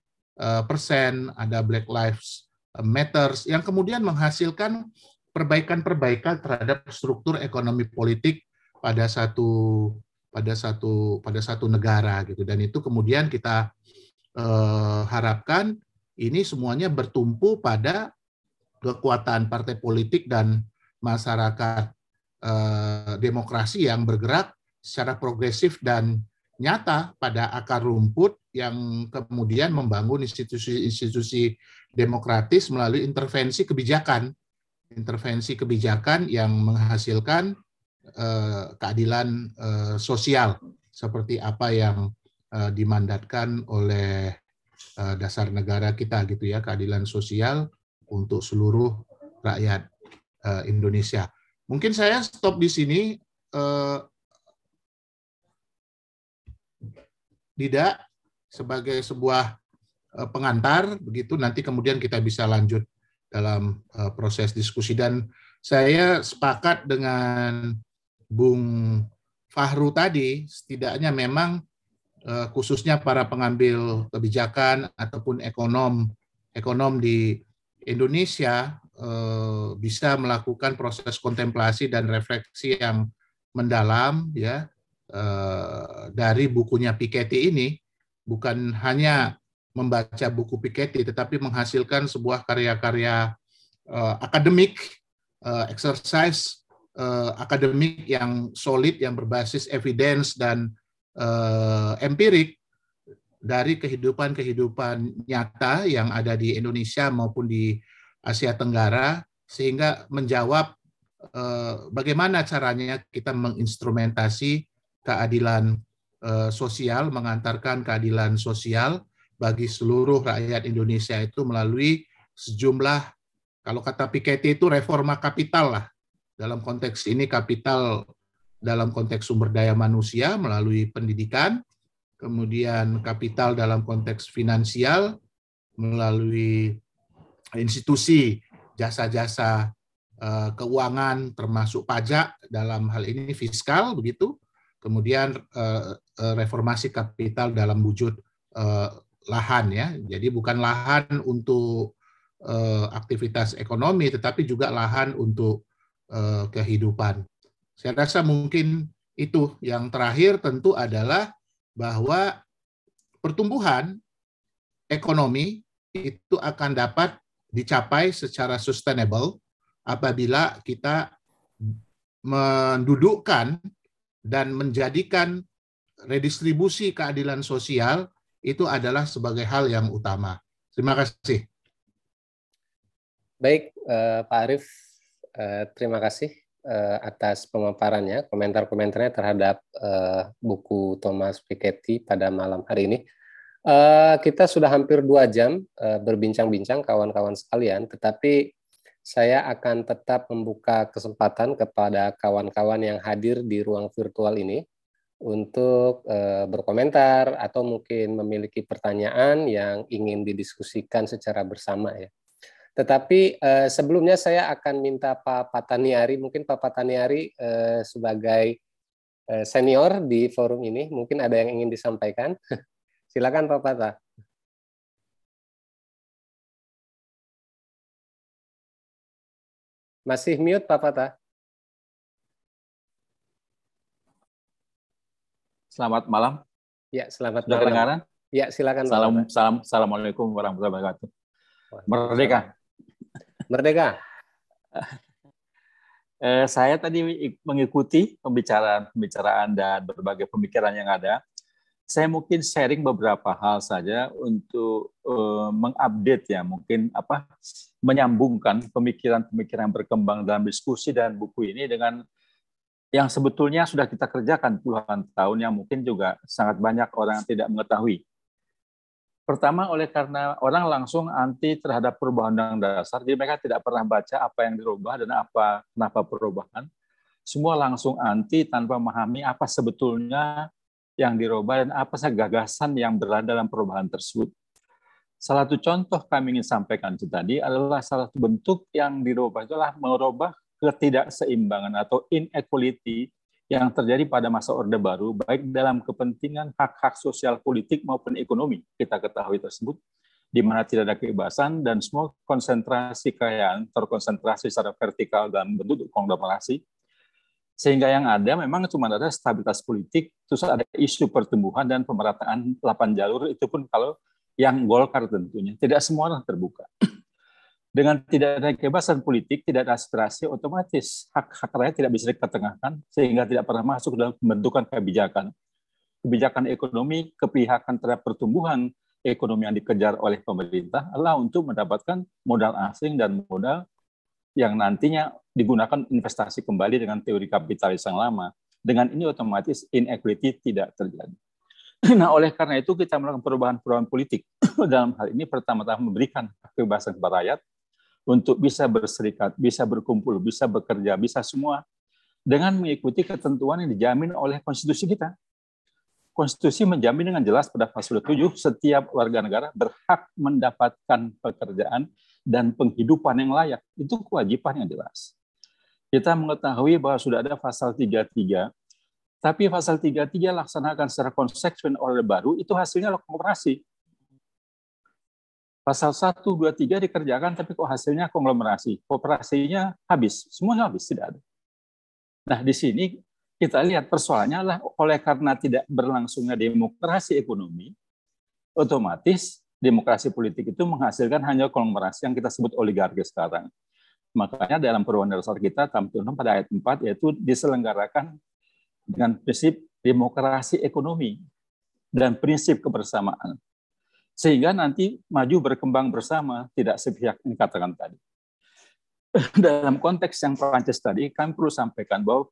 persen, ada Black Lives Matters, yang kemudian menghasilkan perbaikan-perbaikan terhadap struktur ekonomi politik pada satu pada satu pada satu negara gitu. Dan itu kemudian kita eh, harapkan ini semuanya bertumpu pada kekuatan partai politik dan masyarakat eh, demokrasi yang bergerak secara progresif dan nyata pada akar rumput yang kemudian membangun institusi-institusi demokratis melalui intervensi kebijakan. Intervensi kebijakan yang menghasilkan keadilan uh, sosial seperti apa yang uh, dimandatkan oleh dasar negara kita gitu ya keadilan sosial untuk seluruh rakyat Indonesia. Mungkin saya stop di sini. Tidak sebagai sebuah pengantar begitu nanti kemudian kita bisa lanjut dalam proses diskusi dan saya sepakat dengan Bung Fahru tadi setidaknya memang uh, khususnya para pengambil kebijakan ataupun ekonom ekonom di Indonesia uh, bisa melakukan proses kontemplasi dan refleksi yang mendalam ya uh, dari bukunya Piketty ini. Bukan hanya membaca buku Piketty, tetapi menghasilkan sebuah karya-karya uh, akademik, uh, exercise uh, akademik yang solid, yang berbasis evidence dan uh, empirik dari kehidupan-kehidupan nyata yang ada di Indonesia maupun di Asia Tenggara, sehingga menjawab uh, bagaimana caranya kita menginstrumentasi keadilan uh, sosial, mengantarkan keadilan sosial bagi seluruh rakyat Indonesia itu melalui sejumlah kalau kata Piketty itu reforma kapital lah. Dalam konteks ini kapital dalam konteks sumber daya manusia melalui pendidikan, kemudian kapital dalam konteks finansial melalui institusi jasa-jasa eh, keuangan termasuk pajak dalam hal ini fiskal begitu. Kemudian eh, eh, reformasi kapital dalam wujud lahan ya. Jadi bukan lahan untuk aktivitas ekonomi, tetapi juga lahan untuk uh, kehidupan. Saya rasa mungkin itu yang terakhir tentu adalah bahwa pertumbuhan ekonomi itu akan dapat dicapai secara sustainable apabila kita mendudukkan dan menjadikan redistribusi keadilan sosial itu adalah sebagai hal yang utama. Terima kasih. Baik, eh, Pak Arief, eh, terima kasih eh, atas pemaparannya, komentar-komentarnya terhadap eh, buku Thomas Piketty pada malam hari ini. Eh, kita sudah hampir dua jam eh, berbincang-bincang, kawan-kawan sekalian, tetapi saya akan tetap membuka kesempatan kepada kawan-kawan yang hadir di ruang virtual ini untuk uh, berkomentar atau mungkin memiliki pertanyaan yang ingin didiskusikan secara bersama ya. Tetapi uh, sebelumnya saya akan minta Pak Pataniari, mungkin Pak Pataniari uh, sebagai uh, senior di forum ini, mungkin ada yang ingin disampaikan. <laughs> Silakan Pak Pata. Masih mute Pak Fatah. Selamat malam. Ya, selamat Sudah malam. kedengaran? Ya, silakan Salam, salam, assalamualaikum warahmatullahi wabarakatuh. Merdeka. Merdeka. Eh, saya tadi mengikuti pembicaraan-pembicaraan dan berbagai pemikiran yang ada. Saya mungkin sharing beberapa hal saja untuk eh, mengupdate ya, mungkin apa menyambungkan pemikiran-pemikiran yang berkembang dalam diskusi dan buku ini dengan yang sebetulnya sudah kita kerjakan puluhan tahun yang mungkin juga sangat banyak orang tidak mengetahui. Pertama, oleh karena orang langsung anti terhadap perubahan undang dasar, jadi mereka tidak pernah baca apa yang dirubah dan apa kenapa perubahan. Semua langsung anti tanpa memahami apa sebetulnya yang dirubah dan apa saja gagasan yang berada dalam perubahan tersebut. Salah satu contoh kami ingin sampaikan itu tadi adalah salah satu bentuk yang dirubah itulah merubah ketidakseimbangan atau inequality yang terjadi pada masa Orde Baru, baik dalam kepentingan hak-hak sosial politik maupun ekonomi, kita ketahui tersebut, di mana tidak ada kebebasan dan semua konsentrasi kekayaan terkonsentrasi secara vertikal dalam bentuk konglomerasi, sehingga yang ada memang cuma ada stabilitas politik, terus ada isu pertumbuhan dan pemerataan 8 jalur, itu pun kalau yang Golkar tentunya. Tidak semua orang terbuka dengan tidak ada kebebasan politik, tidak ada aspirasi, otomatis hak-hak rakyat tidak bisa diketengahkan, sehingga tidak pernah masuk dalam pembentukan kebijakan. Kebijakan ekonomi, kepihakan terhadap pertumbuhan ekonomi yang dikejar oleh pemerintah adalah untuk mendapatkan modal asing dan modal yang nantinya digunakan investasi kembali dengan teori kapitalis yang lama. Dengan ini otomatis inequality tidak terjadi. <clears throat> Nah, oleh karena itu kita melakukan perubahan-perubahan politik. <clears throat> Dalam hal ini pertama-tama memberikan kebebasan kepada rakyat, untuk bisa berserikat, bisa berkumpul, bisa bekerja, bisa semua dengan mengikuti ketentuan yang dijamin oleh konstitusi kita. Konstitusi menjamin dengan jelas pada pasal 7 setiap warga negara berhak mendapatkan pekerjaan dan penghidupan yang layak. Itu kewajiban yang jelas. Kita mengetahui bahwa sudah ada pasal 33, tapi pasal 33 laksanakan secara konsekuen oleh baru itu hasilnya kooperasi pasal 1, 2, 3 dikerjakan, tapi kok hasilnya konglomerasi. Kooperasinya habis, semuanya habis, tidak ada. Nah, di sini kita lihat persoalannya adalah oleh karena tidak berlangsungnya demokrasi ekonomi, otomatis demokrasi politik itu menghasilkan hanya konglomerasi yang kita sebut oligarki sekarang. Makanya dalam perubahan dasar kita, tampil pada ayat 4, yaitu diselenggarakan dengan prinsip demokrasi ekonomi dan prinsip kebersamaan sehingga nanti maju berkembang bersama, tidak sepihak ini katakan tadi. <laughs> Dalam konteks yang Prancis tadi, kami perlu sampaikan bahwa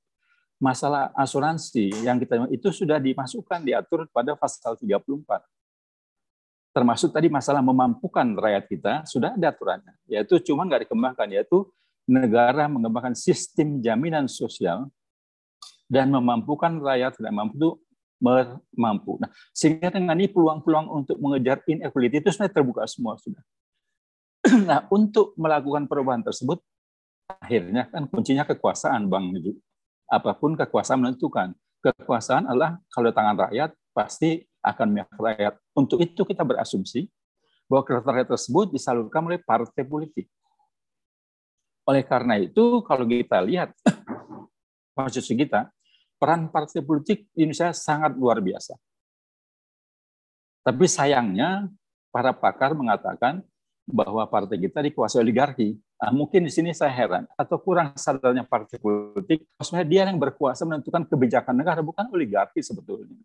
masalah asuransi yang kita itu sudah dimasukkan diatur pada pasal 34. Termasuk tadi masalah memampukan rakyat kita sudah ada aturannya, yaitu cuma nggak dikembangkan, yaitu negara mengembangkan sistem jaminan sosial dan memampukan rakyat tidak mampu mampu. Nah, sehingga dengan ini peluang-peluang untuk mengejar inequality itu sebenarnya terbuka semua sudah. <clears throat> Nah, untuk melakukan perubahan tersebut, akhirnya kan kuncinya kekuasaan, Bang Apa pun kekuasaan menentukan. Kekuasaan adalah kalau tangan rakyat pasti akan memihak rakyat. Untuk itu kita berasumsi bahwa rakyat tersebut disalurkan oleh partai politik. Oleh karena itu, kalau kita lihat <clears throat> konstitusi kita, peran partai politik di Indonesia sangat luar biasa. Tapi sayangnya para pakar mengatakan bahwa partai kita dikuasai oligarki. Nah, mungkin di sini saya heran atau kurang sadarnya partai politik, maksudnya dia yang berkuasa menentukan kebijakan negara, bukan oligarki sebetulnya.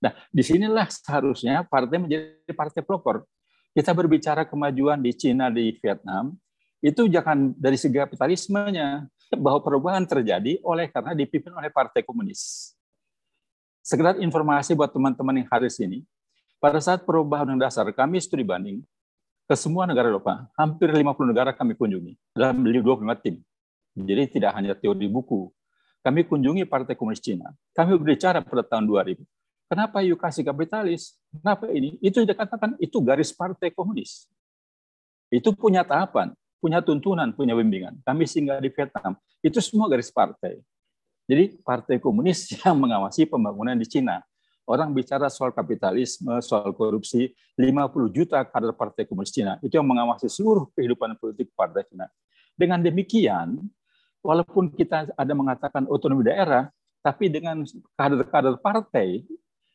Nah, di sinilah seharusnya partai menjadi partai pelopor. Kita berbicara kemajuan di Cina, di Vietnam, itu jangan dari segi kapitalismenya, bahwa perubahan terjadi oleh karena dipimpin oleh Partai Komunis. Sekedar informasi buat teman-teman yang hadir sini, pada saat perubahan undang dasar kami studi banding ke semua negara Eropa, hampir 50 negara kami kunjungi dalam 25 tim. Jadi tidak hanya teori buku. Kami kunjungi Partai Komunis Cina. Kami berbicara pada tahun 2000. Kenapa yuk kasih kapitalis? Kenapa ini? Itu dikatakan itu garis Partai Komunis. Itu punya tahapan punya tuntunan, punya bimbingan. Kami singgah di Vietnam. Itu semua garis partai. Jadi partai komunis <laughs> yang mengawasi pembangunan di Cina. Orang bicara soal kapitalisme, soal korupsi, 50 juta kader partai komunis Cina. Itu yang mengawasi seluruh kehidupan politik partai Cina. Dengan demikian, walaupun kita ada mengatakan otonomi daerah, tapi dengan kader-kader partai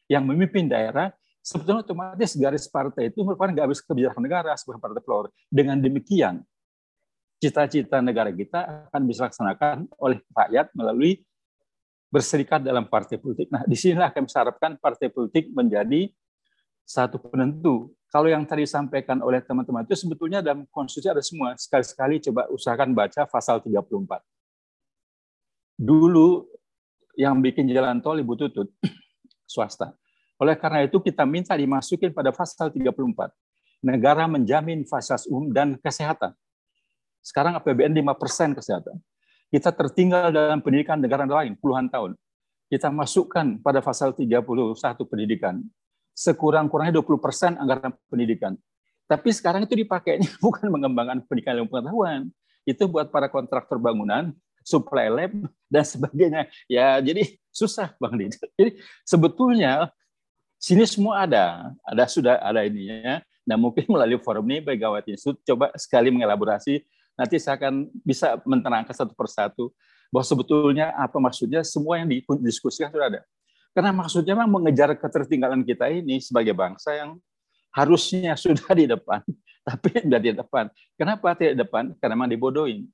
yang memimpin daerah, sebetulnya otomatis garis partai itu merupakan garis kebijakan negara sebagai partai pelor. Dengan demikian, cita-cita negara kita akan bisa dilaksanakan oleh rakyat melalui berserikat dalam partai politik. Nah, di sinilah kami harapkan partai politik menjadi satu penentu. Kalau yang tadi disampaikan oleh teman-teman itu sebetulnya dalam konstitusi ada semua. Sekali-sekali coba usahakan baca pasal 34. Dulu yang bikin jalan tol Ibu Tutut, <clears throat> swasta. Oleh karena itu kita minta dimasukin pada pasal 34. Negara menjamin fasilitas umum dan kesehatan. Sekarang APBN 5% kesehatan. Kita tertinggal dalam pendidikan negara lain puluhan tahun. Kita masukkan pada pasal 31 pendidikan sekurang-kurangnya 20% anggaran pendidikan. Tapi sekarang itu dipakainya <laughs> bukan mengembangkan pendidikan ilmu pengetahuan. Itu buat para kontraktor bangunan, supply lab, dan sebagainya. Ya, jadi susah Bang Didi. <laughs> Jadi sebetulnya sini semua ada. Ada sudah ada ininya. Nah, mungkin melalui forum ini Begawati Institute coba sekali mengelaborasi. Nanti saya akan bisa menerangkan satu persatu bahwa sebetulnya apa maksudnya semua yang didiskusikan sudah ada. Karena maksudnya memang mengejar ketertinggalan kita ini sebagai bangsa yang harusnya <laughs> sudah di depan, tapi tidak di depan. Kenapa tidak di depan? Karena memang dibodohin.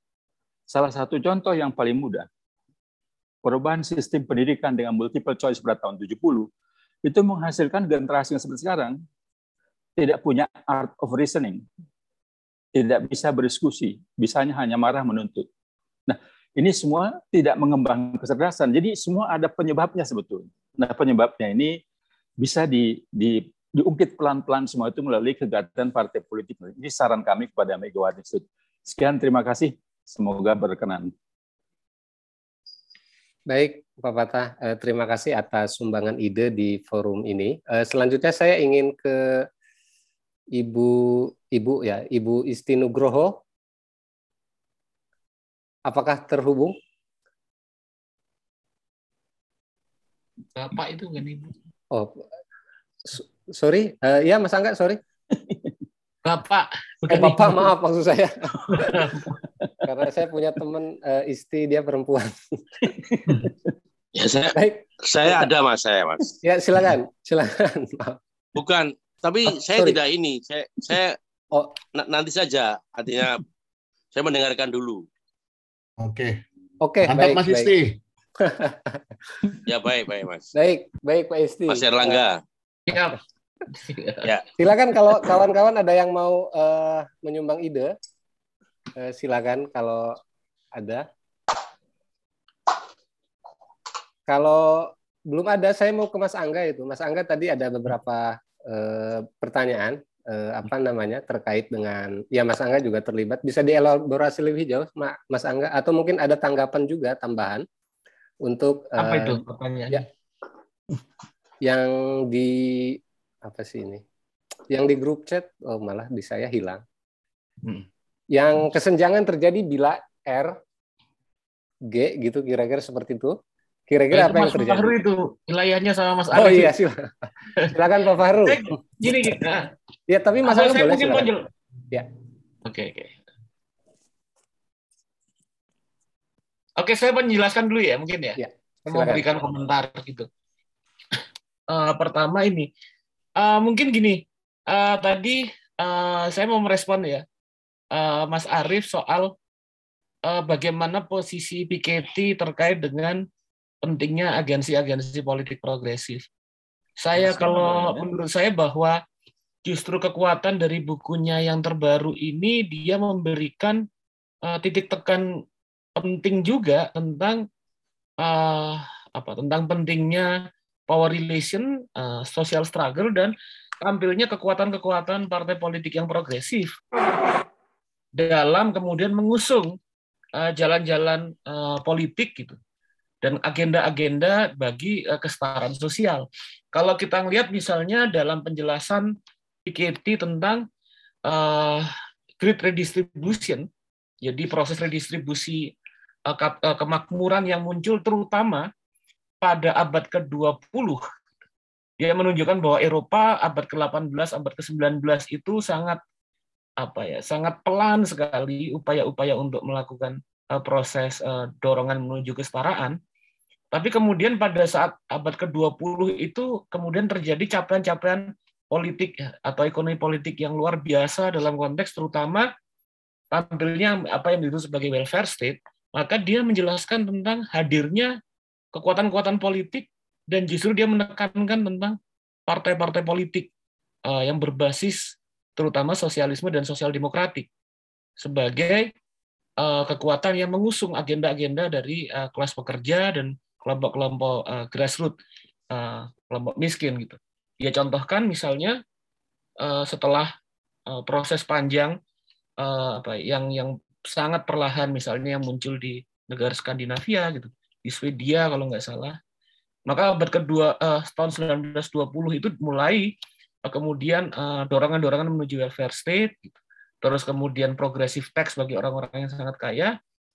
Salah satu contoh yang paling mudah, perubahan sistem pendidikan dengan multiple choice pada tahun 70, itu menghasilkan generasi yang seperti sekarang tidak punya art of reasoning, tidak bisa berdiskusi, bisanya hanya marah menuntut. Nah, ini semua tidak mengembangkan kecerdasan. Jadi semua ada penyebabnya sebetulnya. Nah penyebabnya ini bisa di, di, diungkit pelan-pelan semua itu melalui kegiatan partai politik. Ini saran kami kepada Megawati Sekian, terima kasih. Semoga berkenan. Baik, Pak Fatah, eh, terima kasih atas sumbangan ide di forum ini. Eh, selanjutnya saya ingin ke Ibu Ibu ya, Ibu Isti Nugroho Apakah terhubung? Bapak itu kan Ibu. Oh, sorry. Uh, ya Mas Angga, sorry. Bapak. Bukan oh, Bapak, ibu. maaf maksud saya. <laughs> Karena saya punya teman uh, istri dia perempuan. ya saya Baik. saya ada Mas saya Mas. Ya silakan, silakan. Bukan, tapi oh, saya sorry. tidak ini. Saya saya oh. nanti saja artinya <laughs> saya mendengarkan dulu. Oke. Oke, Mantap baik, Mas Isti. <laughs> ya baik, baik Mas. Baik, baik Pak Isti. Mas Erlangga. Ya. <laughs> ya. Silakan kalau kawan-kawan ada yang mau uh, menyumbang ide, uh, silakan kalau ada. Kalau belum ada, saya mau ke Mas Angga itu. Mas Angga tadi ada beberapa uh, pertanyaan eh, apa namanya terkait dengan ya Mas Angga juga terlibat. Bisa dielaborasi lebih jauh Mas Angga? Atau mungkin ada tanggapan juga tambahan untuk apa eh, itu pertanyaannya? ya, yang di apa sih ini? Yang di grup chat oh malah di saya hilang. Hmm. yang kesenjangan terjadi bila R G gitu kira-kira seperti itu Kira-kira apa yang terjadi? Mas Fahru itu wilayahnya sama Mas Arif. Oh iya, silakan. <laughs> silakan Pak Fahru. Gini, nah. Ya, tapi Mas Arif boleh mungkin silakan. Ya. Oke, oke. Oke, saya menjelaskan dulu ya, mungkin ya. ya saya mau berikan komentar gitu. Uh, <laughs> pertama ini, uh, mungkin gini, uh, tadi uh, saya mau merespon ya, uh, Mas Arief soal uh, bagaimana posisi Piketty terkait dengan pentingnya agensi-agensi politik progresif. Saya kalau menurut saya bahwa justru kekuatan dari bukunya yang terbaru ini dia memberikan uh, titik tekan penting juga tentang uh, apa tentang pentingnya power relation, uh, social struggle dan tampilnya kekuatan-kekuatan partai politik yang progresif dalam kemudian mengusung jalan-jalan uh, uh, politik gitu dan agenda-agenda bagi uh, kesetaraan sosial. Kalau kita lihat misalnya dalam penjelasan Piketty tentang uh, Great Redistribution, jadi proses redistribusi uh, kemakmuran yang muncul terutama pada abad ke-20, dia menunjukkan bahwa Eropa abad ke-18, abad ke-19 itu sangat apa ya sangat pelan sekali upaya-upaya untuk melakukan proses dorongan menuju kesetaraan. Tapi kemudian pada saat abad ke-20 itu kemudian terjadi capaian-capaian politik ya, atau ekonomi politik yang luar biasa dalam konteks terutama tampilnya apa yang disebut sebagai welfare state, maka dia menjelaskan tentang hadirnya kekuatan-kekuatan politik dan justru dia menekankan tentang partai-partai politik uh, yang berbasis terutama sosialisme dan sosial demokratik sebagai uh, kekuatan yang mengusung agenda-agenda dari uh, kelas pekerja dan kelompok-kelompok uh, grassroots, uh, kelompok miskin gitu. Dia contohkan misalnya uh, setelah uh, proses panjang uh, apa yang yang sangat perlahan misalnya yang muncul di negara Skandinavia gitu, di Swedia kalau nggak salah, maka abad kedua uh, tahun 1920 itu mulai uh, kemudian uh, dorongan-dorongan menuju welfare state, gitu. terus kemudian progressive tax bagi orang-orang yang sangat kaya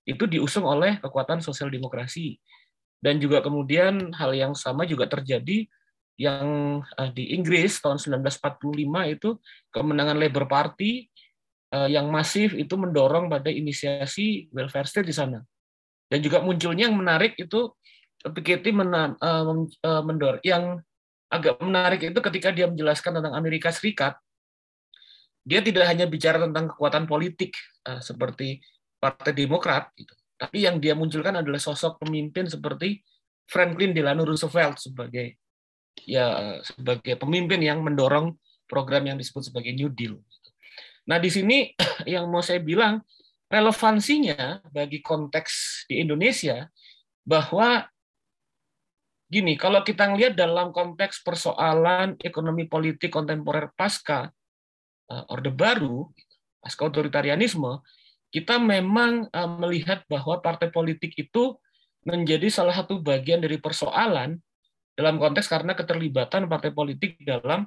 itu diusung oleh kekuatan sosial demokrasi dan juga kemudian hal yang sama juga terjadi yang uh, di Inggris tahun 1945 itu kemenangan Labour Party uh, yang masif itu mendorong pada inisiasi welfare state di sana dan juga munculnya yang menarik itu Piketty mena, uh, uh, mendor. Yang agak menarik itu ketika dia menjelaskan tentang Amerika Serikat, dia tidak hanya bicara tentang kekuatan politik seperti Partai Demokrat, gitu. Tapi yang dia munculkan adalah sosok pemimpin seperti Franklin Delano Roosevelt sebagai ya sebagai pemimpin yang mendorong program yang disebut sebagai New Deal. Nah di sini <clears throat> yang mau saya bilang relevansinya bagi konteks di Indonesia bahwa gini, kalau kita ngelihat dalam konteks persoalan ekonomi politik kontemporer pasca uh, Orde Baru, pasca otoritarianisme, kita memang uh, melihat bahwa partai politik itu menjadi salah satu bagian dari persoalan dalam konteks karena keterlibatan partai politik dalam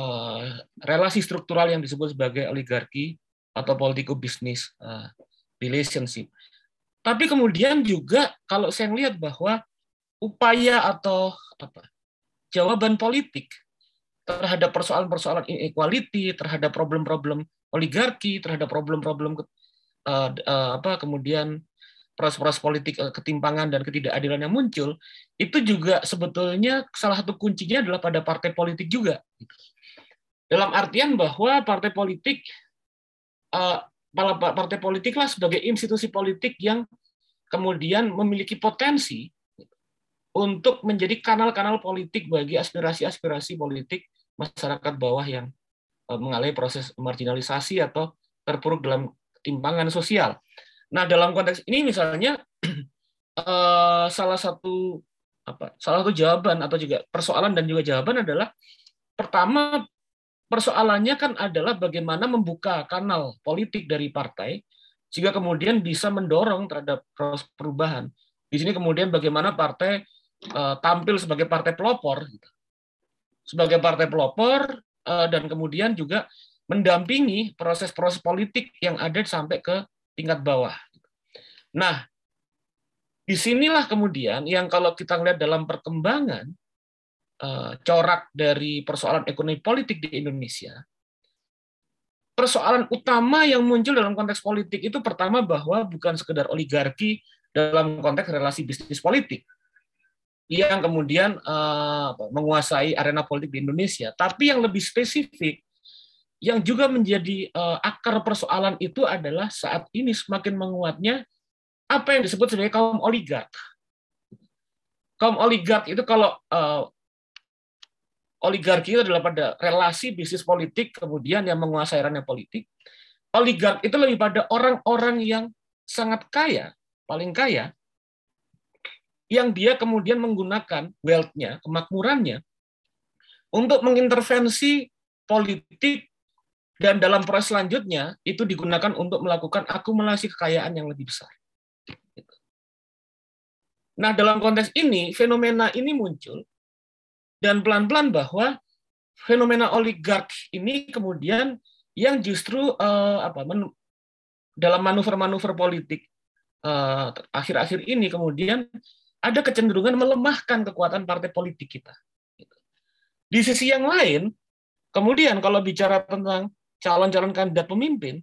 uh, relasi struktural yang disebut sebagai oligarki atau politiko bisnis uh, relationship. Tapi kemudian juga kalau saya melihat bahwa upaya atau apa jawaban politik terhadap persoalan-persoalan inequality, terhadap problem-problem oligarki, terhadap problem-problem uh, uh, apa kemudian proses-proses politik uh, ketimpangan dan ketidakadilan yang muncul itu juga sebetulnya salah satu kuncinya adalah pada partai politik juga. Dalam artian bahwa partai politik uh, partai politiklah sebagai institusi politik yang kemudian memiliki potensi untuk menjadi kanal-kanal politik bagi aspirasi-aspirasi politik masyarakat bawah yang mengalami proses marginalisasi atau terpuruk dalam ketimpangan sosial. Nah, dalam konteks ini misalnya e, <clears throat> salah satu apa? Salah satu jawaban atau juga persoalan dan juga jawaban adalah pertama persoalannya kan adalah bagaimana membuka kanal politik dari partai sehingga kemudian bisa mendorong terhadap proses perubahan. Di sini kemudian bagaimana partai uh, tampil sebagai partai pelopor, gitu. sebagai partai pelopor uh, dan kemudian juga mendampingi proses-proses politik yang ada sampai ke tingkat bawah. Nah, di sinilah kemudian yang kalau kita lihat dalam perkembangan uh, corak dari persoalan ekonomi politik di Indonesia, persoalan utama yang muncul dalam konteks politik itu pertama bahwa bukan sekedar oligarki dalam konteks relasi bisnis politik, yang kemudian uh, menguasai arena politik di Indonesia. Tapi yang lebih spesifik, yang juga menjadi uh, akar persoalan itu adalah saat ini semakin menguatnya apa yang disebut sebagai kaum oligark. Kaum oligark itu kalau uh, oligarki itu adalah pada relasi bisnis politik kemudian yang menguasai arena politik. Oligark itu lebih pada orang-orang yang sangat kaya, paling kaya, yang dia kemudian menggunakan wealth-nya, kemakmurannya, untuk mengintervensi politik dan dalam proses selanjutnya itu digunakan untuk melakukan akumulasi kekayaan yang lebih besar. Nah, dalam konteks ini, fenomena ini muncul, dan pelan-pelan bahwa fenomena oligark ini kemudian yang justru uh, apa men, dalam manuver-manuver politik uh, akhir-akhir ini kemudian ada kecenderungan melemahkan kekuatan partai politik kita. Di sisi yang lain, kemudian kalau bicara tentang calon-calon kandidat pemimpin,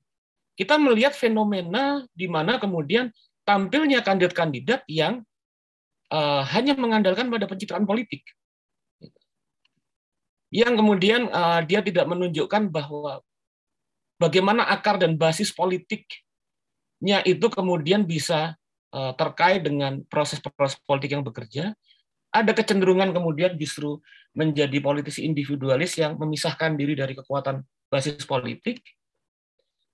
kita melihat fenomena di mana kemudian tampilnya kandidat-kandidat yang uh, hanya mengandalkan pada pencitraan politik. Yang kemudian uh, dia tidak menunjukkan bahwa bagaimana akar dan basis politiknya itu kemudian bisa uh, terkait dengan proses-proses politik yang bekerja, ada kecenderungan kemudian justru menjadi politisi individualis yang memisahkan diri dari kekuatan basis politik.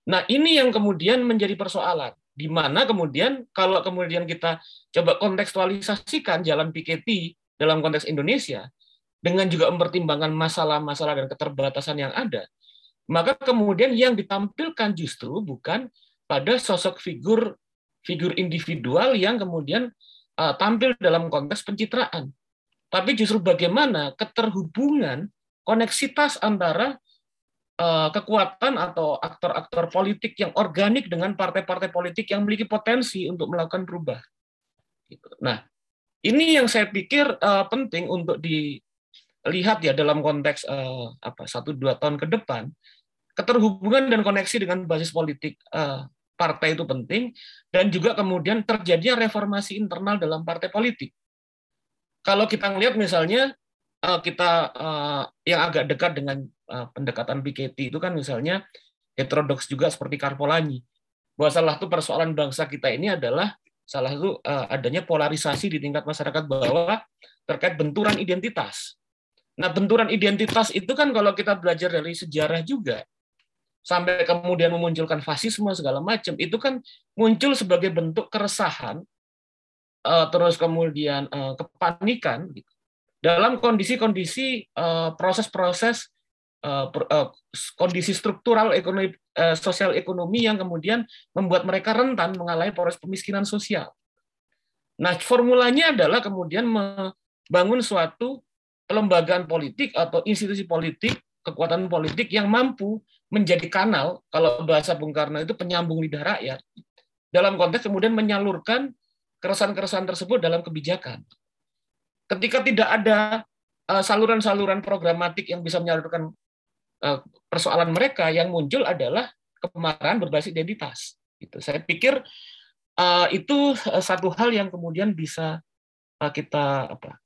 Nah, ini yang kemudian menjadi persoalan. Di mana kemudian kalau kemudian kita coba kontekstualisasikan jalan Piketty dalam konteks Indonesia, dengan juga mempertimbangkan masalah-masalah dan keterbatasan yang ada, maka kemudian yang ditampilkan justru bukan pada sosok figur figur individual yang kemudian uh, tampil dalam konteks pencitraan, tapi justru bagaimana keterhubungan koneksitas antara kekuatan atau aktor-aktor politik yang organik dengan partai-partai politik yang memiliki potensi untuk melakukan perubahan. Gitu. Nah, ini yang saya pikir uh, penting untuk dilihat ya dalam konteks uh, apa satu dua tahun ke depan keterhubungan dan koneksi dengan basis politik partai itu penting dan juga kemudian terjadinya reformasi internal dalam partai politik. Kalau kita melihat misalnya kita yang agak dekat dengan pendekatan Piketty itu kan misalnya heterodoks juga seperti Karpolani. Bahwa salah satu persoalan bangsa kita ini adalah salah satu uh, adanya polarisasi di tingkat masyarakat bawah terkait benturan identitas. Nah, benturan identitas itu kan kalau kita belajar dari sejarah juga sampai kemudian memunculkan fasisme segala macam itu kan muncul sebagai bentuk keresahan uh, terus kemudian kepanikan gitu. dalam kondisi-kondisi proses-proses Eh, eh, kondisi struktural ekonomi eh, sosial ekonomi yang kemudian membuat mereka rentan mengalami proses pemiskinan sosial. Nah, formulanya adalah kemudian membangun suatu kelembagaan politik atau institusi politik, kekuatan politik yang mampu menjadi kanal, kalau bahasa Bung Karno itu penyambung lidah rakyat, dalam konteks kemudian menyalurkan keresahan-keresahan tersebut dalam kebijakan. Ketika tidak ada saluran-saluran programatik yang bisa menyalurkan Eh, persoalan mereka yang muncul adalah kemarahan berbasis identitas. Itu saya pikir uh, itu eh, satu hal yang kemudian bisa kita apa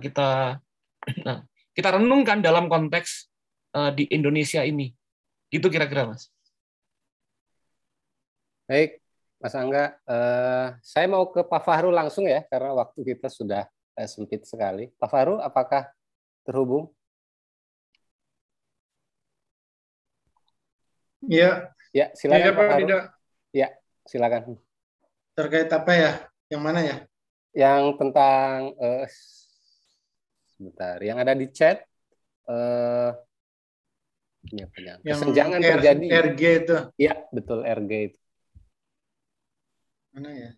kita <clears throat> nah, kita renungkan dalam konteks di Indonesia ini. Itu kira-kira mas. Baik, Mas Angga, uh, saya mau ke Pak Fahru langsung ya karena waktu kita sudah sempit sekali. Pak Fahru, apakah terhubung? Iya. Ya, silakan ya, Pak Tidak. Ya, silakan. Terkait apa ya? Yang mana ya? Yang tentang uh, sebentar, yang ada di chat uh, ya, yang kesenjangan R, terjadi. RG itu. Iya, betul RG itu. Mana ya?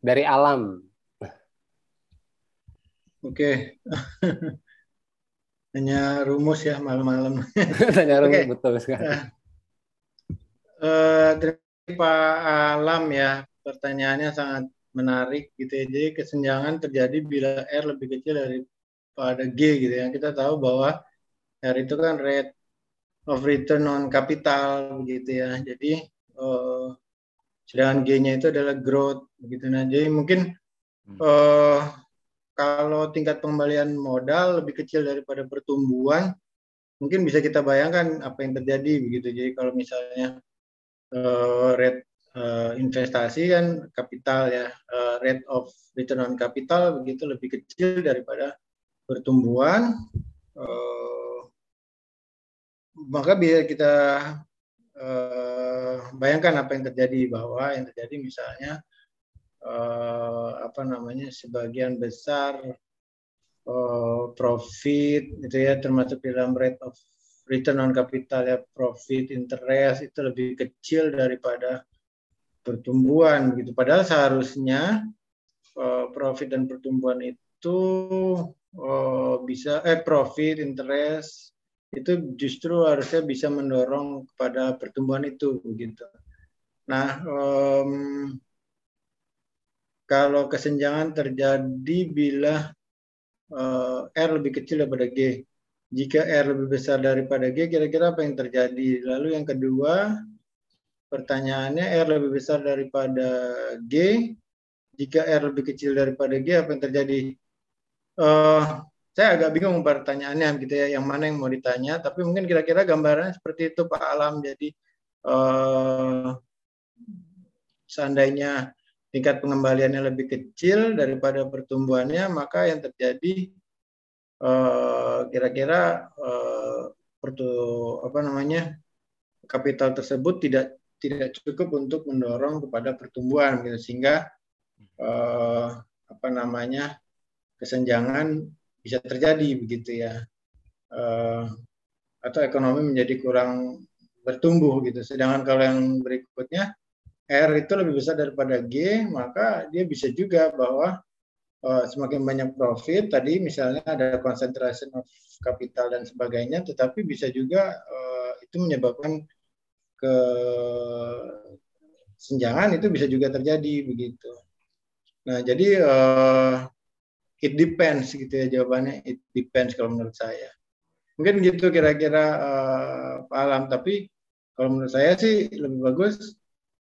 Dari alam. Oke. Okay. <laughs> hanya rumus ya malam-malam. <laughs> hanya rumus okay. betul sekali. Uh, dari Pak Alam ya pertanyaannya sangat menarik gitu ya. Jadi kesenjangan terjadi bila R lebih kecil daripada G gitu ya. Kita tahu bahwa R itu kan rate of return on capital begitu ya. Jadi uh, sedangkan G-nya itu adalah growth begitu. Nah, jadi mungkin uh, kalau tingkat pengembalian modal lebih kecil daripada pertumbuhan, mungkin bisa kita bayangkan apa yang terjadi begitu. Jadi kalau misalnya uh, rate uh, investasi kan kapital ya, uh, rate of return on capital begitu lebih kecil daripada pertumbuhan, uh, maka bisa kita uh, bayangkan apa yang terjadi bahwa yang terjadi misalnya uh, apa namanya sebagian besar uh, profit itu ya termasuk dalam rate of return on capital ya profit interest itu lebih kecil daripada pertumbuhan gitu padahal seharusnya uh, profit dan pertumbuhan itu uh, bisa eh profit interest itu justru harusnya bisa mendorong kepada pertumbuhan itu begitu. Nah, um, kalau kesenjangan terjadi bila uh, R lebih kecil daripada G. jika R lebih besar daripada G, kira-kira apa yang terjadi? Lalu yang kedua, pertanyaannya R lebih besar daripada G, jika R lebih kecil daripada G, apa yang terjadi? Uh, saya agak bingung pertanyaannya gitu ya, yang mana yang mau ditanya, tapi mungkin kira-kira gambarannya seperti itu Pak Alam. Jadi uh, seandainya tingkat pengembaliannya lebih kecil daripada pertumbuhannya, maka yang terjadi Eh, kira-kira uh, apa namanya kapital tersebut tidak tidak cukup untuk mendorong kepada pertumbuhan gitu. Sehingga uh, apa namanya kesenjangan bisa terjadi begitu ya. Atau ekonomi menjadi kurang bertumbuh gitu. Sedangkan kalau yang berikutnya R itu lebih besar daripada G maka dia bisa juga bahwa uh, semakin banyak profit tadi misalnya ada concentration of capital dan sebagainya tetapi bisa juga uh, itu menyebabkan ke senjangan itu bisa juga terjadi begitu. Nah, jadi uh, it depends gitu ya jawabannya it depends kalau menurut saya. Mungkin gitu kira-kira uh, Pak Alam tapi kalau menurut saya sih lebih bagus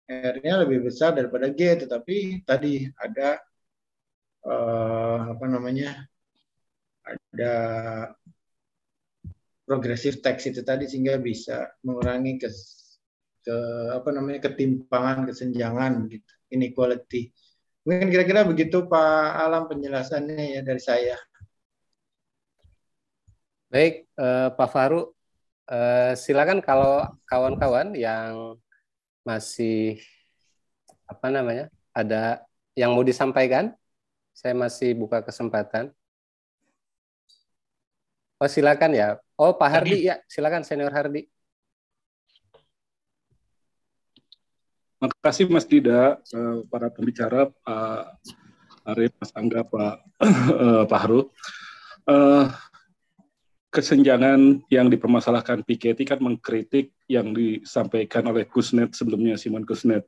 R-nya lebih besar daripada G tetapi tadi ada uh, apa namanya ada progresif tax itu tadi sehingga bisa mengurangi ke, ke apa namanya ketimpangan kesenjangan gitu inequality. Mungkin kira-kira begitu Pak Alam penjelasannya ya dari saya. Baik uh, Pak Faru uh, silakan kalau kawan-kawan yang masih apa namanya ada yang mau disampaikan saya masih buka kesempatan. Oh silakan ya. Oh Pak Hardi ya silakan senior Hardi. Terima kasih Mas Dida, eh, para pembicara Pak Arif, Mas Angga, Pak <coughs> eh, Pak Haru. Eh, kesenjangan yang dipermasalahkan Piketty kan mengkritik yang disampaikan oleh Kusnet sebelumnya, Simon Kusnet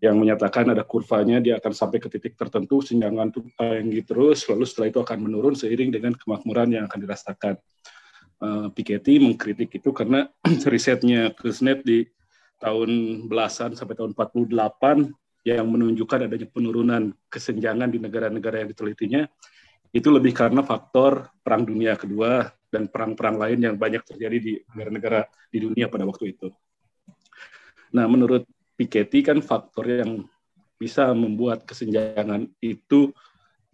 yang menyatakan ada kurvanya dia akan sampai ke titik tertentu senjangan itu tinggi terus lalu setelah itu akan menurun seiring dengan kemakmuran yang akan dirasakan. Uh, Piketty mengkritik itu karena <clears throat> risetnya Kusnet di tahun belasan sampai tahun 48 yang menunjukkan adanya penurunan kesenjangan di negara-negara yang ditelitinya itu lebih karena faktor perang dunia kedua dan perang-perang lain yang banyak terjadi di negara-negara di dunia pada waktu itu. Nah, menurut Piketty kan faktor yang bisa membuat kesenjangan itu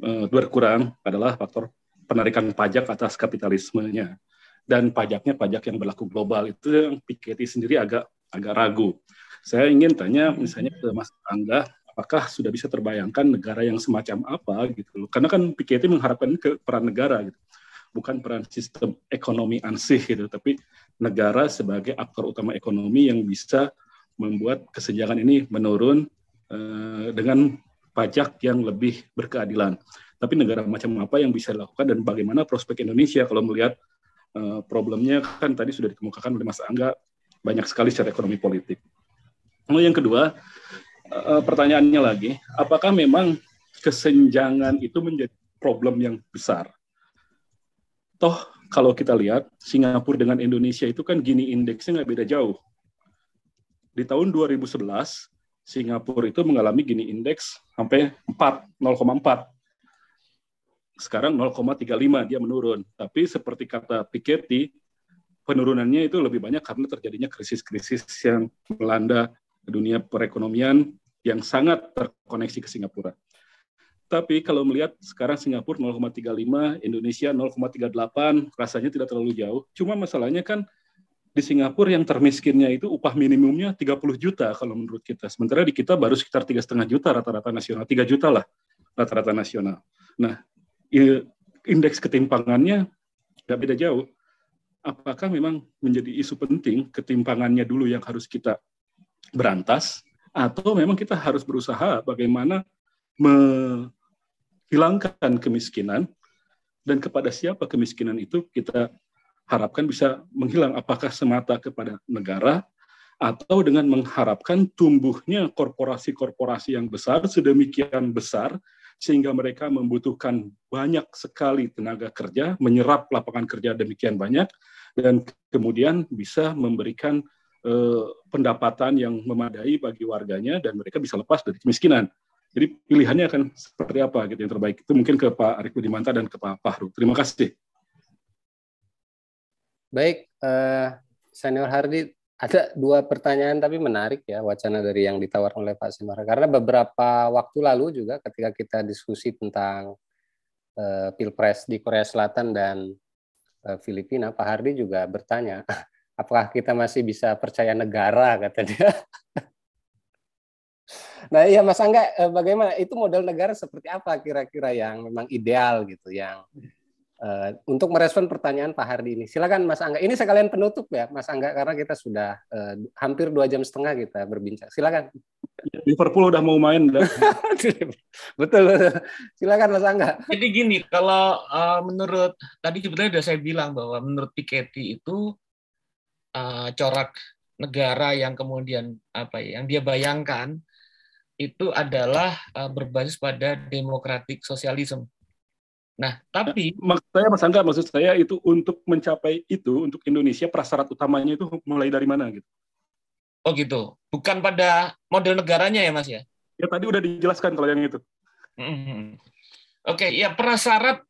uh, berkurang adalah faktor penarikan pajak atas kapitalismenya dan pajaknya pajak yang berlaku global itu yang Piketty sendiri agak agak ragu. Saya ingin tanya misalnya ke Mas Angga, apakah sudah bisa terbayangkan negara yang semacam apa gitu? Karena kan Piketty mengharapkan ke peran negara gitu, bukan peran sistem ekonomi ansih gitu, tapi negara sebagai aktor utama ekonomi yang bisa membuat kesenjangan ini menurun uh, dengan pajak yang lebih berkeadilan. Tapi negara macam apa yang bisa dilakukan dan bagaimana prospek Indonesia kalau melihat uh, problemnya kan tadi sudah dikemukakan oleh Mas Angga banyak sekali secara ekonomi politik. Lalu yang kedua, uh, pertanyaannya lagi, apakah memang kesenjangan itu menjadi problem yang besar? Toh kalau kita lihat Singapura dengan Indonesia itu kan gini indeksnya nggak beda jauh. Di tahun 2011 Singapura itu mengalami gini indeks sampai 4 0,4 sekarang 0,35 dia menurun. Tapi seperti kata Piketty penurunannya itu lebih banyak karena terjadinya krisis-krisis yang melanda dunia perekonomian yang sangat terkoneksi ke Singapura. Tapi kalau melihat sekarang Singapura 0,35, Indonesia 0,38, rasanya tidak terlalu jauh. Cuma masalahnya kan di Singapura yang termiskinnya itu upah minimumnya 30 juta kalau menurut kita. Sementara di kita baru sekitar tiga setengah juta rata-rata nasional, 3 juta lah rata-rata nasional. Nah, indeks ketimpangannya nggak beda jauh. Apakah memang menjadi isu penting ketimpangannya dulu yang harus kita berantas, atau memang kita harus berusaha bagaimana menghilangkan kemiskinan dan kepada siapa kemiskinan itu kita harapkan bisa menghilang apakah semata kepada negara atau dengan mengharapkan tumbuhnya korporasi-korporasi yang besar sedemikian besar sehingga mereka membutuhkan banyak sekali tenaga kerja, menyerap lapangan kerja demikian banyak, dan kemudian bisa memberikan eh, pendapatan yang memadai bagi warganya dan mereka bisa lepas dari kemiskinan. Jadi pilihannya akan seperti apa gitu yang terbaik. Itu mungkin ke Pak Arif Budimanta dan ke Pak Fahru. Terima kasih. Baik, uh, Senior Hardi, ada dua pertanyaan tapi menarik ya wacana dari yang ditawarkan oleh Pak Simara. Karena beberapa waktu lalu juga ketika kita diskusi tentang uh, Pilpres di Korea Selatan dan uh, Filipina, Pak Hardi juga bertanya, <laughs> apakah kita masih bisa percaya negara, kata dia. <laughs> Nah, iya Mas Angga, eh, bagaimana itu model negara seperti apa kira-kira yang memang ideal gitu, yang uh, untuk merespon pertanyaan Pak Hardi ini. Silakan Mas Angga. Ini sekalian penutup ya, Mas Angga, karena kita sudah uh, hampir dua jam setengah kita berbincang. Silakan. Liverpool udah mau main. Udah. <laughs> betul, betul. Silakan Mas Angga. Jadi gini, kalau uh, menurut tadi sebetulnya sudah saya bilang bahwa menurut Piketty itu uh, corak negara yang kemudian apa ya, yang dia bayangkan itu adalah uh, berbasis pada demokratik sosialisme. Nah, tapi maksud saya Mas Angga, maksud saya itu untuk mencapai itu untuk Indonesia prasyarat utamanya itu mulai dari mana gitu? Oh gitu, bukan pada model negaranya ya Mas ya? Ya tadi udah dijelaskan kalau yang itu. Mm-hmm. Oke, okay, ya prasyarat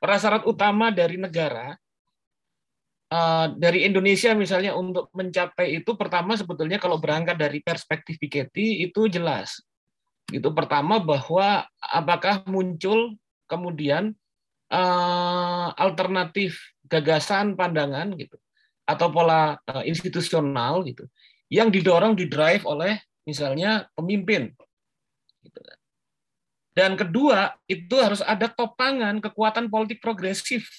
prasyarat utama dari negara uh, dari Indonesia misalnya untuk mencapai itu pertama sebetulnya kalau berangkat dari perspektif Piketty itu jelas itu pertama bahwa apakah muncul kemudian uh, alternatif gagasan pandangan gitu atau pola uh, institusional gitu yang didorong di drive oleh misalnya pemimpin gitu. Kan. dan kedua itu harus ada topangan kekuatan politik progresif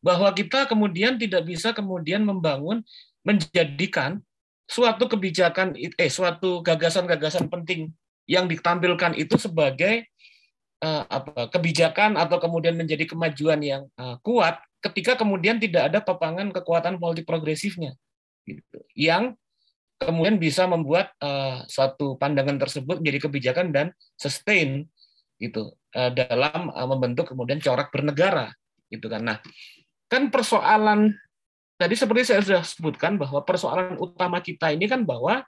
bahwa kita kemudian tidak bisa kemudian membangun menjadikan suatu kebijakan eh suatu gagasan-gagasan penting yang ditampilkan itu sebagai uh, apa, kebijakan atau kemudian menjadi kemajuan yang uh, kuat ketika kemudian tidak ada topangan kekuatan politik progresifnya gitu, yang kemudian bisa membuat uh, suatu pandangan tersebut menjadi kebijakan dan sustain gitu uh, dalam uh, membentuk kemudian corak bernegara gitu kan. Nah kan persoalan tadi seperti saya sudah sebutkan bahwa persoalan utama kita ini kan bahwa Eh,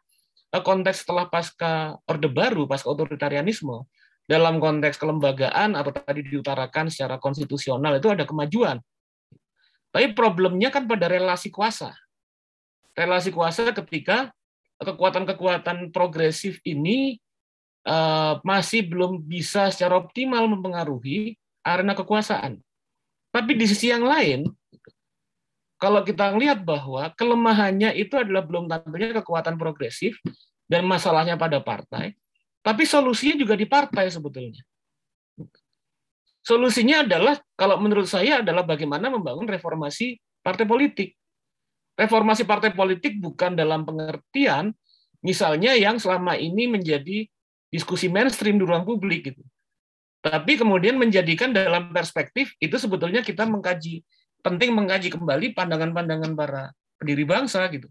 konteks setelah pasca Orde Baru, pasca otoritarianisme, dalam konteks kelembagaan atau tadi diutarakan secara konstitusional itu ada kemajuan. Tapi problemnya kan pada relasi kuasa. Relasi kuasa ketika kekuatan-kekuatan progresif ini uh, masih belum bisa secara optimal mempengaruhi arena kekuasaan. Tapi di sisi yang lain, kalau kita lihat bahwa kelemahannya itu adalah belum tampilnya kekuatan progresif dan masalahnya pada partai, tapi solusinya juga di partai sebetulnya. Solusinya adalah kalau menurut saya adalah bagaimana membangun reformasi partai politik. Reformasi partai politik bukan dalam pengertian misalnya yang selama ini menjadi diskusi mainstream di ruang publik gitu. Tapi kemudian menjadikan dalam perspektif itu sebetulnya kita mengkaji penting mengkaji kembali pandangan-pandangan para pendiri bangsa gitu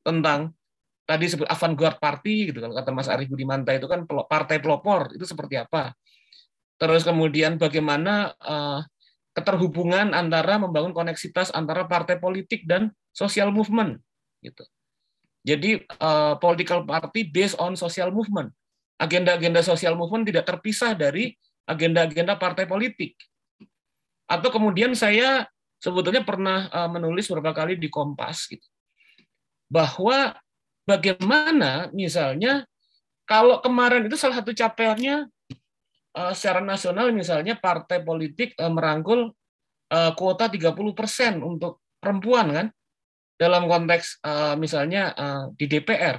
tentang tadi sebut avant-garde party gitu. Kalau kata Mas Arief Budimanta itu kan partai pelopor itu seperti apa? Terus kemudian bagaimana uh, keterhubungan antara membangun koneksitas antara partai politik dan social movement gitu. Jadi uh, political party based on social movement. Agenda-agenda social movement tidak terpisah dari agenda-agenda partai politik. Atau kemudian saya sebetulnya pernah uh, menulis beberapa kali di Kompas gitu. Bahwa bagaimana misalnya kalau kemarin itu salah satu capaiannya uh, secara nasional misalnya partai politik uh, merangkul kuota 30% untuk perempuan kan dalam konteks misalnya di DPR.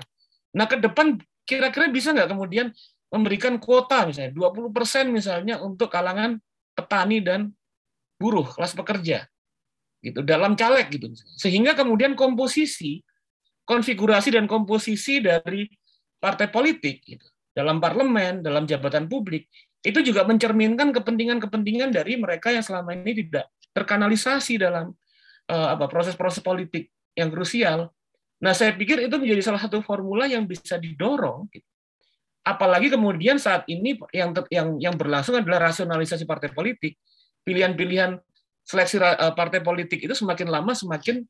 Nah, ke depan kira-kira bisa nggak kemudian memberikan kuota misalnya 20% misalnya untuk kalangan petani dan buruh kelas pekerja gitu dalam caleg gitu sehingga kemudian komposisi konfigurasi dan komposisi dari partai politik gitu dalam parlemen dalam jabatan publik itu juga mencerminkan kepentingan-kepentingan dari mereka yang selama ini tidak terkanalisasi dalam uh, apa proses-proses politik yang krusial. Nah, saya pikir itu menjadi salah satu formula yang bisa didorong gitu, apalagi kemudian saat ini yang yang yang berlangsung adalah rasionalisasi partai politik. Pilihan-pilihan seleksi uh, partai politik itu semakin lama semakin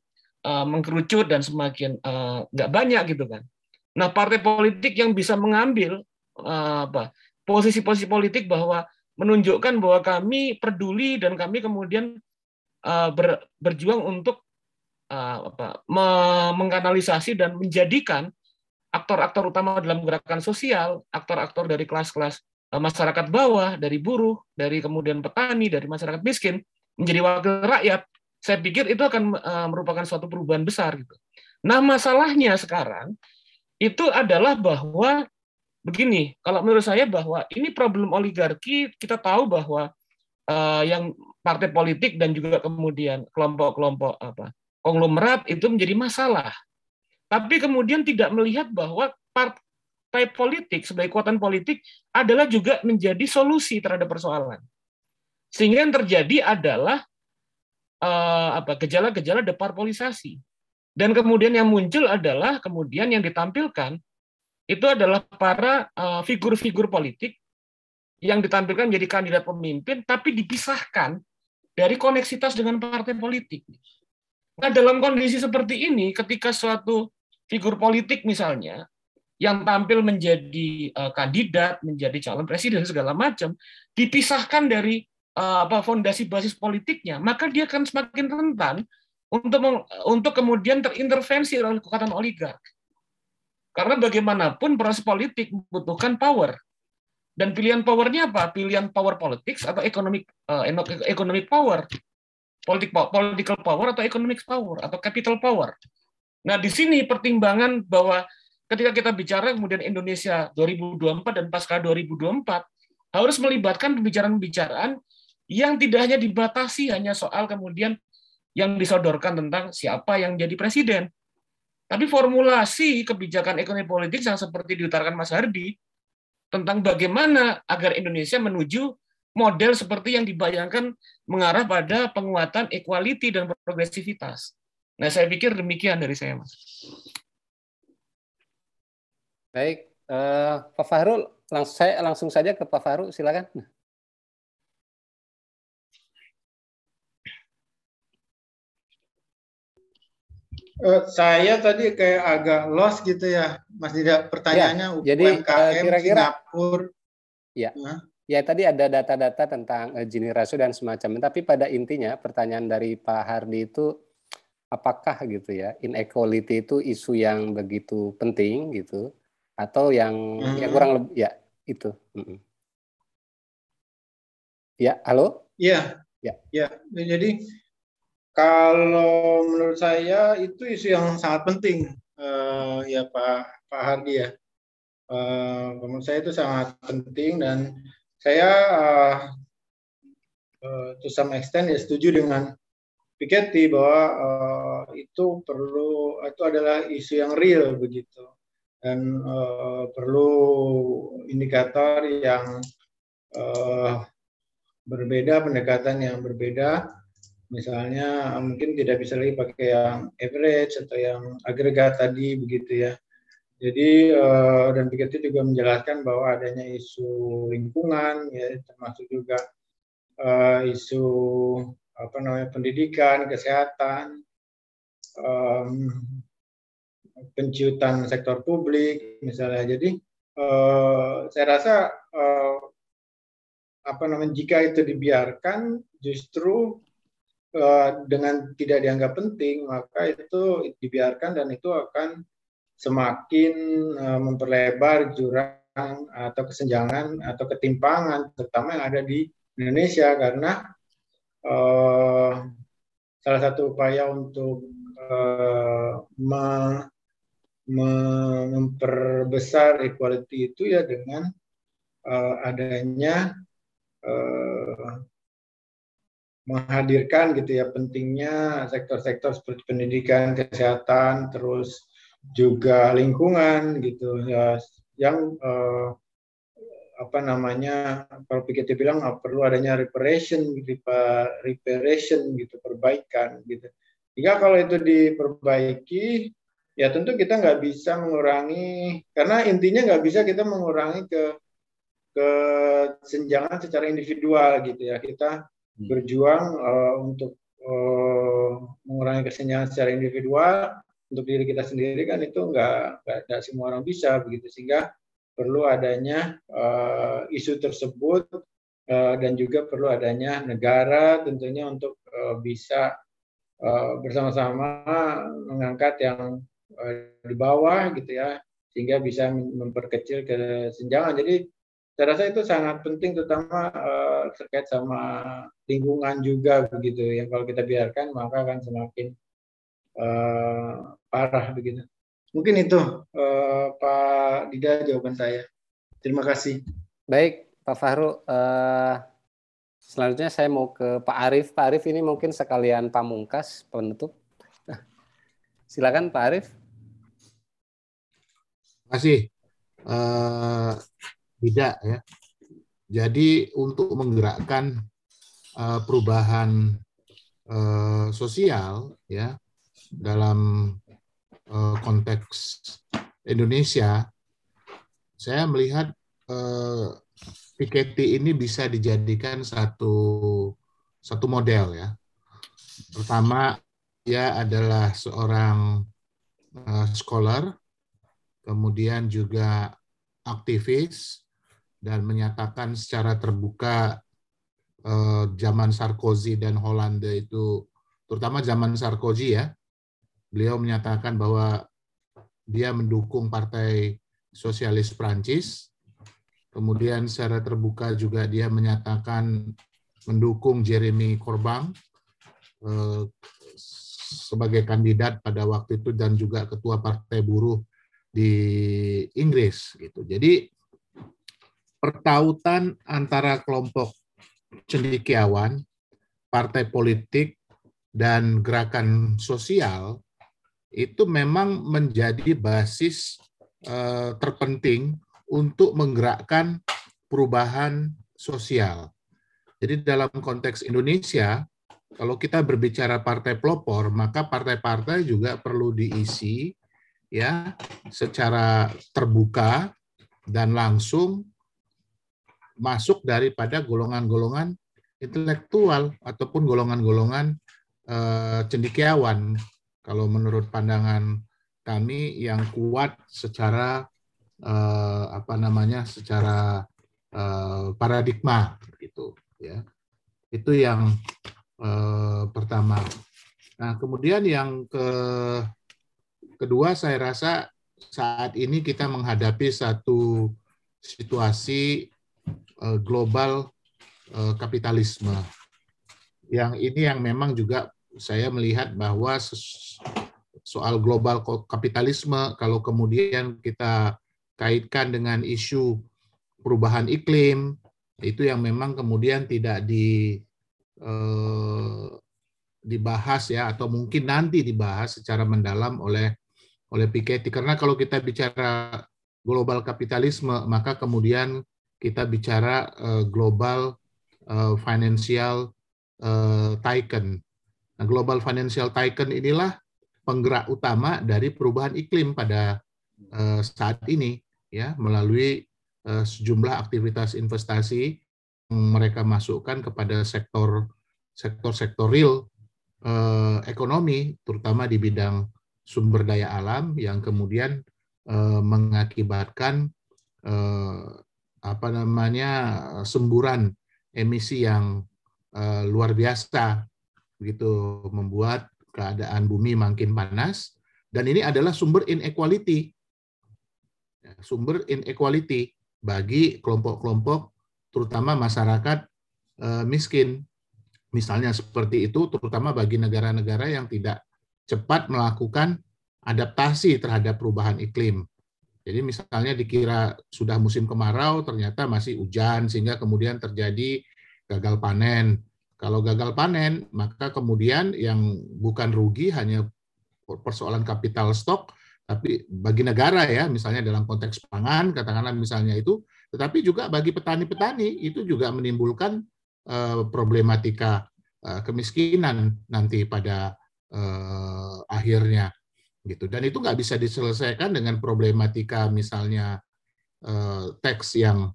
uh, mengkerucut dan semakin nggak uh, banyak gitu kan. Nah, partai politik yang bisa mengambil apa posisi-posisi politik bahwa menunjukkan bahwa kami peduli dan kami kemudian ber, berjuang untuk uh, apa, me mengkanalisasi dan menjadikan aktor-aktor utama dalam gerakan sosial, aktor-aktor dari kelas-kelas eh, masyarakat bawah, dari buruh, dari kemudian petani, dari masyarakat miskin, menjadi wakil rakyat, saya pikir itu akan eh, merupakan suatu perubahan besar. Gitu. Nah, masalahnya sekarang itu adalah bahwa begini, kalau menurut saya bahwa ini problem oligarki, kita tahu bahwa uh, yang partai politik dan juga kemudian kelompok-kelompok apa konglomerat itu menjadi masalah tapi kemudian tidak melihat bahwa partai politik sebagai kekuatan politik adalah juga menjadi solusi terhadap persoalan. Sehingga yang terjadi adalah uh, apa gejala-gejala deparpolisasi. Dan kemudian yang muncul adalah kemudian yang ditampilkan itu adalah para uh, figur-figur politik yang ditampilkan menjadi kandidat pemimpin tapi dipisahkan dari koneksitas dengan partai politik. Nah, dalam kondisi seperti ini ketika suatu figur politik misalnya yang tampil menjadi uh, kandidat, menjadi calon presiden segala macam, dipisahkan dari uh, apa fondasi basis politiknya, maka dia akan semakin rentan untuk untuk kemudian terintervensi oleh kekuatan oligark. Karena bagaimanapun proses politik membutuhkan power. Dan pilihan powernya apa? Pilihan power politics atau economic uh, economic power, politik political power atau economic power atau capital power. Nah, di sini pertimbangan bahwa ketika kita bicara kemudian Indonesia 2024 dan pasca 2024 harus melibatkan pembicaraan-pembicaraan yang tidak hanya dibatasi hanya soal kemudian yang disodorkan tentang siapa yang jadi presiden. Tapi formulasi kebijakan ekonomi politik yang seperti diutarakan Mas Hardi tentang bagaimana agar Indonesia menuju model seperti yang dibayangkan mengarah pada penguatan equality dan progresivitas. Nah, saya pikir demikian dari saya, Mas. Baik, uh, Pak Fahrul, langsung saya langsung saja ke Pak Fahrul, silakan. Uh, saya tadi kayak agak lost gitu ya, Mas Tidak pertanyaannya ya, jadi uh, kira-kira Singapura. Ya. Nah. Ya tadi ada data-data tentang uh, Gini ratio dan semacamnya, tapi pada intinya pertanyaan dari Pak Hardi itu apakah gitu ya inequality itu isu yang begitu penting gitu atau yang hmm. ya kurang lebih ya itu hmm. ya halo ya ya ya jadi kalau menurut saya itu isu yang sangat penting uh, ya Pak Pak Hardi ya. Uh, menurut saya itu sangat penting dan saya uh, to some extent ya setuju dengan Piketty bahwa uh, itu perlu itu adalah isu yang real begitu. Dan uh, perlu indikator yang uh, berbeda pendekatan yang berbeda misalnya mungkin tidak bisa lagi pakai yang average atau yang agregat tadi begitu ya jadi uh, dan Piketty juga menjelaskan bahwa adanya isu lingkungan ya termasuk juga uh, isu apa namanya pendidikan, kesehatan, um, penciutan sektor publik misalnya. Jadi uh, saya rasa uh, apa namanya jika itu dibiarkan justru dengan tidak dianggap penting maka itu dibiarkan dan itu akan semakin uh, memperlebar jurang atau kesenjangan atau ketimpangan terutama yang ada di Indonesia. Karena uh, salah satu upaya untuk uh, me, memperbesar equality itu ya dengan uh, adanya uh, menghadirkan gitu ya pentingnya sektor-sektor seperti pendidikan, kesehatan, terus juga lingkungan gitu ya yang uh, apa namanya kalau Piketty bilang oh, perlu adanya reparation reparation gitu perbaikan gitu jika kalau itu diperbaiki ya tentu kita nggak bisa mengurangi karena intinya nggak bisa kita mengurangi ke kesenjangan secara individual gitu ya kita. Berjuang uh, untuk uh, mengurangi kesenjangan secara individual untuk diri kita sendiri kan itu nggak nggak semua orang bisa begitu. Sehingga perlu adanya uh, isu tersebut uh, dan juga perlu adanya negara tentunya untuk uh, bisa uh, bersama-sama mengangkat yang uh, di bawah gitu ya. Sehingga bisa memperkecil kesenjangan. Jadi saya rasa itu sangat penting terutama uh, terkait sama lingkungan juga begitu. Yang kalau kita biarkan maka akan semakin uh, parah begitu. Mungkin itu uh, Pak Dida jawaban saya. Terima kasih. Baik Pak Fahru uh, selanjutnya saya mau ke Pak Arif Pak Arif ini mungkin sekalian pamungkas penutup. <laughs> Silakan Pak Arif terima kasih. Uh, tidak ya. Jadi untuk menggerakkan uh, perubahan uh, sosial ya dalam uh, konteks Indonesia, saya melihat uh, Piketty ini bisa dijadikan satu satu model ya. Pertama, dia adalah seorang uh, scholar, kemudian juga aktivis, dan menyatakan secara terbuka eh, zaman Sarkozy dan Hollande itu, terutama zaman Sarkozy ya, beliau menyatakan bahwa dia mendukung Partai Sosialis Prancis. Kemudian secara terbuka juga dia menyatakan mendukung Jeremy Corbyn eh, sebagai kandidat pada waktu itu dan juga ketua Partai Buruh di Inggris gitu. Jadi pertautan antara kelompok cendekiawan, partai politik, dan gerakan sosial itu memang menjadi basis eh, terpenting untuk menggerakkan perubahan sosial. Jadi dalam konteks Indonesia, kalau kita berbicara partai pelopor, maka partai-partai juga perlu diisi ya secara terbuka dan langsung masuk daripada golongan-golongan intelektual ataupun golongan-golongan uh, cendikiawan. Kalau menurut pandangan kami yang kuat secara uh, apa namanya secara uh, paradigma gitu ya. Itu yang uh, pertama. Nah, kemudian yang ke kedua saya rasa saat ini kita menghadapi satu situasi Eh, global eh, kapitalisme. Yang ini yang memang juga saya melihat bahwa soal global kapitalisme kalau kemudian kita kaitkan dengan isu perubahan iklim itu yang memang kemudian tidak di eh, dibahas ya atau mungkin nanti dibahas secara mendalam oleh oleh Piketty karena kalau kita bicara global kapitalisme maka kemudian kita bicara uh, global uh, financial uh, tycoon. Nah, global financial tycoon inilah penggerak utama dari perubahan iklim pada uh, saat ini ya melalui uh, sejumlah aktivitas investasi yang mereka masukkan kepada sektor sektor-sektor real uh, ekonomi terutama di bidang sumber daya alam yang kemudian uh, mengakibatkan apa namanya semburan emisi yang uh, luar biasa begitu membuat keadaan bumi makin panas. Dan ini adalah sumber inequality. Ya, sumber inequality bagi kelompok-kelompok terutama masyarakat uh, miskin. Misalnya seperti itu terutama bagi negara-negara yang tidak cepat melakukan adaptasi terhadap perubahan iklim jadi misalnya dikira sudah musim kemarau, ternyata masih hujan, sehingga kemudian terjadi gagal panen. Kalau gagal panen, maka kemudian yang bukan rugi hanya persoalan kapital stok, tapi bagi negara ya, misalnya dalam konteks pangan, katakanlah misalnya itu, tetapi juga bagi petani-petani itu juga menimbulkan eh, problematika eh, kemiskinan nanti pada eh, akhirnya. Gitu. Dan itu nggak bisa diselesaikan dengan problematika misalnya eh, teks yang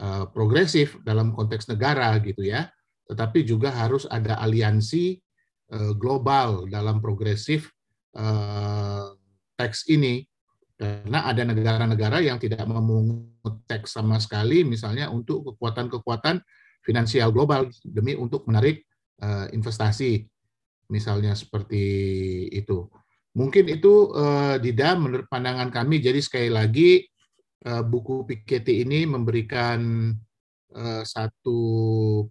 eh, progresif dalam konteks negara gitu ya. Tetapi juga harus ada aliansi eh, global dalam progresif teks ini karena ada negara-negara yang tidak memungut teks sama sekali misalnya untuk kekuatan-kekuatan finansial global demi untuk menarik investasi misalnya seperti itu. Mungkin itu uh, Dida menurut pandangan kami jadi sekali lagi uh, buku Piketty ini memberikan uh, satu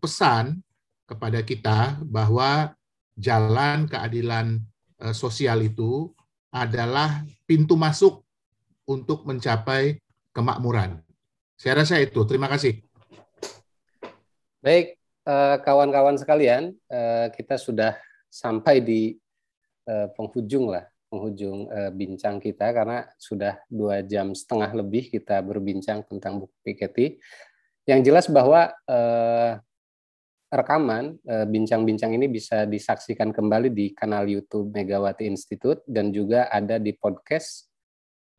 pesan kepada kita bahwa jalan keadilan uh, sosial itu adalah pintu masuk untuk mencapai kemakmuran. Saya rasa itu. Terima kasih. Baik, kawan-kawan sekalian, kita sudah sampai di penghujung lah, penghujung bincang kita karena sudah dua jam setengah lebih kita berbincang tentang buku Piketty. Yang jelas bahwa rekaman bincang-bincang ini bisa disaksikan kembali di kanal YouTube Megawati Institute dan juga ada di podcast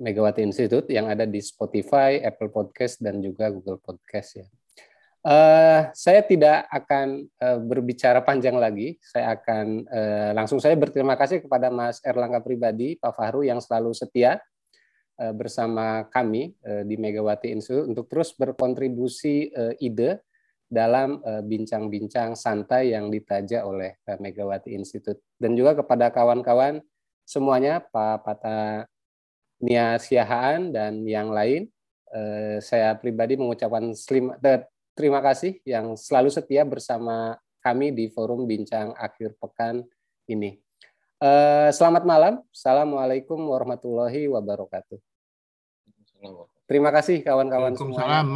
Megawati Institute yang ada di Spotify, Apple Podcast, dan juga Google Podcast ya. Uh, saya tidak akan uh, berbicara panjang lagi. Saya akan uh, langsung saya berterima kasih kepada Mas Erlangga pribadi, Pak Fahru yang selalu setia uh, bersama kami uh, di Megawati Institute untuk terus berkontribusi uh, ide dalam bincang-bincang uh, santai yang ditaja oleh uh, Megawati Institute dan juga kepada kawan-kawan semuanya, Pak Pata Nia Siahaan dan yang lain. Eh, saya pribadi mengucapkan terima kasih yang selalu setia bersama kami di forum bincang akhir pekan ini. Eh, selamat malam. Assalamualaikum warahmatullahi wabarakatuh. Terima kasih kawan-kawan semua.